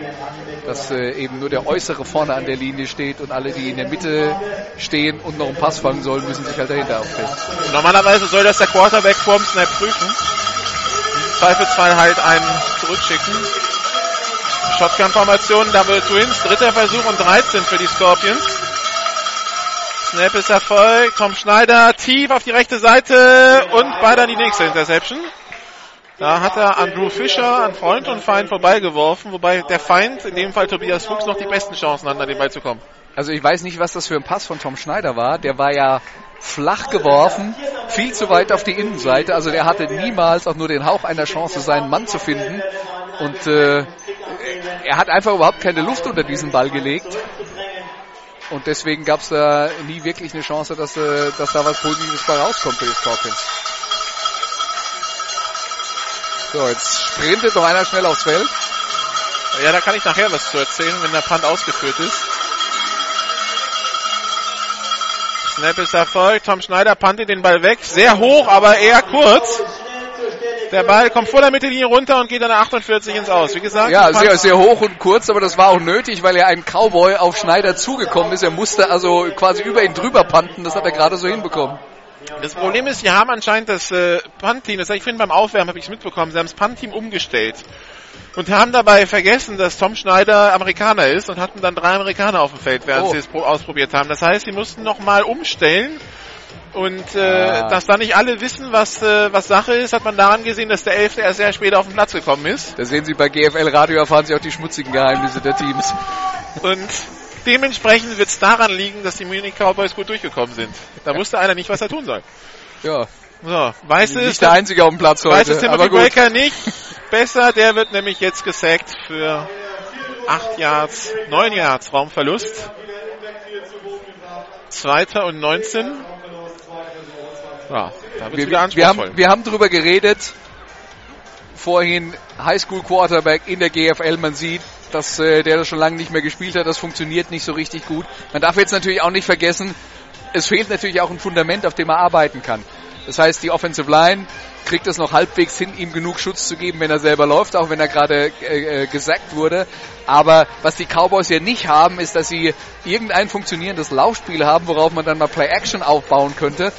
dass äh, eben nur der Äußere vorne an der Linie steht und alle, die in der Mitte stehen und noch einen Pass fangen sollen, müssen sich halt dahinter aufstellen. Normalerweise soll das der Quarterback vorm Snap prüfen. Im Zweifelsfall halt einen zurückschicken. Shotgun-Formation, Double Twins, dritter Versuch und 13 für die Scorpions. Snap ist Erfolg. Tom Schneider tief auf die rechte Seite und weiter die nächste Interception. Da hat er an Drew Fischer, an Freund und Feind vorbeigeworfen, wobei der Feind, in dem Fall Tobias Fuchs, noch die besten Chancen hat, an den Ball zu kommen. Also ich weiß nicht, was das für ein Pass von Tom Schneider war. Der war ja flach geworfen, viel zu weit auf die Innenseite. Also der hatte niemals auch nur den Hauch einer Chance, seinen Mann zu finden. Und äh, er hat einfach überhaupt keine Luft unter diesen Ball gelegt. Und deswegen gab es da nie wirklich eine Chance, dass, äh, dass da was Positives bei rauskommt für die Scorpions. So, jetzt sprintet noch einer schnell aufs Feld. Ja, da kann ich nachher was zu erzählen, wenn der Punt ausgeführt ist. Snap ist erfolgt. Tom Schneider puntet den Ball weg. Sehr hoch, aber eher kurz. Der Ball kommt vor der Mittellinie runter und geht an der 48 ins Aus. Wie gesagt, Ja, sehr, sehr hoch und kurz, aber das war auch nötig, weil ja ein Cowboy auf Schneider zugekommen ist. Er musste also quasi über ihn drüber panten. Das hat er gerade so hinbekommen. Das Problem ist, sie haben anscheinend das äh, Punt-Team, das hab ich vorhin beim Aufwärmen habe ich mitbekommen, sie haben das Punt-Team umgestellt. Und haben dabei vergessen, dass Tom Schneider Amerikaner ist und hatten dann drei Amerikaner auf dem Feld, während Oh. sie es pro- ausprobiert haben. Das heißt, sie mussten nochmal umstellen. Und äh, Ah. dass da nicht alle wissen, was, äh, was Sache ist, hat man daran gesehen, dass der Elfte erst sehr spät auf den Platz gekommen ist. Da sehen Sie bei GFL Radio erfahren Sie auch die schmutzigen Geheimnisse der Teams. Und dementsprechend wird es daran liegen, dass die Munich Cowboys gut durchgekommen sind. Da wusste einer nicht, was er tun soll. Ja, So, weiß es, nicht der Einzige auf dem Platz weiß es heute. Timothy gut. Breaker nicht besser, der wird nämlich jetzt gesackt für 8 Yards, 9 Yards Raumverlust. Zweiter und 19. Ja, Wir, wir, haben, wir haben drüber geredet. Vorhin Highschool Quarterback in der GFL. Man sieht, dass äh, der das schon lange nicht mehr gespielt hat. Das funktioniert nicht so richtig gut. Man darf jetzt natürlich auch nicht vergessen, es fehlt natürlich auch ein Fundament, auf dem er arbeiten kann. Das heißt, die Offensive Line kriegt es noch halbwegs hin, ihm genug Schutz zu geben, wenn er selber läuft, auch wenn er gerade äh, äh, gesackt wurde. Aber was die Cowboys ja nicht haben, ist, dass sie irgendein funktionierendes Laufspiel haben, worauf man dann mal Play-Action aufbauen könnte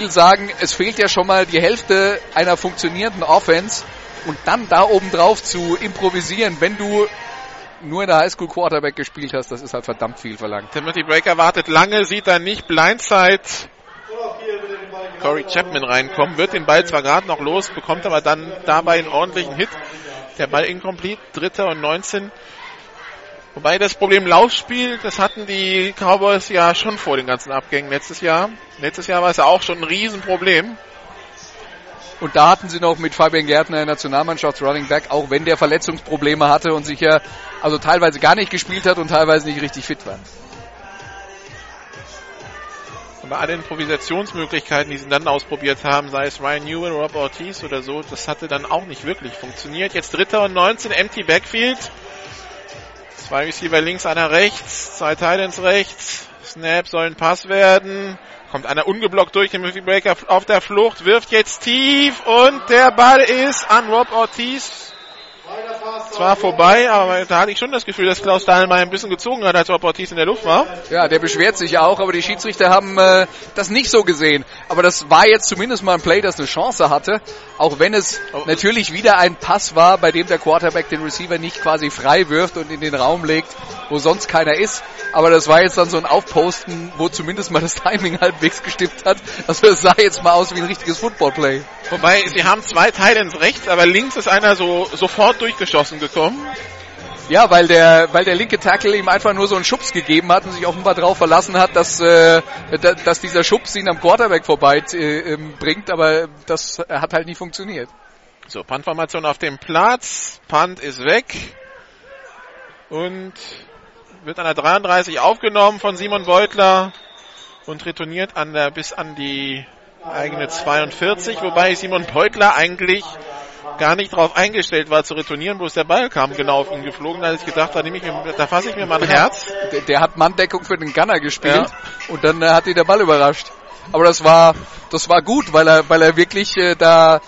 will sagen, es fehlt ja schon mal die Hälfte einer funktionierenden Offense und dann da oben drauf zu improvisieren, wenn du nur in der Highschool Quarterback gespielt hast, das ist halt verdammt viel verlangt. Timothy Breaker wartet lange, sieht dann nicht Blindside Corey Chapman reinkommen, wird den Ball zwar gerade noch los, bekommt aber dann dabei einen ordentlichen Hit. Der Ball incomplete, dritter und 19. Wobei das Problem Laufspiel, das hatten die Cowboys ja schon vor den ganzen Abgängen letztes Jahr. Letztes Jahr war es ja auch schon ein Riesenproblem. Und da hatten sie noch mit Fabian Gärtner in der Nationalmannschaft Running Back, auch wenn der Verletzungsprobleme hatte und sich ja also teilweise gar nicht gespielt hat und teilweise nicht richtig fit war. Aber alle Improvisationsmöglichkeiten, die sie dann ausprobiert haben, sei es Ryan Newell, Rob Ortiz oder so, das hatte dann auch nicht wirklich funktioniert. Jetzt dritter und 19, empty Backfield. Zwei Receiver links, einer rechts, zwei Titans rechts. Snap soll ein Pass werden. Kommt einer ungeblockt durch, den Murphy Breaker auf der Flucht, wirft jetzt tief und der Ball ist an Rob Ortiz. Zwar vorbei, aber da hatte ich schon das Gefühl, dass Klaus Dahlmeier ein bisschen gezogen hat, als Ortiz in der Luft war. Ja, der beschwert sich auch, aber die Schiedsrichter haben äh, das nicht so gesehen. Aber das war jetzt zumindest mal ein Play, das eine Chance hatte, auch wenn es natürlich wieder ein Pass war, bei dem der Quarterback den Receiver nicht quasi frei wirft und in den Raum legt, wo sonst keiner ist. Aber das war jetzt dann so ein Aufposten, wo zumindest mal das Timing halbwegs gestimmt hat. Also es sah jetzt mal aus wie ein richtiges Footballplay. Wobei, sie haben zwei Titans rechts, aber links ist einer so sofort durchgeschossen gekommen. Ja, weil der, weil der linke Tackle ihm einfach nur so einen Schubs gegeben hat und sich offenbar darauf verlassen hat, dass, äh, da- dass dieser Schubs ihn am Quarterback vorbei äh, ähm, bringt, aber das hat halt nicht funktioniert. So, Puntformation auf dem Platz. Punt ist weg. Und wird an der 33 aufgenommen von Simon Beutler und retourniert an der, bis an die eigene 42, wobei Simon Beutler eigentlich gar nicht darauf eingestellt war zu retournieren, bloß der Ball kam genau auf ihn geflogen, da ich gedacht, da ich mir, da fasse ich mir mal ein Herz. Der, der hat Manndeckung für den Gunner gespielt und dann äh, hat ihn der Ball überrascht. Aber das war, das war gut, weil er, weil er wirklich äh, da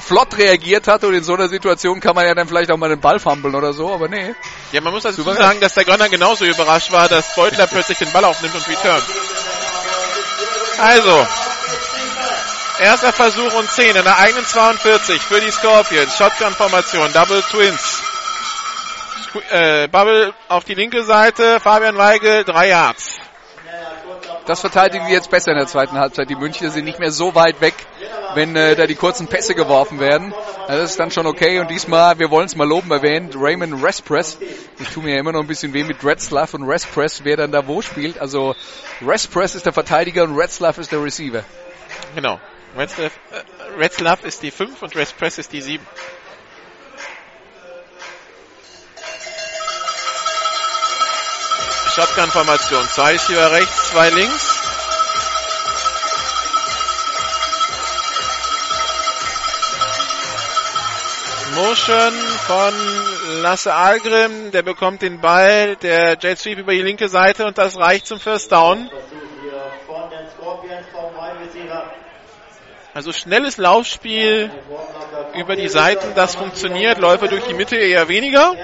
flott reagiert hat und in so einer Situation kann man ja dann vielleicht auch mal den Ball fummeln oder so, aber nee. Ja, man muss Souverän. sagen, dass der Gunner genauso überrascht war, dass Beutler plötzlich den Ball aufnimmt und returnt. Also, erster Versuch und 10 in der eigenen 42 für die Scorpions. Shotgun-Formation, Double Twins. Äh, Bubble auf die linke Seite, Fabian Weigel, drei Yards. Das verteidigen die jetzt besser in der zweiten Halbzeit. Die Münchner sind nicht mehr so weit weg, wenn äh, da die kurzen Pässe geworfen werden. Ja, das ist dann schon okay. Und diesmal, wir wollen es mal loben erwähnt, Raymond Respress. Ich tue mir ja immer noch ein bisschen weh mit Retzlaff und Respress, wer dann da wo spielt. Also Respress ist der Verteidiger und Retzlaff ist der Receiver. Genau. Retzlaff, äh, ist die 5 und Respress ist die 7. Shotgun-Formation. Zwei hier rechts, zwei links. Motion von Lasse Algrim, der bekommt den Ball, der Jet Sweep über die linke Seite und das reicht zum First Down. Also schnelles Laufspiel über die Seiten, das funktioniert. Läufe durch die Mitte eher weniger.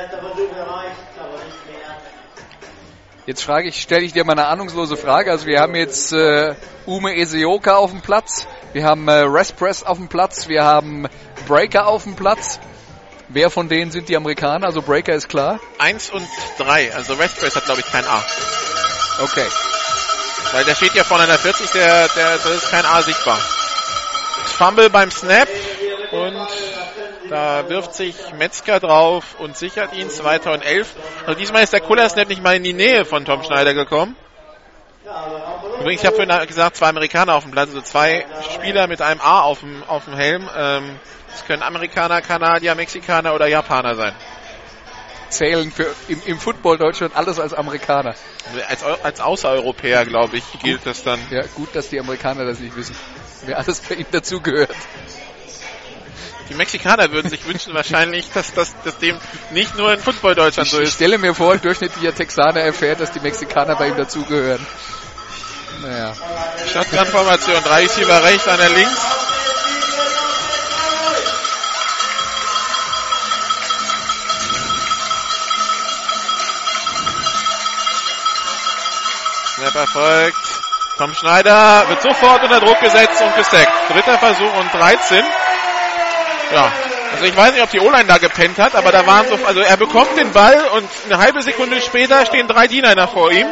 Jetzt frage ich, stelle ich dir mal eine ahnungslose Frage. Also wir haben jetzt äh, Ume Eseoka auf dem Platz, wir haben äh, Respress auf dem Platz, wir haben Breaker auf dem Platz. Wer von denen sind die Amerikaner? Also Breaker ist klar. Eins und drei. Also Respress hat glaube ich kein A. Okay. Weil der steht ja vorne an der 40, der, der, da ist kein A sichtbar. Fumble beim Snap und da wirft sich Metzger drauf und sichert ihn 2011. Also diesmal ist der Cooler Snap nicht mal in die Nähe von Tom Schneider gekommen. Übrigens, ich habe vorhin gesagt, zwei Amerikaner auf dem Platz, also zwei Spieler mit einem A auf dem, auf dem Helm. Ähm, das können Amerikaner, Kanadier, Mexikaner oder Japaner sein. Zählen für im, im Football Deutschland alles als Amerikaner. Als, als Außereuropäer, glaube ich, gilt das dann. Ja, gut, dass die Amerikaner das nicht wissen. Wer alles bei ihm dazugehört. Die Mexikaner würden sich wünschen wahrscheinlich, dass das dass dem nicht nur in Football Deutschland ich, so ist. Ich stelle mir vor, ein durchschnittlicher Texaner erfährt, dass die Mexikaner bei ihm dazugehören. Naja. Shotgun-Formation, drei Receiver rechts, einer links. Snap erfolgt. Tom Schneider wird sofort unter Druck gesetzt und gesackt. Dritter Versuch und 13. Ja, also ich weiß nicht, ob die O-Line da gepennt hat, aber da waren so, also er bekommt den Ball und eine halbe Sekunde später stehen drei Diener da vor ihm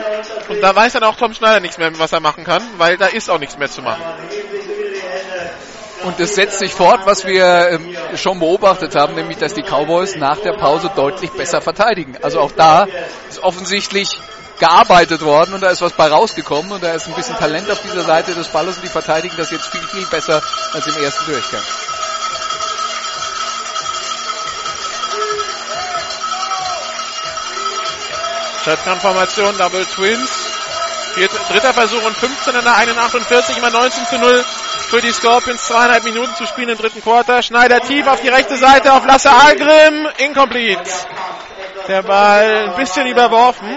und da weiß dann auch Tom Schneider nichts mehr, was er machen kann, weil da ist auch nichts mehr zu machen. Und es setzt sich fort, was wir ähm, schon beobachtet haben, nämlich dass die Cowboys nach der Pause deutlich besser verteidigen. Also auch da ist offensichtlich gearbeitet worden und da ist was bei rausgekommen und da ist ein bisschen Talent auf dieser Seite des Balles und die verteidigen das jetzt viel, viel besser als im ersten Durchgang. Shotgun-Formation, Double Twins. Dritter Versuch und 15 in der 41, immer 19 zu 0 für die Scorpions. Zweieinhalb Minuten zu spielen im dritten Quarter. Schneider tief auf die rechte Seite auf Lasse Algrim. Incomplete. Der Ball ein bisschen überworfen.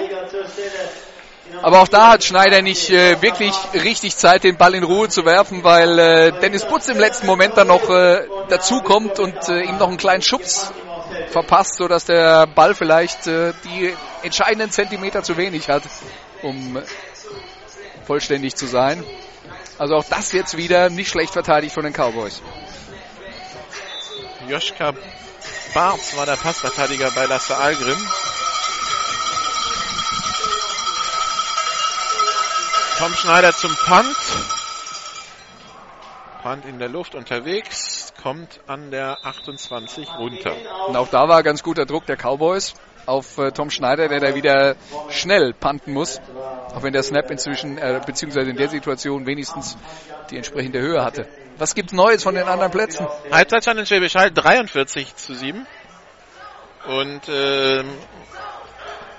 Aber auch da hat Schneider nicht äh, wirklich richtig Zeit, den Ball in Ruhe zu werfen, weil äh, Dennis Butz im letzten Moment dann noch äh, dazukommt und äh, ihm noch einen kleinen Schubs verpasst, sodass der Ball vielleicht äh, die entscheidenden Zentimeter zu wenig hat, um vollständig zu sein. Also auch das jetzt wieder nicht schlecht verteidigt von den Cowboys. Joschka Barz war der Passverteidiger bei Lasse Algrim. Tom Schneider zum Punt. Punt in der Luft unterwegs, kommt an der 28 runter. Und auch da war ganz guter Druck der Cowboys auf äh, Tom Schneider, der da wieder schnell punten muss. Auch wenn der Snap inzwischen, äh, beziehungsweise in der Situation wenigstens die entsprechende Höhe hatte. Was gibt's Neues von den anderen Plätzen? Halbzeitstand in Schwäbisch Hall 43 zu 7. Und ähm,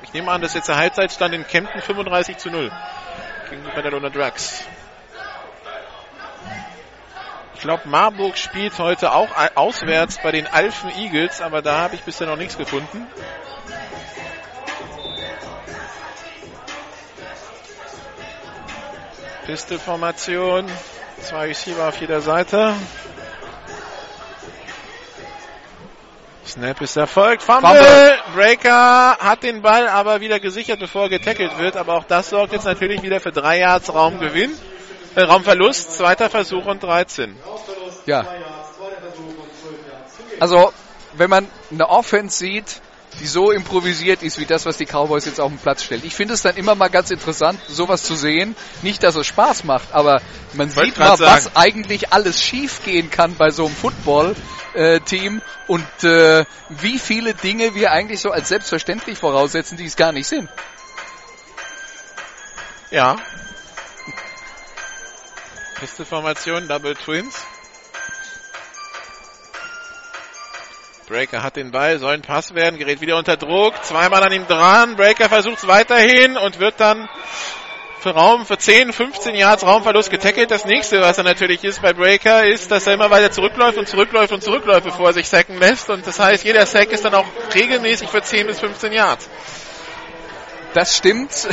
ich nehme an, dass jetzt der Halbzeitstand in Kempten 35 zu 0 gegen die Badalona Drugs. Ich glaube, Marburg spielt heute auch auswärts bei den Alphen Eagles, aber da habe ich bisher noch nichts gefunden. Pistolformation. Zwei Receiver auf jeder Seite. Snap ist erfolgt. Fumble. Fumble. Breaker hat den Ball aber wieder gesichert, bevor er getackelt wird. Aber auch das sorgt jetzt natürlich wieder für drei Yards Raumgewinn. Äh, Raumverlust. Zweiter Versuch und 13. Ja. Also, wenn man eine Offense sieht, die so improvisiert ist, wie das, was die Cowboys jetzt auf den Platz stellen. Ich finde es dann immer mal ganz interessant, sowas zu sehen. Nicht, dass es Spaß macht, aber man sieht mal, sagen. was eigentlich alles schief gehen kann bei so einem Football-Team und äh, wie viele Dinge wir eigentlich so als selbstverständlich voraussetzen, die es gar nicht sind. Ja. Beste Formation, Double Twins. Breaker hat den Ball, soll ein Pass werden, gerät wieder unter Druck, zweimal an ihm dran, Breaker versucht es weiterhin und wird dann für Raum, für 10, 15 Yards Raumverlust getackelt. Das nächste, was er natürlich ist bei Breaker, ist, dass er immer weiter zurückläuft und zurückläuft und zurückläuft, bevor er sich sacken lässt. Und das heißt, jeder Sack ist dann auch regelmäßig für 10 bis 15 Yards. Das stimmt.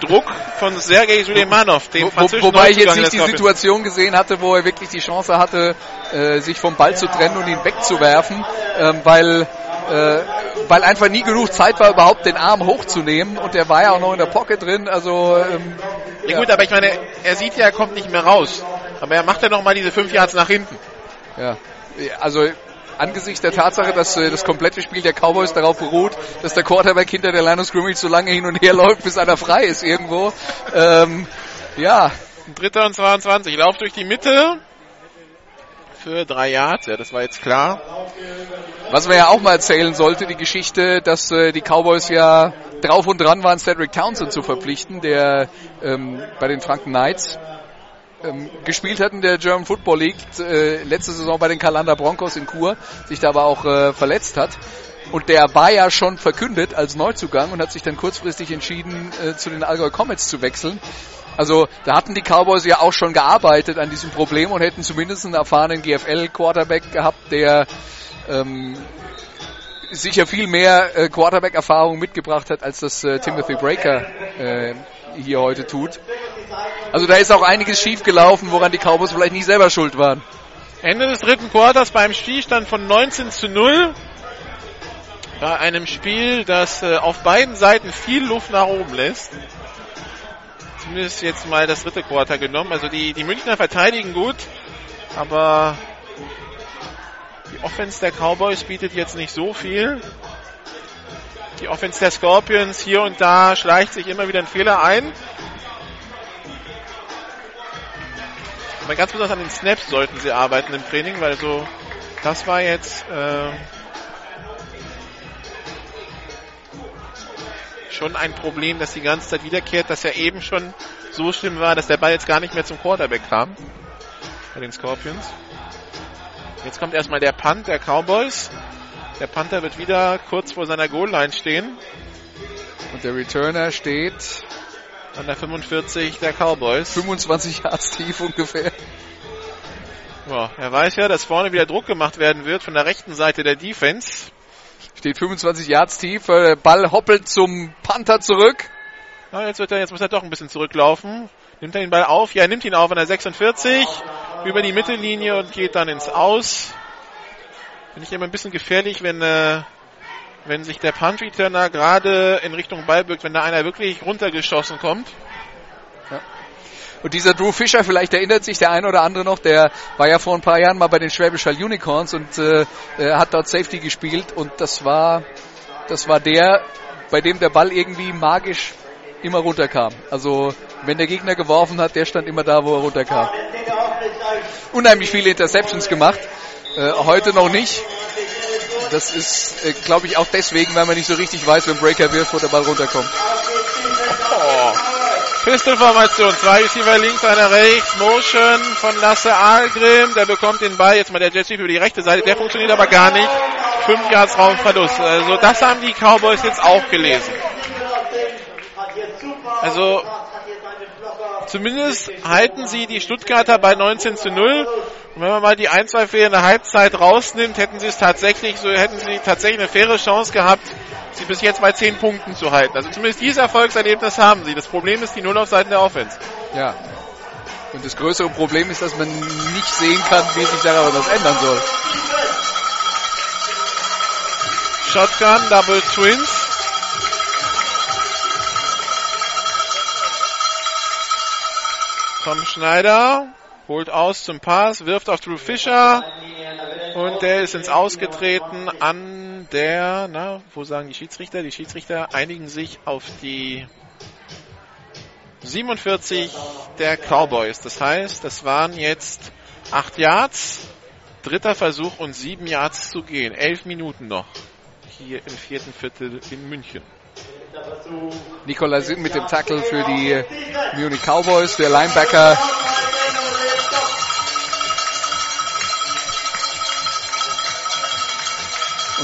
Druck von Sergei Suleimanov, dem wo, Wobei ich jetzt nicht die Situation gesehen hatte, wo er wirklich die Chance hatte, äh, sich vom Ball zu trennen und ihn wegzuwerfen, ähm, weil äh, weil einfach nie genug Zeit war, überhaupt den Arm hochzunehmen und der war ja auch noch in der Pocket drin. Also ähm, ja, ja, gut, aber ich meine, er sieht ja, er kommt nicht mehr raus. Aber er macht ja noch mal diese fünf Yards nach hinten. Ja, also angesichts der Tatsache, dass äh, das komplette Spiel der Cowboys darauf beruht, dass der Quarterback hinter der Line of Scrimmage so lange hin und her läuft, bis einer frei ist irgendwo. Ähm, ja. Dritter und 22. Lauf durch die Mitte für drei Yards. Ja, das war jetzt klar. Was man ja auch mal erzählen sollte, die Geschichte, dass äh, die Cowboys ja drauf und dran waren, Cedric Townsend zu verpflichten, der ähm, bei den Franken Knights ähm, gespielt hat in der German Football League, äh, letzte Saison bei den Kalanda Broncos in Kur, sich da aber auch äh, verletzt hat. Und der war ja schon verkündet als Neuzugang und hat sich dann kurzfristig entschieden, äh, zu den Allgäu Comets zu wechseln. Also da hatten die Cowboys ja auch schon gearbeitet an diesem Problem und hätten zumindest einen erfahrenen GFL-Quarterback gehabt, der ähm, sicher viel mehr äh, Quarterback-Erfahrung mitgebracht hat, als das äh, Timothy Breaker äh, hier heute tut. Also da ist auch einiges schiefgelaufen, woran die Cowboys vielleicht nicht selber schuld waren. Ende des dritten Quarters beim Spielstand von 19 zu 0. Bei einem Spiel, das äh, auf beiden Seiten viel Luft nach oben lässt. Zumindest jetzt mal das dritte Quarter genommen. Also die, die Münchner verteidigen gut, aber die Offense der Cowboys bietet jetzt nicht so viel. Die Offense der Scorpions hier und da schleicht sich immer wieder ein Fehler ein. Aber ganz besonders an den Snaps sollten sie arbeiten im Training, weil so, das war jetzt äh, schon ein Problem, das die ganze Zeit wiederkehrt, das ja eben schon so schlimm war, dass der Ball jetzt gar nicht mehr zum Quarterback kam. Bei den Scorpions. Jetzt kommt erstmal der Punt der Cowboys. Der Panther wird wieder kurz vor seiner Goal-Line stehen. Und der Returner steht an der 45 der Cowboys. 25 Yards tief ungefähr. Ja, er weiß ja, dass vorne wieder Druck gemacht werden wird von der rechten Seite der Defense. Steht 25 Yards tief, der Ball hoppelt zum Panther zurück. Ja, jetzt, wird er, jetzt muss er doch ein bisschen zurücklaufen. Nimmt er den Ball auf? Ja, er nimmt ihn auf an der 46 über die Mittellinie und geht dann ins Aus. Finde ich immer ein bisschen gefährlich, wenn, äh, wenn sich der Punch Returner gerade in Richtung Ball bückt, wenn da einer wirklich runtergeschossen kommt. Und dieser Drew Fischer, vielleicht erinnert sich der eine oder andere noch, der war ja vor ein paar Jahren mal bei den Schwäbisch Hall Unicorns und äh, hat dort Safety gespielt und das war, das war der, bei dem der Ball irgendwie magisch immer runterkam. Also wenn der Gegner geworfen hat, der stand immer da, wo er runterkam. Unheimlich viele Interceptions gemacht. Äh, heute noch nicht. Das ist, äh, glaube ich, auch deswegen, weil man nicht so richtig weiß, wenn Breaker wirft, wo der Ball runterkommt. Oh. Pistol-Formation, zwei Receiver links, einer rechts, Motion von Lasse Algrim, der bekommt den Ball, jetzt mal der Jet über die rechte Seite, der funktioniert aber gar nicht. Fünf Yards Raumverlust. Also das haben die Cowboys jetzt auch gelesen. Also zumindest halten sie die Stuttgarter bei 19 zu 0 und wenn man mal die ein, zwei Fehler in der Halbzeit rausnimmt, hätten sie es tatsächlich, so hätten sie tatsächlich eine faire Chance gehabt, sie bis jetzt bei zehn Punkten zu halten. Also zumindest dieses Erfolgserlebnis haben sie. Das Problem ist die Null auf Seiten der Offense. Ja. Und das größere Problem ist, dass man nicht sehen kann, wie sich daran was ändern soll. Shotgun, Double Twins. Tom Schneider holt aus zum Pass, wirft auf Drew Fischer und der ist ins Ausgetreten an der, na, wo sagen die Schiedsrichter? Die Schiedsrichter einigen sich auf die 47 der Cowboys. Das heißt, das waren jetzt 8 Yards, dritter Versuch und 7 Yards zu gehen. 11 Minuten noch hier im vierten Viertel in München. Nikola mit dem Tackle für die Munich Cowboys. Der Linebacker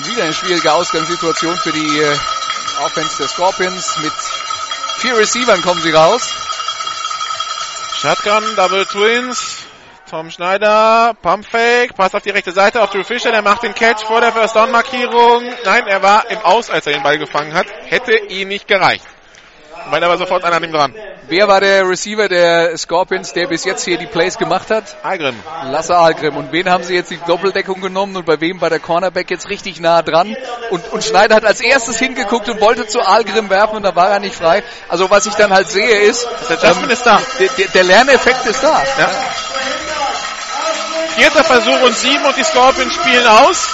Und wieder eine schwierige Ausgangssituation für die äh, Offense der Scorpions. Mit vier Receivern kommen sie raus. Shotgun, Double Twins. Tom Schneider, Pumpfake, passt auf die rechte Seite auf Drew Fischer, der macht den Catch vor der First Down Markierung. Nein, er war im Aus, als er den Ball gefangen hat. Hätte ihn nicht gereicht. Weil aber sofort einer an ihm dran. Wer war der Receiver der Scorpions, der bis jetzt hier die Plays gemacht hat? Algrim. Lasse Algrim. Und wen haben sie jetzt die Doppeldeckung genommen und bei wem war der Cornerback jetzt richtig nah dran? Und, und Schneider hat als erstes hingeguckt und wollte zu Algrim werfen und da war er nicht frei. Also was ich dann halt sehe ist, der Adjustment ist da. Der, der, der Lerneffekt ist da. Ja. Vierter Versuch und sieben und die Scorpions spielen aus.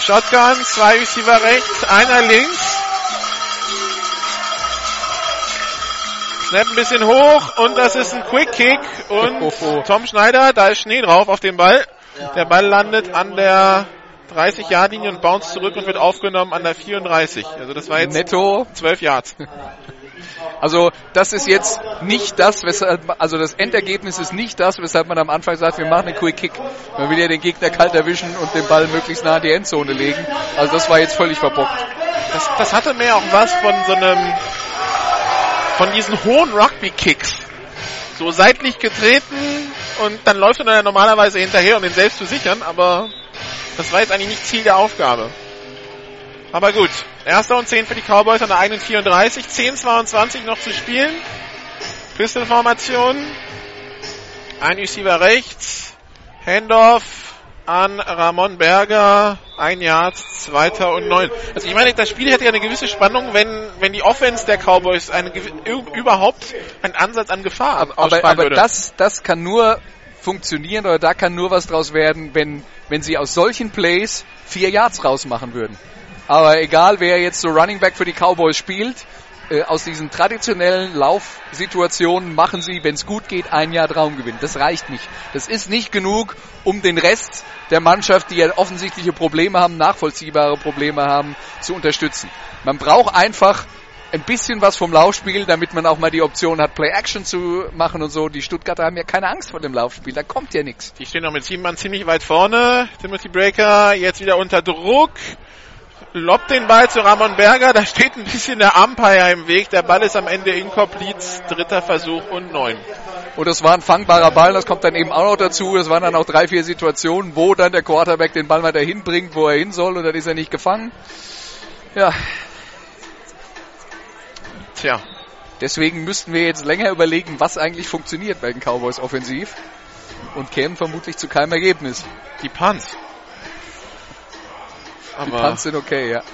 Shotgun, zwei Receiver rechts, einer links. Snap ein bisschen hoch und das ist ein Quick Kick und Tom Schneider, da ist Schnee drauf auf dem Ball. Der Ball landet an der 30 Yard Linie und bounce zurück und wird aufgenommen an der 34. Also das war jetzt netto 12 Yards. Also das ist jetzt nicht das, weshalb, also das Endergebnis ist nicht das, weshalb man am Anfang sagt, wir machen einen Quick Kick. Man will ja den Gegner kalt erwischen und den Ball möglichst nah in die Endzone legen. Also das war jetzt völlig verbockt. Das, das hatte mehr auch was von so einem von diesen hohen Rugby-Kicks. So seitlich getreten und dann läuft er dann normalerweise hinterher, um den selbst zu sichern, aber das war jetzt eigentlich nicht Ziel der Aufgabe. Aber gut, erster und 10 für die Cowboys an der eigenen 34, 10-22 noch zu spielen. Pistol-Formation. Ein Receiver rechts. Handoff an Ramon Berger. Ein Yard, zweiter und neun. Also ich meine, das Spiel hätte ja eine gewisse Spannung, wenn, wenn die Offense der Cowboys eine, überhaupt einen Ansatz an Gefahr aber, aber, aber würde. das, das kann nur funktionieren oder da kann nur was draus werden, wenn, wenn sie aus solchen Plays vier Yards rausmachen würden. Aber egal, wer jetzt so Running Back für die Cowboys spielt, äh, aus diesen traditionellen Laufsituationen machen sie, wenn es gut geht, ein Jahr Traumgewinn. Das reicht nicht. Das ist nicht genug, um den Rest der Mannschaft, die ja offensichtliche Probleme haben, nachvollziehbare Probleme haben, zu unterstützen. Man braucht einfach ein bisschen was vom Laufspiel, damit man auch mal die Option hat, Play-Action zu machen und so. Die Stuttgarter haben ja keine Angst vor dem Laufspiel, da kommt ja nichts. Die stehen noch mit sieben Mann ziemlich weit vorne. Timothy Breaker jetzt wieder unter Druck lobt den Ball zu Ramon Berger. Da steht ein bisschen der Umpire im Weg. Der Ball ist am Ende incomplete. Dritter Versuch und neun. Und das war ein fangbarer Ball. Das kommt dann eben auch noch dazu. Es waren dann auch drei, vier Situationen, wo dann der Quarterback den Ball mal dahin bringt, wo er hin soll. Und dann ist er nicht gefangen. Ja. Tja. Deswegen müssten wir jetzt länger überlegen, was eigentlich funktioniert bei den Cowboys offensiv. Und kämen vermutlich zu keinem Ergebnis. Die Punts. Aber die Punts sind okay, ja.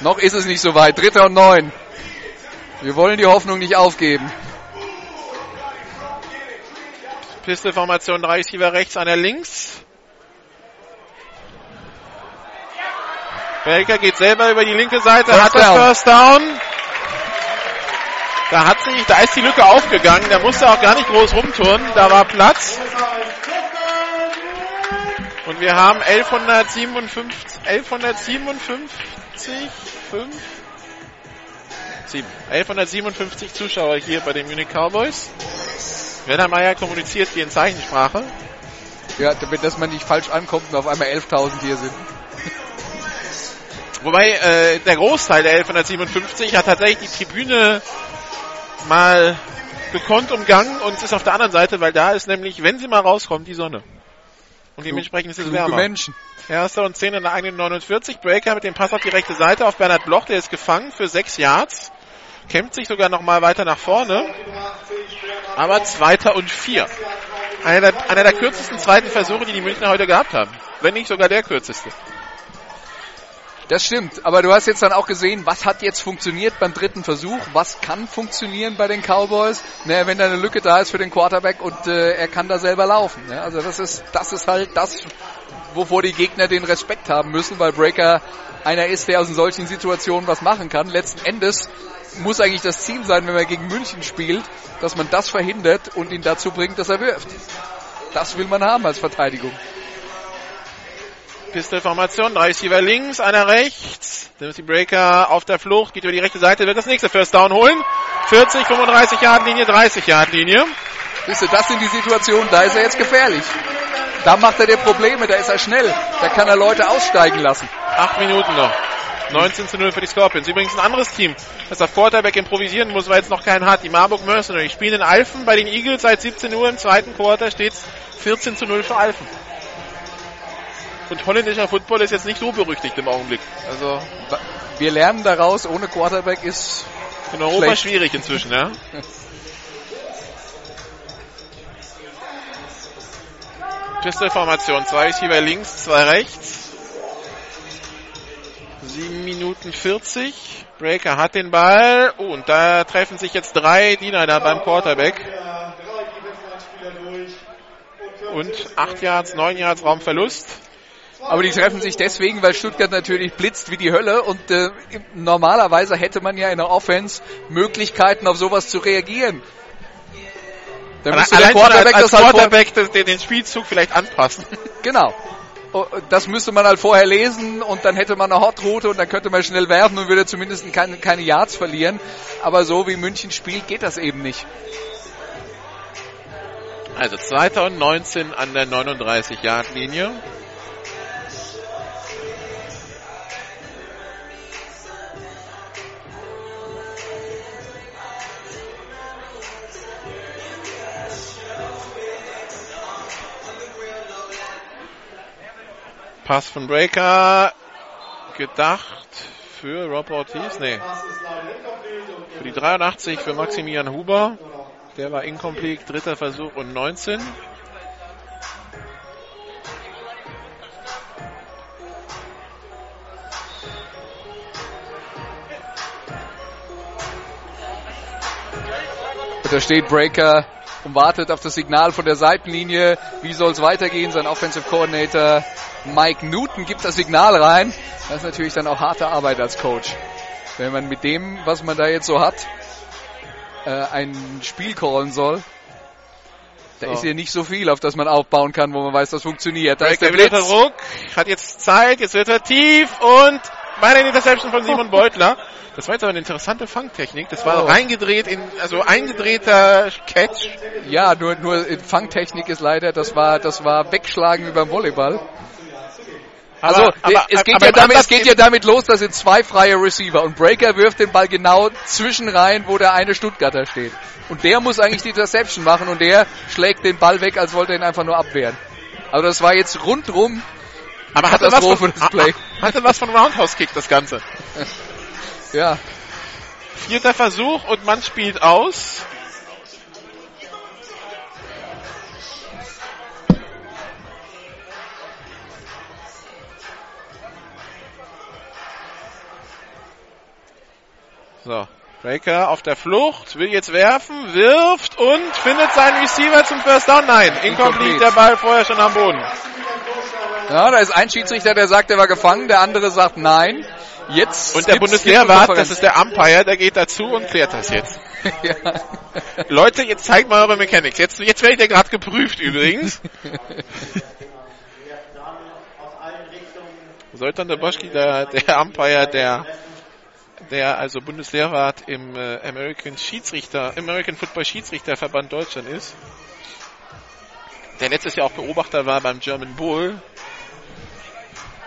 Noch ist es nicht so weit. Dritter und neun. Wir wollen die Hoffnung nicht aufgeben. Pistolformation, drei Receiver rechts, einer links. Baker geht selber über die linke Seite, First hat das down. First Down. Da hat sich, da ist die Lücke aufgegangen, der musste auch gar nicht groß rumturnen, da war Platz. Und wir haben 1157, 1157, 5, 7, 1157 Zuschauer hier bei den Munich Cowboys. Werner Meyer kommuniziert hier in Zeichensprache. Ja, damit dass man nicht falsch ankommt und auf einmal 11.000 hier sind. Wobei äh, der Großteil der 1157 hat tatsächlich die Tribüne mal gekonnt umgangen und ist auf der anderen Seite, weil da ist nämlich, wenn sie mal rauskommt, die Sonne. Und dementsprechend ist es wärmer. Menschen. Erster und 10 in der eigenen 49. Breaker mit dem Pass auf die rechte Seite auf Bernhard Bloch. Der ist gefangen für 6 Yards. Kämpft sich sogar nochmal weiter nach vorne. Aber zweiter und 4. Einer der, einer der kürzesten zweiten Versuche, die die Münchner heute gehabt haben. Wenn nicht sogar der kürzeste. Das stimmt, aber du hast jetzt dann auch gesehen, was hat jetzt funktioniert beim dritten Versuch, was kann funktionieren bei den Cowboys, ne, wenn da eine Lücke da ist für den Quarterback und äh, er kann da selber laufen. Ne? Also das ist, das ist halt das, wovor die Gegner den Respekt haben müssen, weil Breaker einer ist, der aus solchen Situationen was machen kann. Letzten Endes muss eigentlich das Ziel sein, wenn man gegen München spielt, dass man das verhindert und ihn dazu bringt, dass er wirft. Das will man haben als Verteidigung. Pistolformation, drei Receiver links, einer rechts. Timothy Breaker auf der Flucht, geht über die rechte Seite, wird das nächste First Down holen. 40, 35 Yard Linie, 30 Yard Linie. Siehst du, das sind die Situationen, da ist er jetzt gefährlich. da macht er dir Probleme, da ist er schnell, da kann er Leute aussteigen lassen. Acht Minuten noch. 19 zu 0 für die Scorpions. Übrigens ein anderes Team, das auf Quarterback improvisieren muss, weil es noch keinen hat. Die Marburg Mercenaries spielen in Alphen bei den Eagles seit 17 Uhr. Im zweiten Quarter steht es 14 zu 0 für Alphen. Und holländischer Football ist jetzt nicht so berüchtigt im Augenblick. Also wir lernen daraus, ohne Quarterback ist in Europa schlecht. schwierig inzwischen, ja. Pistol-Formation. Zwei Receiver links, zwei rechts. 7 Minuten 40. Breaker hat den Ball. Oh, und da treffen sich jetzt drei Diener da beim Quarterback. Und 8 Yards, 9 Yards Raumverlust. Aber die treffen sich deswegen, weil Stuttgart natürlich blitzt wie die Hölle und äh, normalerweise hätte man ja in der Offense Möglichkeiten auf sowas zu reagieren. Dann müsste der Quarterback, als, als das Quarterback halt den, den Spielzug vielleicht anpassen. Genau. Oh, das müsste man halt vorher lesen und dann hätte man eine Hotroute und dann könnte man schnell werfen und würde zumindest keine, keine Yards verlieren. Aber so wie München spielt, geht das eben nicht. Also 2019 an der 39-Yard-Linie. Pass von Breaker. Gedacht für Rob Ortiz. Nee. Für die 83 für Maximilian Huber. Der war incomplete. Dritter Versuch und 19. Da steht Breaker und wartet auf das Signal von der Seitenlinie. Wie soll es weitergehen? Sein Offensive Coordinator Mike Newton gibt das Signal rein. Das ist natürlich dann auch harte Arbeit als Coach. Wenn man mit dem, was man da jetzt so hat, äh, ein Spiel callen soll, da so. ist hier nicht so viel, auf das man aufbauen kann, wo man weiß, das funktioniert. Da ist der Blitz. Ruck, hat jetzt Zeit, jetzt wird er tief und meine Interception von Simon Beutler. Das war jetzt aber eine interessante Fangtechnik. Das war oh. reingedreht in, also eingedrehter Catch. Ja, nur, nur Fangtechnik ist leider, das war, das war Wegschlagen über Volleyball. Also aber, es, geht, aber ja damit, es geht ja damit los, dass sind zwei freie Receiver und Breaker wirft den Ball genau zwischen rein, wo der eine Stuttgarter steht. Und der muss eigentlich die Interception machen und der schlägt den Ball weg, als wollte er ihn einfach nur abwehren. Also das war jetzt rundrum aber hatte was, von, Play. hatte was von Roundhouse Kick das Ganze. ja. Vierter Versuch und man spielt aus. So, Breaker auf der Flucht, will jetzt werfen, wirft und findet seinen Receiver zum First Down. Nein, incomplete, der Ball vorher schon am Boden. Ja, da ist ein Schiedsrichter, der sagt, er war gefangen, der andere sagt nein. Jetzt und der Bundeswehrwart, das ist der Umpire, der geht dazu und klärt das jetzt. ja. Leute, jetzt zeigt mal eure Mechanics. Jetzt, jetzt werde ich der gerade geprüft übrigens. Soltan der Boschki, der, der Umpire, der der also Bundeslehrrat im äh, American Schiedsrichter, American Football Schiedsrichterverband Deutschland ist. Der letztes Jahr auch Beobachter war beim German Bowl.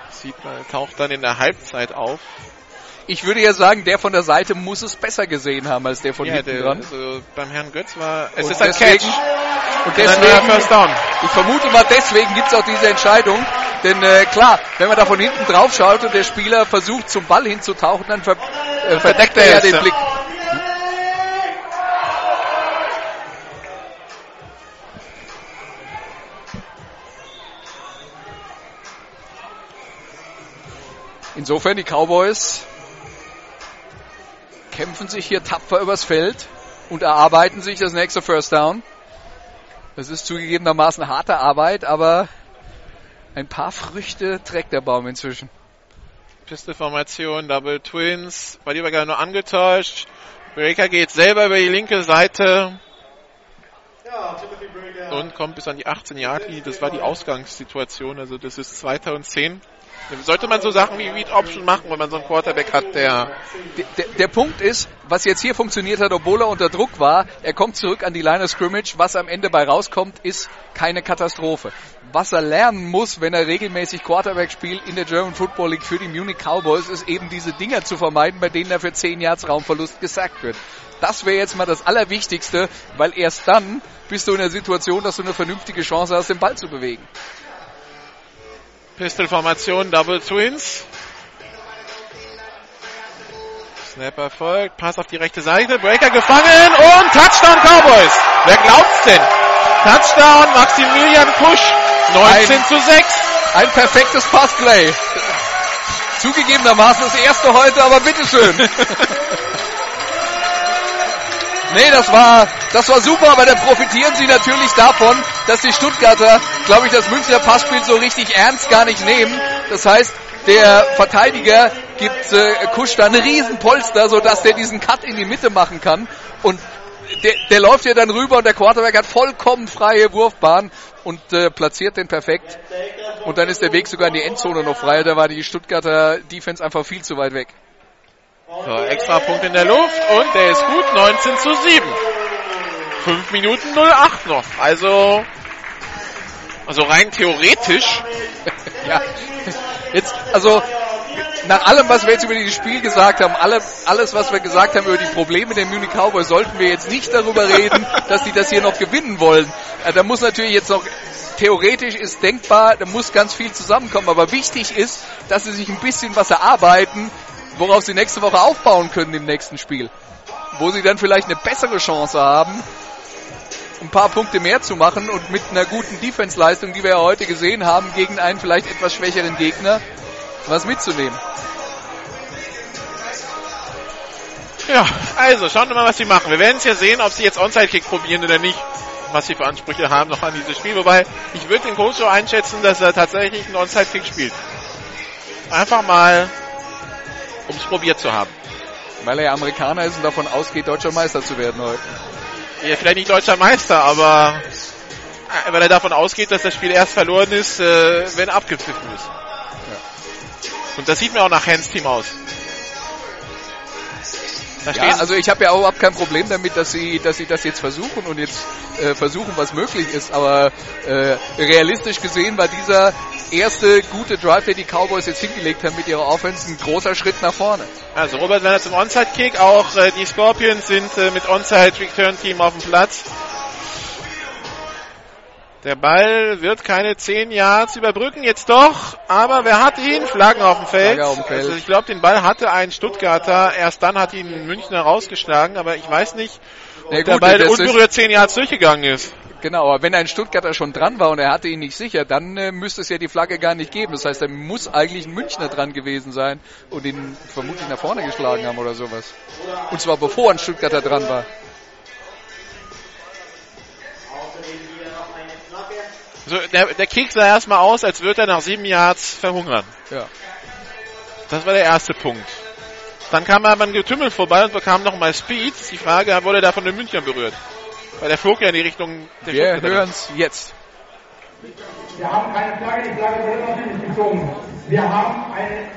Sieht man, taucht dann in der Halbzeit auf. Ich würde ja sagen, der von der Seite muss es besser gesehen haben als der von ja, hinten der, dran. Also beim Herrn Götz war es und ist ein Catch. Und deswegen, First Down. ich vermute mal, deswegen gibt es auch diese Entscheidung. Denn äh, klar, wenn man da von hinten drauf schaut und der Spieler versucht zum Ball hinzutauchen, dann ver äh, verdeckt er ja den Blick. Insofern die Cowboys kämpfen sich hier tapfer übers Feld und erarbeiten sich das nächste First Down. Das ist zugegebenermaßen harte Arbeit, aber ein paar Früchte trägt der Baum inzwischen. Piste-Formation, Double Twins, war lieber gar nur angetäuscht. Breaker geht selber über die linke Seite. Und kommt bis an die 18 Yard Das war die Ausgangssituation. Also das ist 2010. Sollte man so Sachen wie Read Option machen, wenn man so einen Quarterback hat, der, der... Der, Punkt ist, was jetzt hier funktioniert hat, obwohl er unter Druck war, er kommt zurück an die Line of Scrimmage. Was am Ende bei rauskommt, ist keine Katastrophe. was er lernen muss, wenn er regelmäßig Quarterback spielt in der German Football League für die Munich Cowboys, ist eben diese Dinger zu vermeiden, bei denen er für 10 Yards Raumverlust gesackt wird. Das wäre jetzt mal das Allerwichtigste, weil erst dann bist du in der Situation, dass du eine vernünftige Chance hast, den Ball zu bewegen. Pistol-Formation, Double Twins. Snap erfolgt, Pass auf die rechte Seite, Breaker gefangen und Touchdown Cowboys. Wer glaubt's denn? Touchdown Maximilian Pusch, 19 Ein- zu 6. Ein perfektes Passplay. Zugegebenermaßen das erste heute, aber bitteschön. Nee, das war, das war super, aber da profitieren sie natürlich davon, dass die Stuttgarter, glaube ich, das Münchner Passspiel so richtig ernst gar nicht nehmen. Das heißt, der Verteidiger gibt äh, Kusch da einen riesen Polster, sodass der diesen Cut in die Mitte machen kann. Und der, der läuft ja dann rüber und der Quarterback hat vollkommen freie Wurfbahn und äh, platziert den perfekt. Und dann ist der Weg sogar in die Endzone noch frei. Da war die Stuttgarter Defense einfach viel zu weit weg. So, extra Punkt in der Luft und der ist gut, 19 zu 7. 5 Minuten 08 noch. Also, also rein theoretisch. ja. Jetzt, also, nach allem, was wir jetzt über dieses Spiel gesagt haben, alle, alles, was wir gesagt haben über die Probleme der Munich Cowboys, sollten wir jetzt nicht darüber reden, dass die das hier noch gewinnen wollen. Äh, Da muss natürlich jetzt noch, theoretisch ist denkbar, da muss ganz viel zusammenkommen, aber wichtig ist, dass sie sich ein bisschen was erarbeiten, worauf sie nächste Woche aufbauen können im nächsten Spiel. Wo sie dann vielleicht eine bessere Chance haben, ein paar Punkte mehr zu machen und mit einer guten Defense-Leistung, die wir ja heute gesehen haben, gegen einen vielleicht etwas schwächeren Gegner, was mitzunehmen. Ja, also schauen wir mal, was sie machen. Wir werden es ja sehen, ob sie jetzt Onside-Kick probieren oder nicht. Was sie für Ansprüche haben noch an dieses Spiel. Wobei, ich würde den Coach so einschätzen, dass er tatsächlich einen Onside-Kick spielt. Einfach mal, um es probiert zu haben. Weil er ja Amerikaner ist und davon ausgeht, deutscher Meister zu werden heute. Ja, vielleicht nicht deutscher Meister, aber äh, weil er davon ausgeht, dass das Spiel erst verloren ist, äh, wenn abgepfiffen ist. Und das sieht mir auch nach Hans Team aus. Da Ja, also ich habe ja auch überhaupt kein Problem damit, dass sie, dass sie das jetzt versuchen und jetzt äh, versuchen, was möglich ist. Aber äh, realistisch gesehen war dieser erste gute Drive, den die Cowboys jetzt hingelegt haben mit ihrer Offense, ein großer Schritt nach vorne. Also Robert Werner zum Onside-Kick, auch äh, die Scorpions sind äh, mit Onside-Return-Team auf dem Platz. Der Ball wird keine 10 Yards überbrücken, jetzt doch, aber wer hat ihn? Flaggen auf dem Feld. Auf dem Feld. Also ich glaube, den Ball hatte ein Stuttgarter, erst dann hat ihn Münchner rausgeschlagen, aber ich weiß nicht, ob Ja, der gut, Ball unberührt 10 Yards durchgegangen ist. Genau, aber wenn ein Stuttgarter schon dran war und er hatte ihn nicht sicher, dann äh, müsste es ja die Flagge gar nicht geben. Das heißt, er muss eigentlich ein Münchner dran gewesen sein und ihn vermutlich nach vorne geschlagen haben oder sowas. Und zwar bevor ein Stuttgarter dran war. Also der, der Kick sah erstmal aus, als würde er nach 7 Yards verhungern. Ja. Das war der erste Punkt. Dann kam aber ein Getümmel vorbei und bekam nochmal Speed. Die Frage, wurde er von den Münchnern berührt? Weil der flog ja in die Richtung der Wir Stuttgarter. hören's jetzt. Wir haben keine Flagge, die Flagge wird natürlich gezogen. Wir haben eine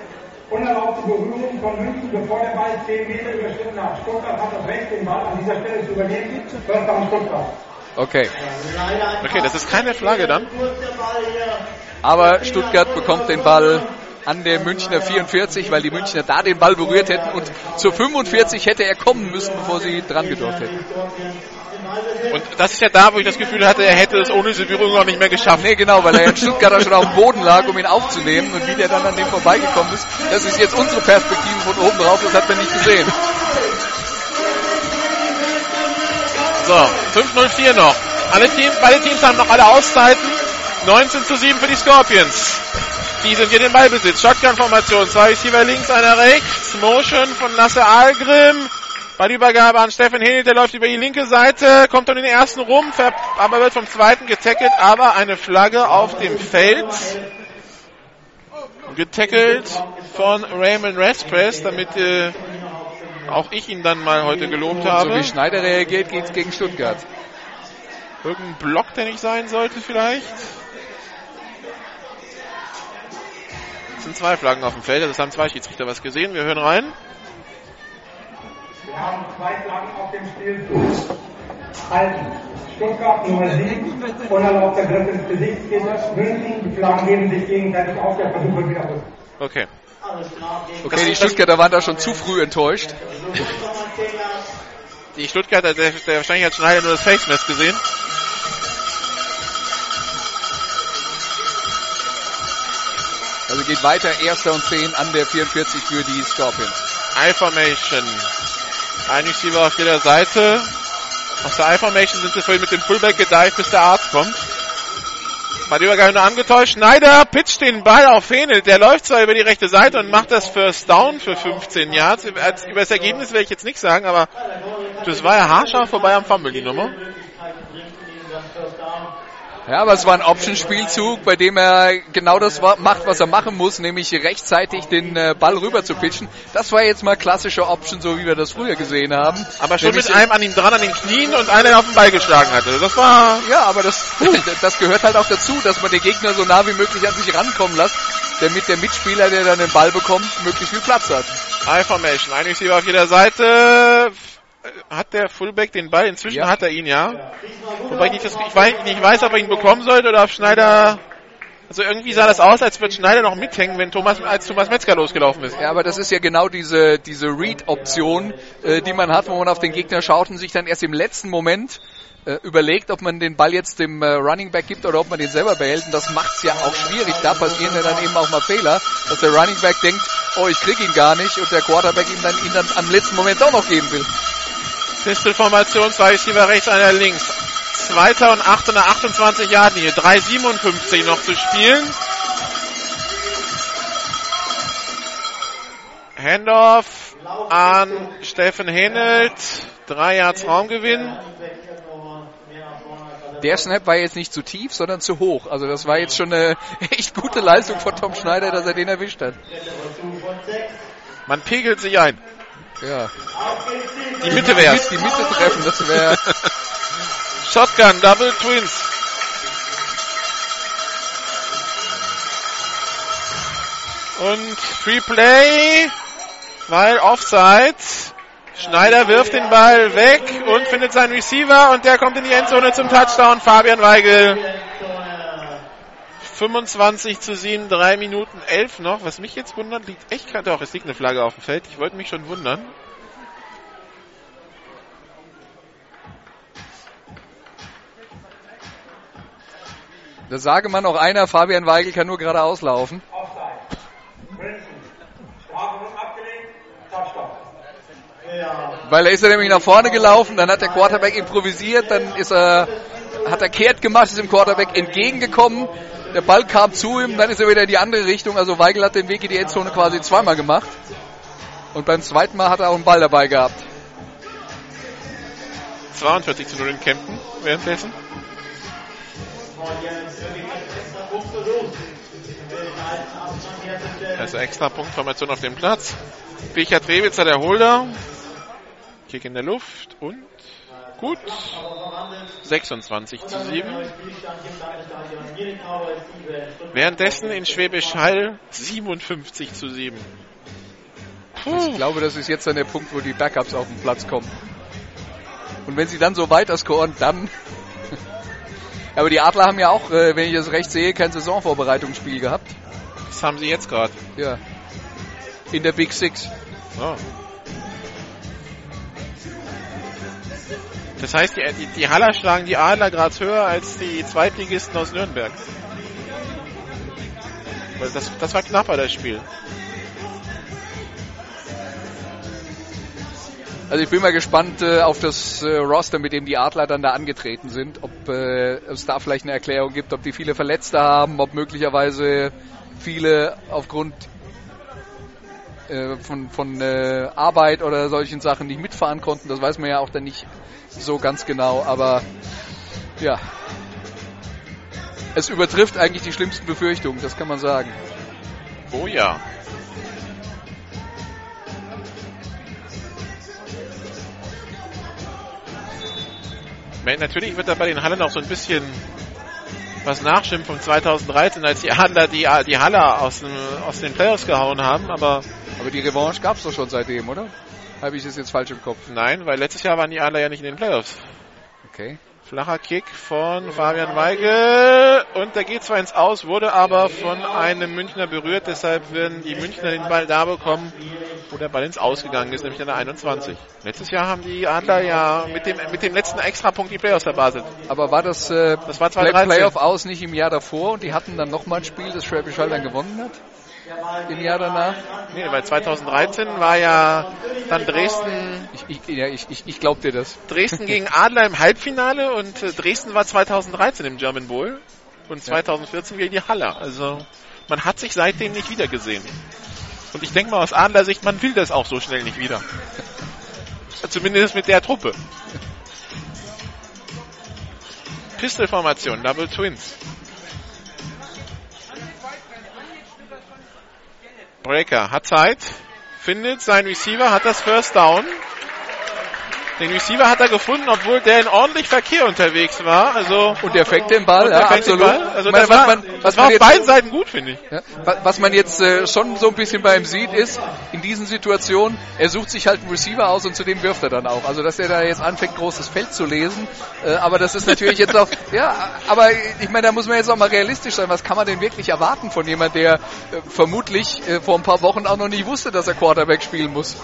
unerlaubte Berührung von München, bevor der Ball 10 Meter überschritten hat. Stuttgart hat das Recht, den Ball an dieser Stelle zu übernehmen. First down Stuttgart. Okay. Okay, das ist keine Flagge dann. Aber Stuttgart bekommt den Ball an der Münchner 44, weil die Münchner da den Ball berührt hätten und zur 45 hätte er kommen müssen, bevor sie dran gedrückt hätten. Und das ist ja da, wo ich das Gefühl hatte, er hätte es ohne diese Berührung auch nicht mehr geschafft. Nee, genau, weil er in Stuttgarter schon auf dem Boden lag, um ihn aufzunehmen und wie der dann an dem vorbeigekommen ist. Das ist jetzt unsere Perspektive von oben drauf, das hat man nicht gesehen. So, 5-0-4 noch. Alle Teams, beide Teams haben noch alle Auszeiten. 19 zu 7 für die Scorpions. Die sind hier den Ballbesitz. Shotgun-Formation. Zwei Receiver links, einer rechts. Motion von Lasse Algrim. Ballübergabe an Steffen Hill, der läuft über die linke Seite, kommt dann in den ersten rum, aber wird vom zweiten getackelt, aber eine Flagge auf dem Feld. Getackelt von Raymond Raspress, damit äh, auch ich ihn dann mal heute gelobt So habe. wie Schneider reagiert, geht's gegen Stuttgart. Irgendein Block, der nicht sein sollte vielleicht. Es sind zwei Flaggen auf dem Feld, also es haben zwei Schiedsrichter was gesehen. Wir hören rein. Wir haben zwei Flaggen auf dem Spielfeld. halten. Stuttgart Nummer 7, unerlaubter Griff ins Gesicht geht. München, die Flaggen geben sich gegenseitig auf, der Versuch wird wiederholt. Okay. Okay, die Stuttgarter waren da schon zu früh enttäuscht. Die Stuttgarter, der, der wahrscheinlich hat Schneider nur das Face Mask gesehen. Also geht weiter, erster und 10 an der 44 für die Scorpions. I-Formation. Ein Receiver auf jeder Seite. Aus der I-Formation sind sie vorhin mit dem Fullback gedived, bis der Arzt kommt. War die Übergabe nur angetäuscht. Schneider pitcht den Ball auf Fenel. Der läuft zwar über die rechte Seite und macht das First Down für 15 Yards. Über das Ergebnis werde ich jetzt nichts sagen, aber das war ja haarscharf vorbei am Fumble, die Nummer. Ja, aber es war ein Option-Spielzug, bei dem er genau das macht, was er machen muss, nämlich rechtzeitig den äh, Ball rüber zu pitchen. Das war jetzt mal klassische Option, so wie wir das früher gesehen haben. Aber schon nämlich mit einem an ihm dran, an den Knien und einer auf den Ball geschlagen hatte. Das war... Ja, aber das, das gehört halt auch dazu, dass man den Gegner so nah wie möglich an sich rankommen lässt, damit der Mitspieler, der dann den Ball bekommt, möglichst viel Platz hat. I-Formation, ein Receiver auf jeder Seite, hat der Fullback den Ball? Inzwischen ja. hat er ihn, ja. Wobei ich nicht, das, ich weiß, nicht weiß, ob er ihn bekommen sollte oder ob Schneider. Also irgendwie sah das aus, als würde Schneider noch mithängen, wenn Thomas, als Thomas Metzger losgelaufen ist. Ja, aber das ist ja genau diese, diese Read-Option, äh, die man hat, wo man auf den Gegner schaut und sich dann erst im letzten Moment äh, überlegt, ob man den Ball jetzt dem äh, Running Back gibt oder ob man den selber behält. Und das macht's ja auch schwierig. Da passieren ja dann eben auch mal Fehler, dass der Running Back denkt, oh, ich krieg ihn gar nicht und der Quarterback ihm dann, ihn dann am letzten Moment auch noch geben will. Pistol-Formation, zwei Receiver rechts, einer links. Zweiter und acht und 28 Yard Linie. 3,57 noch zu spielen. Handoff an Steffen Henelt. Drei Yards Raumgewinn. Der Snap war jetzt nicht zu tief, sondern zu hoch. Also das war jetzt schon eine echt gute Leistung von Tom Schneider, dass er den erwischt hat. Man pegelt sich ein. Ja. Die Mitte wäre Die Mitte treffen, das wäre. Shotgun, Double Twins. Und Free Play, weil Offside. Schneider wirft den Ball weg und findet seinen Receiver und der kommt in die Endzone zum Touchdown. Fabian Weigel 25 zu 7, 3 Minuten 11 noch. Was mich jetzt wundert, liegt echt gerade auch. Es liegt eine Flagge auf dem Feld. Ich wollte mich schon wundern. Da sage man auch einer, Fabian Weigel kann nur geradeaus laufen. Weil er ist ja nämlich nach vorne gelaufen, dann hat der Quarterback improvisiert, dann ist er, hat er kehrt gemacht, ist dem Quarterback entgegengekommen, der Ball kam zu ihm, dann ist er wieder in die andere Richtung. Also Weigel hat den Weg in die Endzone quasi zweimal gemacht. Und beim zweiten Mal hat er auch einen Ball dabei gehabt. 42 zu 0 in Kempten währenddessen. Also extra Punktformation auf dem Platz. Richard Rewitzer, der Holder. Kick in der Luft und Gut. 26 zu 7. Währenddessen in Schwäbisch Hall 57 zu 7. Puh. Ich glaube, das ist jetzt dann der Punkt, wo die Backups auf den Platz kommen. Und wenn sie dann so weiter scoren, dann. Aber die Adler haben ja auch, äh, wenn ich das recht sehe, kein Saisonvorbereitungsspiel gehabt. Das haben sie jetzt gerade. Ja. In der Big Six. Oh. Das heißt, die, die, die Haller schlagen die Adler gerade höher als die Zweitligisten aus Nürnberg. Das, das war knapper, das Spiel. Also ich bin mal gespannt äh, auf das äh, Roster, mit dem die Adler dann da angetreten sind. Ob äh, es da vielleicht eine Erklärung gibt, ob die viele Verletzte haben, ob möglicherweise viele aufgrund äh, von, von äh, Arbeit oder solchen Sachen nicht mitfahren konnten. Das weiß man ja auch dann nicht so ganz genau, aber ja. Es übertrifft eigentlich die schlimmsten Befürchtungen, das kann man sagen. Oh ja. Natürlich wird da bei den Hallen auch so ein bisschen was nachschimpfen von 2013, als die Adler die, die Halle aus, dem, aus den Playoffs gehauen haben, aber. Aber die Revanche gab es doch schon seitdem, oder? Habe ich das jetzt falsch im Kopf? Nein, weil letztes Jahr waren die Adler ja nicht in den Playoffs. Okay. Flacher Kick von Fabian Weigel und der geht zwar ins Aus, wurde aber von einem Münchner berührt, deshalb werden die Münchner den Ball da bekommen, wo der Ball ins Ausgegangen ist, nämlich an der 21. Letztes Jahr haben die Adler ja mit dem, mit dem letzten Extrapunkt die Playoffs verbaselt. Aber war das, äh, Das war Play 2013. Playoff aus nicht im Jahr davor und die hatten dann nochmal ein Spiel, das Schwäbisch Hall dann gewonnen hat? Im Jahr danach? Nee, weil 2013 war ja dann Dresden, Ich, ich, ja, ich, ich, ich glaub dir das. Dresden gegen Adler im Halbfinale und äh, Dresden war 2013 im German Bowl und 2014 gegen die Halle. Also man hat sich seitdem nicht wieder gesehen. Und ich denke mal aus Adlersicht, man will das auch so schnell nicht wieder. Zumindest mit der Truppe. Pistolformation, Double Twins. Breaker hat Zeit, findet seinen Receiver, hat das First Down. Den Receiver hat er gefunden, obwohl der in ordentlich Verkehr unterwegs war. Also Und der fängt den Ball, ja, fängt den absolut. Ball. Also meine, das war, was man, was war auf jetzt, beiden Seiten gut, finde ich. ja, wa- was man jetzt äh, schon so ein bisschen bei ihm sieht, ist, in diesen Situationen, er sucht sich halt einen Receiver aus und zu dem wirft er dann auch. Also, dass er da jetzt anfängt, großes Feld zu lesen. Äh, aber das ist natürlich jetzt auch, ja, aber ich meine, da muss man jetzt auch mal realistisch sein. Was kann man denn wirklich erwarten von jemand, der äh, vermutlich äh, vor ein paar Wochen auch noch nicht wusste, dass er Quarterback spielen muss?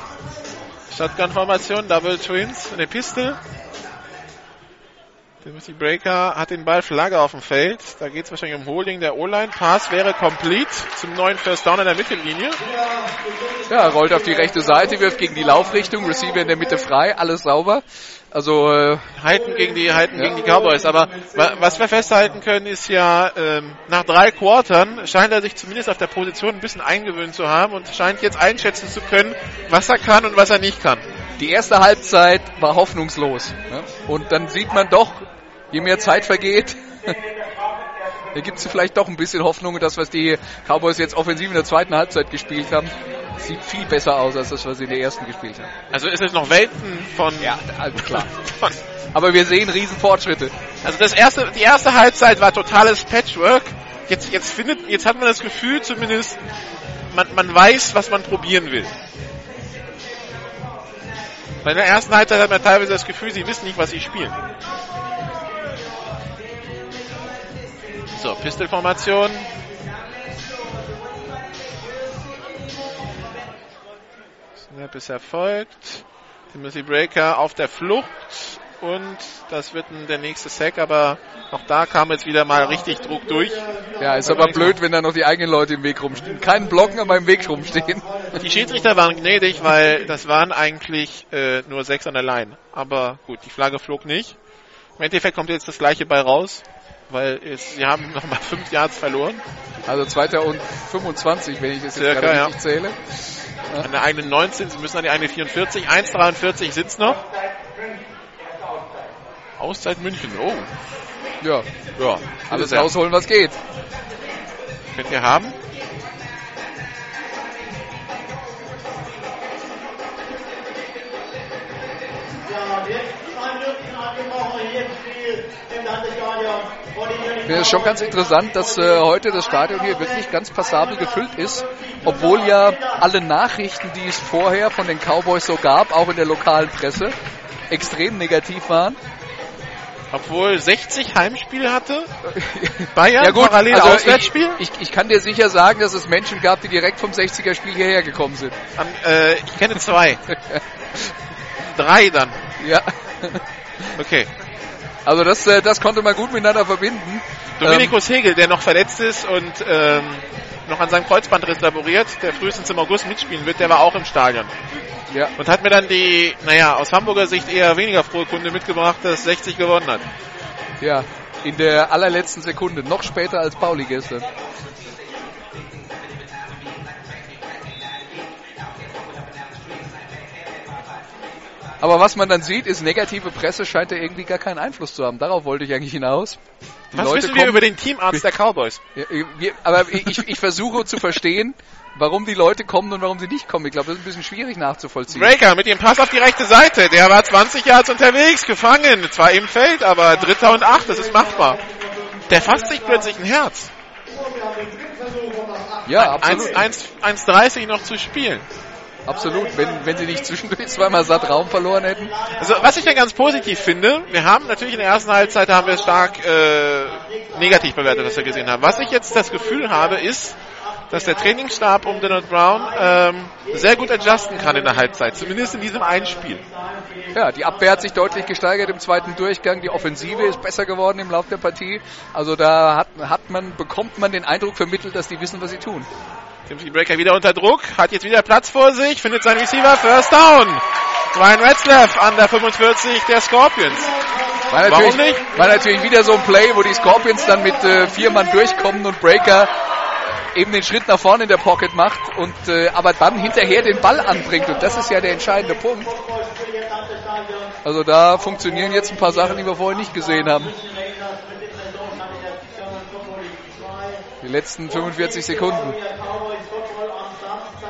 Shotgun-Formation, Double Twins, eine Piste. Timothy Breaker hat den Ball Flagge auf dem Feld. Da geht es wahrscheinlich um Holding der O-Line. Pass wäre complete zum neuen First Down an der Mittellinie. Ja, rollt auf die rechte Seite, wirft gegen die Laufrichtung, Receiver in der Mitte frei, alles sauber. Also äh, Halten gegen die, halten Ja. gegen die Cowboys. Aber wa- was wir festhalten können, ist ja, ähm, nach drei Quartern scheint er sich zumindest auf der Position ein bisschen eingewöhnt zu haben und scheint jetzt einschätzen zu können, was er kann und was er nicht kann. Die erste Halbzeit war hoffnungslos. Ja? Und dann sieht man doch, je mehr Zeit vergeht, da gibt es vielleicht doch ein bisschen Hoffnung, dass was die Cowboys jetzt offensiv in der zweiten Halbzeit gespielt haben, sieht viel besser aus als das, was sie in der ersten gespielt haben. Also ist es noch Welten von, Ja, also klar. Aber wir sehen riesen Fortschritte. Also das erste, die erste Halbzeit war totales Patchwork. Jetzt, jetzt findet, jetzt hat man das Gefühl zumindest, man, man weiß, was man probieren will. Bei der ersten Halbzeit hat man teilweise das Gefühl, sie wissen nicht, was sie spielen. So, Pistolformation. Snap ist erfolgt. Timothy Breaker auf der Flucht und das wird der nächste Sack, aber auch da kam jetzt wieder mal richtig Druck durch. Ja, ist aber blöd, wenn da noch die eigenen Leute im Weg rumstehen. Keinen Blocken, aber im Weg rumstehen. Die Schiedsrichter waren gnädig, weil das waren eigentlich äh, nur sechs an der Line. Aber gut, die Flagge flog nicht. Im Endeffekt kommt jetzt das gleiche bei raus, weil es, sie haben nochmal fünf Yards verloren. Also 2025, wenn ich das jetzt Circa, gerade ja. richtig zähle. An der eigenen 19, sie müssen an die eigene 44. 1,43 sind's noch. Auszeit München, oh. Ja, Ja, alles rausholen, was geht. Könnt ihr haben. Finde es schon ganz interessant, dass äh, heute das Stadion hier wirklich ganz passabel gefüllt ist, obwohl ja alle Nachrichten, die es vorher von den Cowboys so gab, auch in der lokalen Presse, extrem negativ waren. Obwohl 60 Heimspiele hatte. Bayern ja gut, parallel also Auswärtsspiel. ich, ich, ich kann dir sicher sagen, dass es Menschen gab, die direkt vom 60er Spiel hierher gekommen sind. Am, äh, ich kenne zwei. Drei dann. Ja, Okay. also das, äh, das konnte man gut miteinander verbinden. Dominikus Hegel, der noch verletzt ist und ähm, noch an seinem Kreuzbandriss laboriert, der frühestens im August mitspielen wird, der war auch im Stadion. Ja. Und hat mir dann die, naja, aus Hamburger Sicht eher weniger frohe Kunde mitgebracht, dass 60 gewonnen hat. Ja, in der allerletzten Sekunde, noch später als Pauli gestern. Aber was man dann sieht, ist, negative Presse scheint da irgendwie gar keinen Einfluss zu haben. Darauf wollte ich eigentlich hinaus. Die Was Leute wissen wir kommen- über den Teamarzt der Cowboys? Ja, wir, aber ich, ich versuche zu verstehen, warum die Leute kommen und warum sie nicht kommen. Ich glaube, das ist ein bisschen schwierig nachzuvollziehen. Breaker mit dem Pass auf die rechte Seite. Der war 20 Yards unterwegs, gefangen. Zwar im Feld, aber Dritter und Acht, das ist machbar. Der fasst sich plötzlich ein Herz. Ja, absolut. 1 1 1,30 noch zu spielen. Absolut. Wenn, wenn sie nicht zwischendurch zweimal satt Raum verloren hätten. Also was ich ja ganz positiv finde, wir haben natürlich in der ersten Halbzeit haben wir stark äh, negativ bewertet, was wir gesehen haben. Was ich jetzt das Gefühl habe, ist, dass der Trainingsstab um Donald Brown ähm, sehr gut adjusten kann in der Halbzeit, zumindest in diesem einen Spiel. Ja, die Abwehr hat sich deutlich gesteigert im zweiten Durchgang, die Offensive ist besser geworden im Laufe der Partie. Also da hat, hat man, bekommt man den Eindruck vermittelt, dass die wissen, was sie tun. Timothy Breaker wieder unter Druck, hat jetzt wieder Platz vor sich, findet seinen Receiver, First Down. Ryan Retzlaff an der 45 der Scorpions. War Warum natürlich, nicht? war natürlich wieder so ein Play, wo die Scorpions dann mit äh, vier Mann durchkommen und Breaker eben den Schritt nach vorne in der Pocket macht und äh, aber dann hinterher den Ball anbringt und das ist ja der entscheidende Punkt. Also da funktionieren jetzt ein paar Sachen, die wir vorher nicht gesehen haben. Die letzten 45 Sekunden.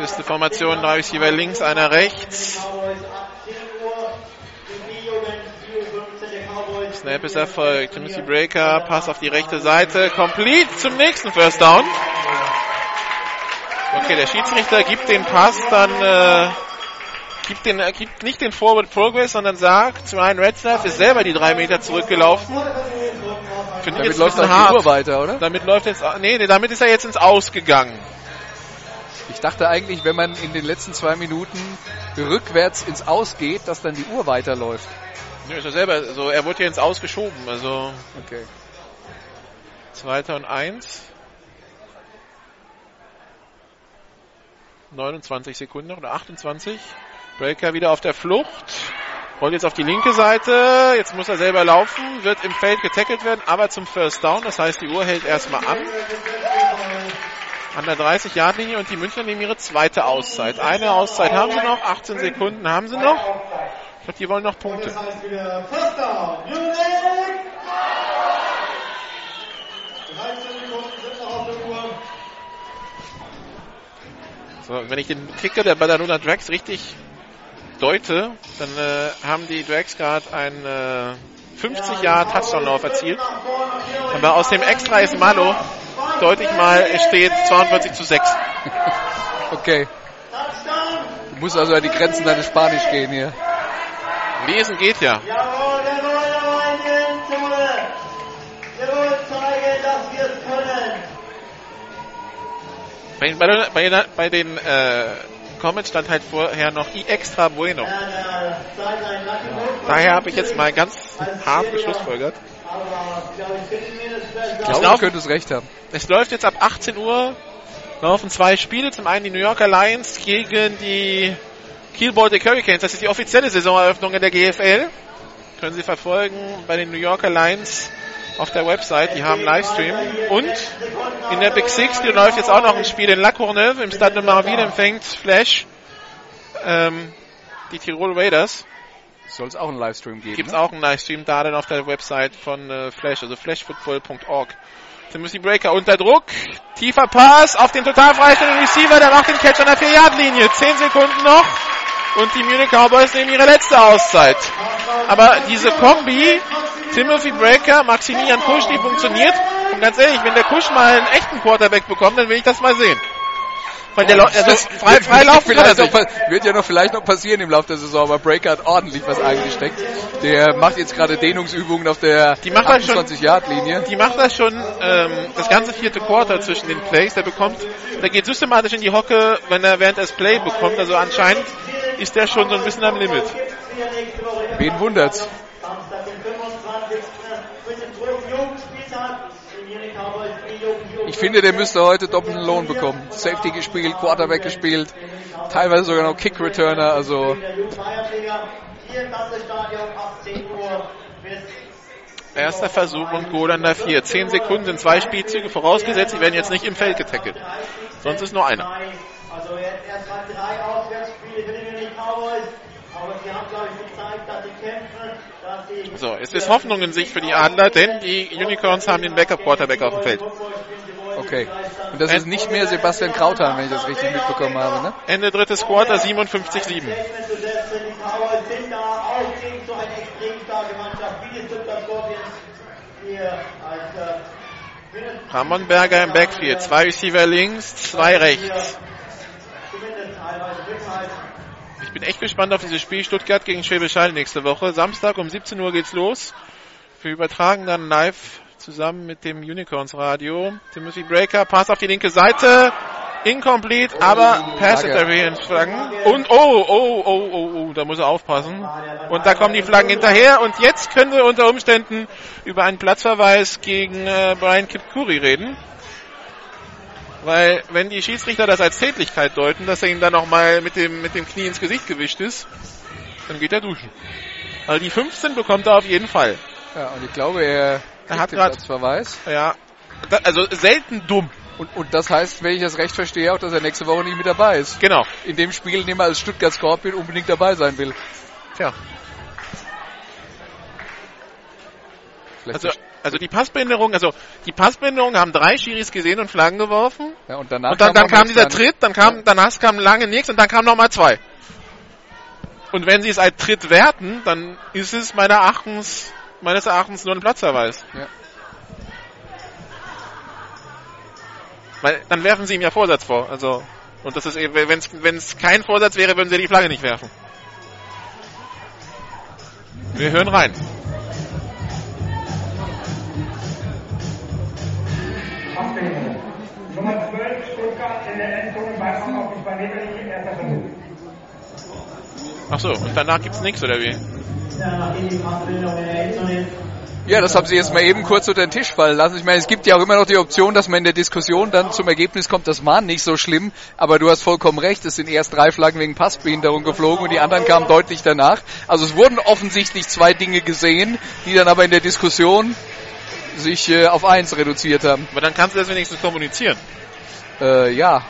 Beste Formation, drei Receiver links, einer rechts. Snap ist erfolgt. Timothy Breaker, Pass auf die rechte Seite, complete zum nächsten First Down. Okay, der Schiedsrichter gibt den Pass dann, äh, gibt, den, äh, gibt nicht den Forward Progress, sondern sagt, Ryan Retzlaff ist selber die drei Meter zurückgelaufen. Finde ich Damit läuft die hart. Uhr weiter, oder? Damit läuft jetzt, nee, nee, damit ist er jetzt ins Aus gegangen. Ich dachte eigentlich, wenn man in den letzten zwei Minuten rückwärts ins Aus geht, dass dann die Uhr weiterläuft. Ja, ist er selber, also er wurde hier ins Aus geschoben, also Okay. zweiter und eins. 29 Sekunden noch oder 28. Breaker wieder auf der Flucht. Rollt jetzt auf die linke Seite. Jetzt muss er selber laufen. Wird im Feld getackelt werden, aber zum First Down. Das heißt, die Uhr hält erstmal an. An der 30-Yard-Linie und die Münchner nehmen ihre zweite Auszeit. Eine Auszeit haben sie noch. 18 Sekunden haben sie noch. Ich glaube, die wollen noch Punkte. Das heißt wieder First Down. Munich! 13 Sekunden sind noch auf der Uhr. So, wenn ich den Kicker der Badalona Drags richtig deute, dann äh, haben die Drags gerade einen äh, 50 Jahre Touchdown-Lauf erzielt. Aber aus dem Extra ist Malo, deute ich mal, es steht 42 zu 6. Okay. Du musst also an die Grenzen deines Spanisch gehen hier. Lesen geht ja. Bei, bei, bei, bei den äh, Comments stand halt vorher noch I extra bueno. Daher habe ich jetzt mal ganz hart geschlussfolgert. Ich glaube, du könntest recht haben. Es läuft jetzt ab 18 Uhr, laufen zwei Spiele. Zum einen die New Yorker Lions gegen die Kiel Baltic Hurricanes. Das ist die offizielle Saisoneröffnung in der GFL. Können Sie verfolgen bei den New Yorker Lions auf der Website. Die haben Livestream. Und in der Big Six, die läuft jetzt auch noch ein Spiel in La Courneuve. Im Stade de Marville empfängt Flash ähm, die Tirol Raiders. Soll es auch einen Livestream geben? Gibt es ne? auch einen Livestream da dann auf der Website von äh, Flash, also flashfootball.org. Timothy Breaker unter Druck. Tiefer Pass auf den total freistellenden Receiver, der macht den Catch an der 4-Yard-Linie. 10 Sekunden noch. Und die Munich Cowboys nehmen ihre letzte Auszeit. Aber diese Kombi, Timothy Breaker, Maximilian Kusch, die funktioniert. Und ganz ehrlich, wenn der Kusch mal einen echten Quarterback bekommt, dann will ich das mal sehen. Weil der, Lau- also frei, frei laufen kann er wird ja noch vielleicht noch passieren im Laufe der Saison, aber Breaker hat ordentlich was eingesteckt. Der macht jetzt gerade Dehnungsübungen auf der Die macht er schon. 28-Yard-Linie. Die macht das schon ähm, das ganze vierte Quarter zwischen den Plays. Der bekommt, der geht systematisch in die Hocke, wenn er während des Play bekommt. Also anscheinend ist der schon so ein bisschen am Limit. Wen wundert's? Samstag, den 25. mit dem 12. Jugendspieltag. Die Munich Cowboys, die Jugend, Ich finde, der müsste heute doppelten Lohn bekommen. Safety gespielt, Quarterback gespielt, teilweise sogar noch Kick-Returner, also der Jugendfeiertliga. Hier im Stadion, 18 Uhr bis Erster Versuch und Goal an der 4. Zehn Sekunden sind zwei Spielzüge vorausgesetzt. Die werden jetzt nicht im Feld getackelt. Sonst ist nur einer. Also jetzt erstmal drei Auswärtsspiele die Munich Cowboys. Aber sie haben, glaube ich, gezeigt, dass sie kämpfen, So, es ist Hoffnung in sich für die Adler, denn die Unicorns haben den Backup-Quarterback auf dem Feld. Okay. Und das ist nicht mehr Sebastian Krauthahn, wenn ich das richtig mitbekommen habe, ne? Ende drittes Quarter, 57-7. zu setzen. Die Cowboys sind da auch gegen so eine extrem starke Mannschaft wie die Stuttgart Scorpions hier als äh, mindestens- Ramon Berger im Backfield. Zwei Receiver links, zwei rechts. ich bin echt gespannt auf dieses Spiel Stuttgart gegen Schwäbisch Hall nächste Woche. Samstag um 17 Uhr geht's los. Wir übertragen dann live zusammen mit dem Unicorns Radio. Timothy Breaker, Pass auf die linke Seite. Incomplete, aber Pass Interference Flaggen. Und oh, oh, oh, oh, oh, da muss er aufpassen. Und da kommen die Flaggen hinterher. Und jetzt können wir unter Umständen über einen Platzverweis gegen äh, Brian Kipkuri reden. Weil wenn die Schiedsrichter das als Tätlichkeit deuten, dass er ihm dann nochmal mit dem, mit dem Knie ins Gesicht gewischt ist, dann geht er duschen. Also die 15 bekommt er auf jeden Fall. Ja, und ich glaube, er, er hat gerade Verweis. Ja, also selten dumm. Und, und das heißt, wenn ich das recht verstehe, auch, dass er nächste Woche nicht mit dabei ist. Genau. In dem Spiel, in dem er als Stuttgart Scorpion unbedingt dabei sein will. Tja. also, also die Passbehinderung, also die Passbehinderung haben drei Schiris gesehen und Flaggen geworfen. Ja, und danach und dann, kam, dann kam dieser Tritt, dann kam, ja. danach kam lange nichts und dann kam nochmal zwei. Und wenn sie es als Tritt werten, dann ist es meiner Erachtens, meines Erachtens nur ein Platzverweis. Ja. Weil dann werfen sie ihm ja Vorsatz vor. Also und das ist eben, wenn es kein Vorsatz wäre, würden sie die Flagge nicht werfen. Wir hören rein. Nummer 12 Stuttgart in der Endzone Ballmann auf die 2 Meter Linie, erster Versuch. Ach so, und danach gibt's nichts oder wie? Ja, das haben sie jetzt mal eben kurz unter den Tisch fallen lassen. Ich meine, es gibt ja auch immer noch die Option, dass man in der Diskussion dann zum Ergebnis kommt, das war nicht so schlimm, aber du hast vollkommen recht, es sind erst drei Flaggen wegen Passbehinderung geflogen und die anderen kamen deutlich danach. Also es wurden offensichtlich zwei Dinge gesehen, die dann aber in der Diskussion sich äh, auf eins reduziert haben. Aber dann kannst du das wenigstens kommunizieren. Äh, ja,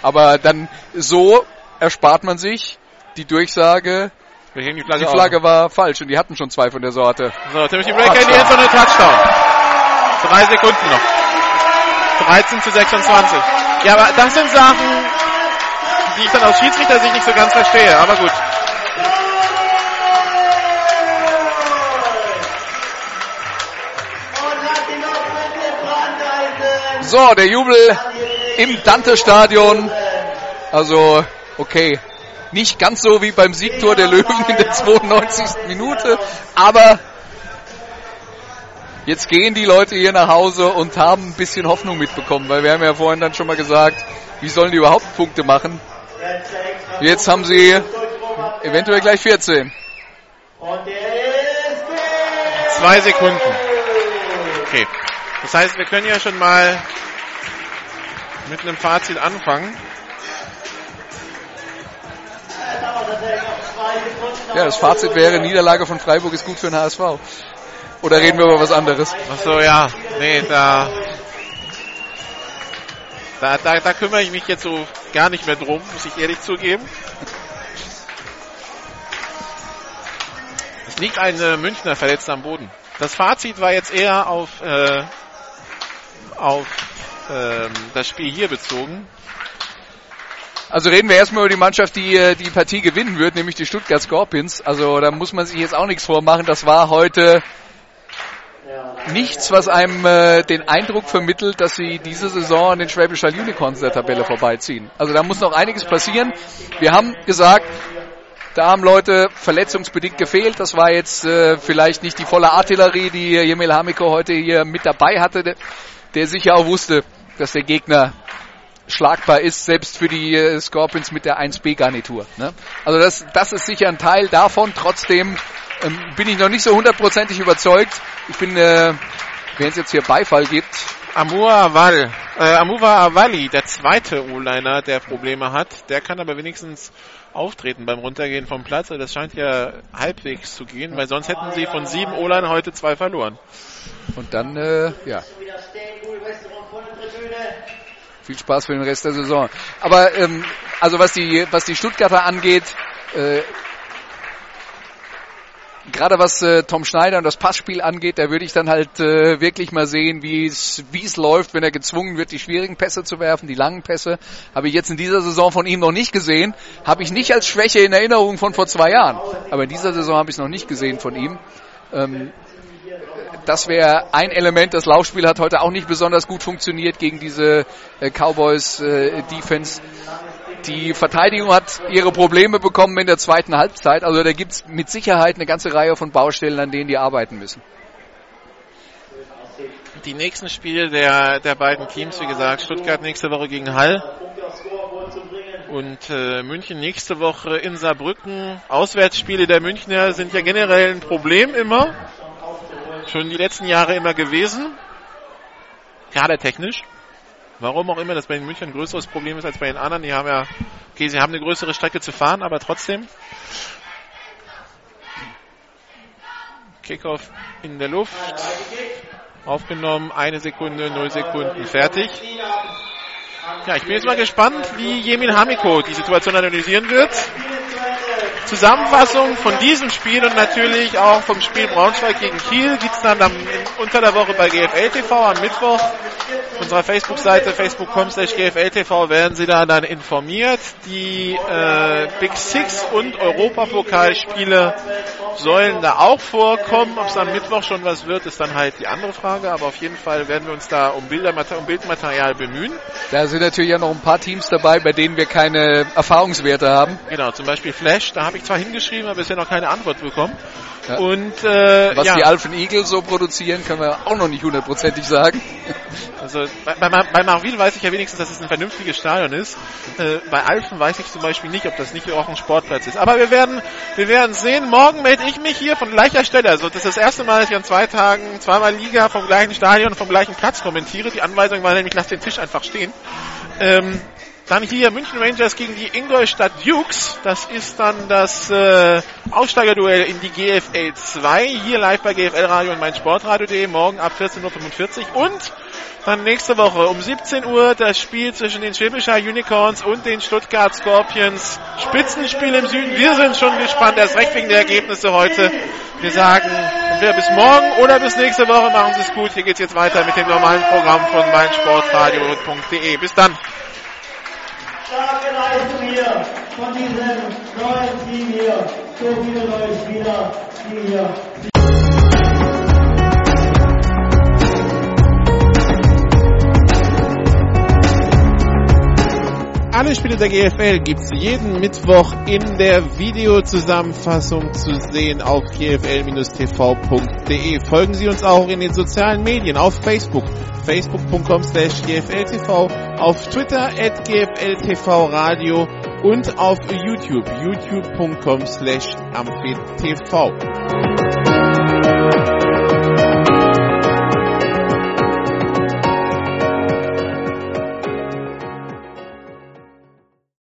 aber dann so erspart man sich die Durchsage, die Flagge, die Flagge war falsch und die hatten schon zwei von der Sorte. So, Timothy Breaker in die Endzone, Touchdown. Drei Sekunden noch. 13 zu 26. Ja, aber das sind Sachen, die ich dann aus Schiedsrichter-Sicht nicht so ganz verstehe, aber gut. So, der Jubel im Dante-Stadion. Also, okay, nicht ganz so wie beim Siegtor der Löwen in der 92. Minute, aber jetzt gehen die Leute hier nach Hause und haben ein bisschen Hoffnung mitbekommen, weil wir haben ja vorhin dann schon mal gesagt, wie sollen die überhaupt Punkte machen? Jetzt haben sie eventuell gleich 14. Zwei Sekunden. Okay. Das heißt, wir können ja schon mal mit einem Fazit anfangen. Ja, das Fazit wäre, Niederlage von Freiburg ist gut für den HSV. Oder reden wir über was anderes? Ach so, ja. Nee, da, da, da, da kümmere ich mich jetzt so gar nicht mehr drum, muss ich ehrlich zugeben. Es liegt ein äh, Münchner verletzt am Boden. Das Fazit war jetzt eher auf, äh, auf ähm, das Spiel hier bezogen. Also reden wir erstmal über die Mannschaft, die äh, die Partie gewinnen wird, nämlich die Stuttgart Scorpions. Also da muss man sich jetzt auch nichts vormachen. Das war heute nichts, was einem äh, den Eindruck vermittelt, dass sie diese Saison an den Schwäbisch Hall Unicorns der Tabelle vorbeiziehen. Also da muss noch einiges passieren. Wir haben gesagt, da haben Leute verletzungsbedingt gefehlt. Das war jetzt äh, vielleicht nicht die volle Artillerie, die Jemil Hamiko heute hier mit dabei hatte, der, der sicher auch wusste, dass der Gegner schlagbar ist, selbst für die äh, Scorpions mit der 1B-Garnitur. Ne? Also das, das ist sicher ein Teil davon. Trotzdem ähm, bin ich noch nicht so hundertprozentig überzeugt. Ich bin, äh, wenn es jetzt hier Beifall gibt. Amur Aval, äh, Amuva Avali, der zweite O-Liner, der Probleme hat, der kann aber wenigstens auftreten beim Runtergehen vom Platz. Also das scheint ja halbwegs zu gehen, weil sonst hätten sie von sieben O-Liner heute zwei verloren. Und dann, äh, ja viel Spaß für den Rest der Saison. Aber ähm, also was die was die Stuttgarter angeht, äh, gerade was äh, Tom Schneider und das Passspiel angeht, da würde ich dann halt äh, wirklich mal sehen, wie es wie es läuft, wenn er gezwungen wird, die schwierigen Pässe zu werfen, die langen Pässe. Habe ich jetzt in dieser Saison von ihm noch nicht gesehen. Habe ich nicht als Schwäche in Erinnerung von vor zwei Jahren. Aber in dieser Saison habe ich es noch nicht gesehen von ihm. Ähm, das wäre ein Element. Das Laufspiel hat heute auch nicht besonders gut funktioniert gegen diese äh, Cowboys äh, Defense. Die Verteidigung hat ihre Probleme bekommen in der zweiten Halbzeit. Also da gibt es mit Sicherheit eine ganze Reihe von Baustellen, an denen die arbeiten müssen. Die nächsten Spiele der, der beiden Teams, wie gesagt, Stuttgart nächste Woche gegen Hall und äh, München nächste Woche in Saarbrücken. Auswärtsspiele der Münchner sind ja generell ein Problem immer. Schon die letzten Jahre immer gewesen. Gerade technisch. Warum auch immer das bei den München ein größeres Problem ist als bei den anderen. Die haben ja, okay, sie haben eine größere Strecke zu fahren, aber trotzdem. Kickoff in der Luft. Aufgenommen, eine Sekunde, null Sekunden, fertig. Ja, ich bin jetzt mal gespannt, wie Jemin Hamiko die Situation analysieren wird. Zusammenfassung von diesem Spiel und natürlich auch vom Spiel Braunschweig gegen Kiel gibt es dann am, unter der Woche bei GFL TV am Mittwoch. Unserer Facebook-Seite facebook.com slash GFL TV werden Sie da dann informiert. Die äh, Big Six und Europapokalspiele sollen da auch vorkommen. Ob es am Mittwoch schon was wird, ist dann halt die andere Frage. Aber auf jeden Fall werden wir uns da um, Bildermaterial, um Bildmaterial bemühen. Da sind natürlich ja noch ein paar Teams dabei, bei denen wir keine Erfahrungswerte haben. Genau, zum Beispiel Flash. Da habe ich zwar hingeschrieben, aber bisher noch keine Antwort bekommen. Ja. Und äh, was ja. die Alphen Eagles so produzieren, können wir auch noch nicht hundertprozentig sagen. Also bei, bei, bei Marville weiß ich ja wenigstens, dass es ein vernünftiges Stadion ist. Äh, bei Alphen weiß ich zum Beispiel nicht, ob das nicht auch ein Sportplatz ist. Aber wir werden, wir werden sehen. Morgen melde ich mich hier von gleicher Stelle. Also das ist das erste Mal, dass ich an zwei Tagen zweimal Liga vom gleichen Stadion vom gleichen Platz kommentiere. Die Anweisung war nämlich, lass den Tisch einfach stehen. Ähm, dann hier München Rangers gegen die Ingolstadt Dukes. Das ist dann das äh, Aussteigerduell in die GFL 2. Hier live bei GFL Radio und mein Sportradio.de. Morgen ab 14.45 Uhr. Und dann nächste Woche um 17 Uhr das Spiel zwischen den Schwäbischer Unicorns und den Stuttgart Scorpions. Spitzenspiel im Süden. Wir sind schon gespannt. Erst recht wegen der Ergebnisse heute. Wir sagen entweder bis morgen oder bis nächste Woche. Machen Sie es gut. Hier geht's jetzt weiter mit dem normalen Programm von meinsportradio.de. Bis dann. Starke Leistung hier von diesem neuen Team hier. So viele neue Spieler, die hier. Alle Spiele der GFL gibt's jeden Mittwoch in der Videozusammenfassung zu sehen auf gfl-tv.de. Folgen Sie uns auch in den sozialen Medien auf Facebook, facebook.com slash gfltv, auf Twitter at gfltv-radio und auf YouTube, youtube.com slash amphitv.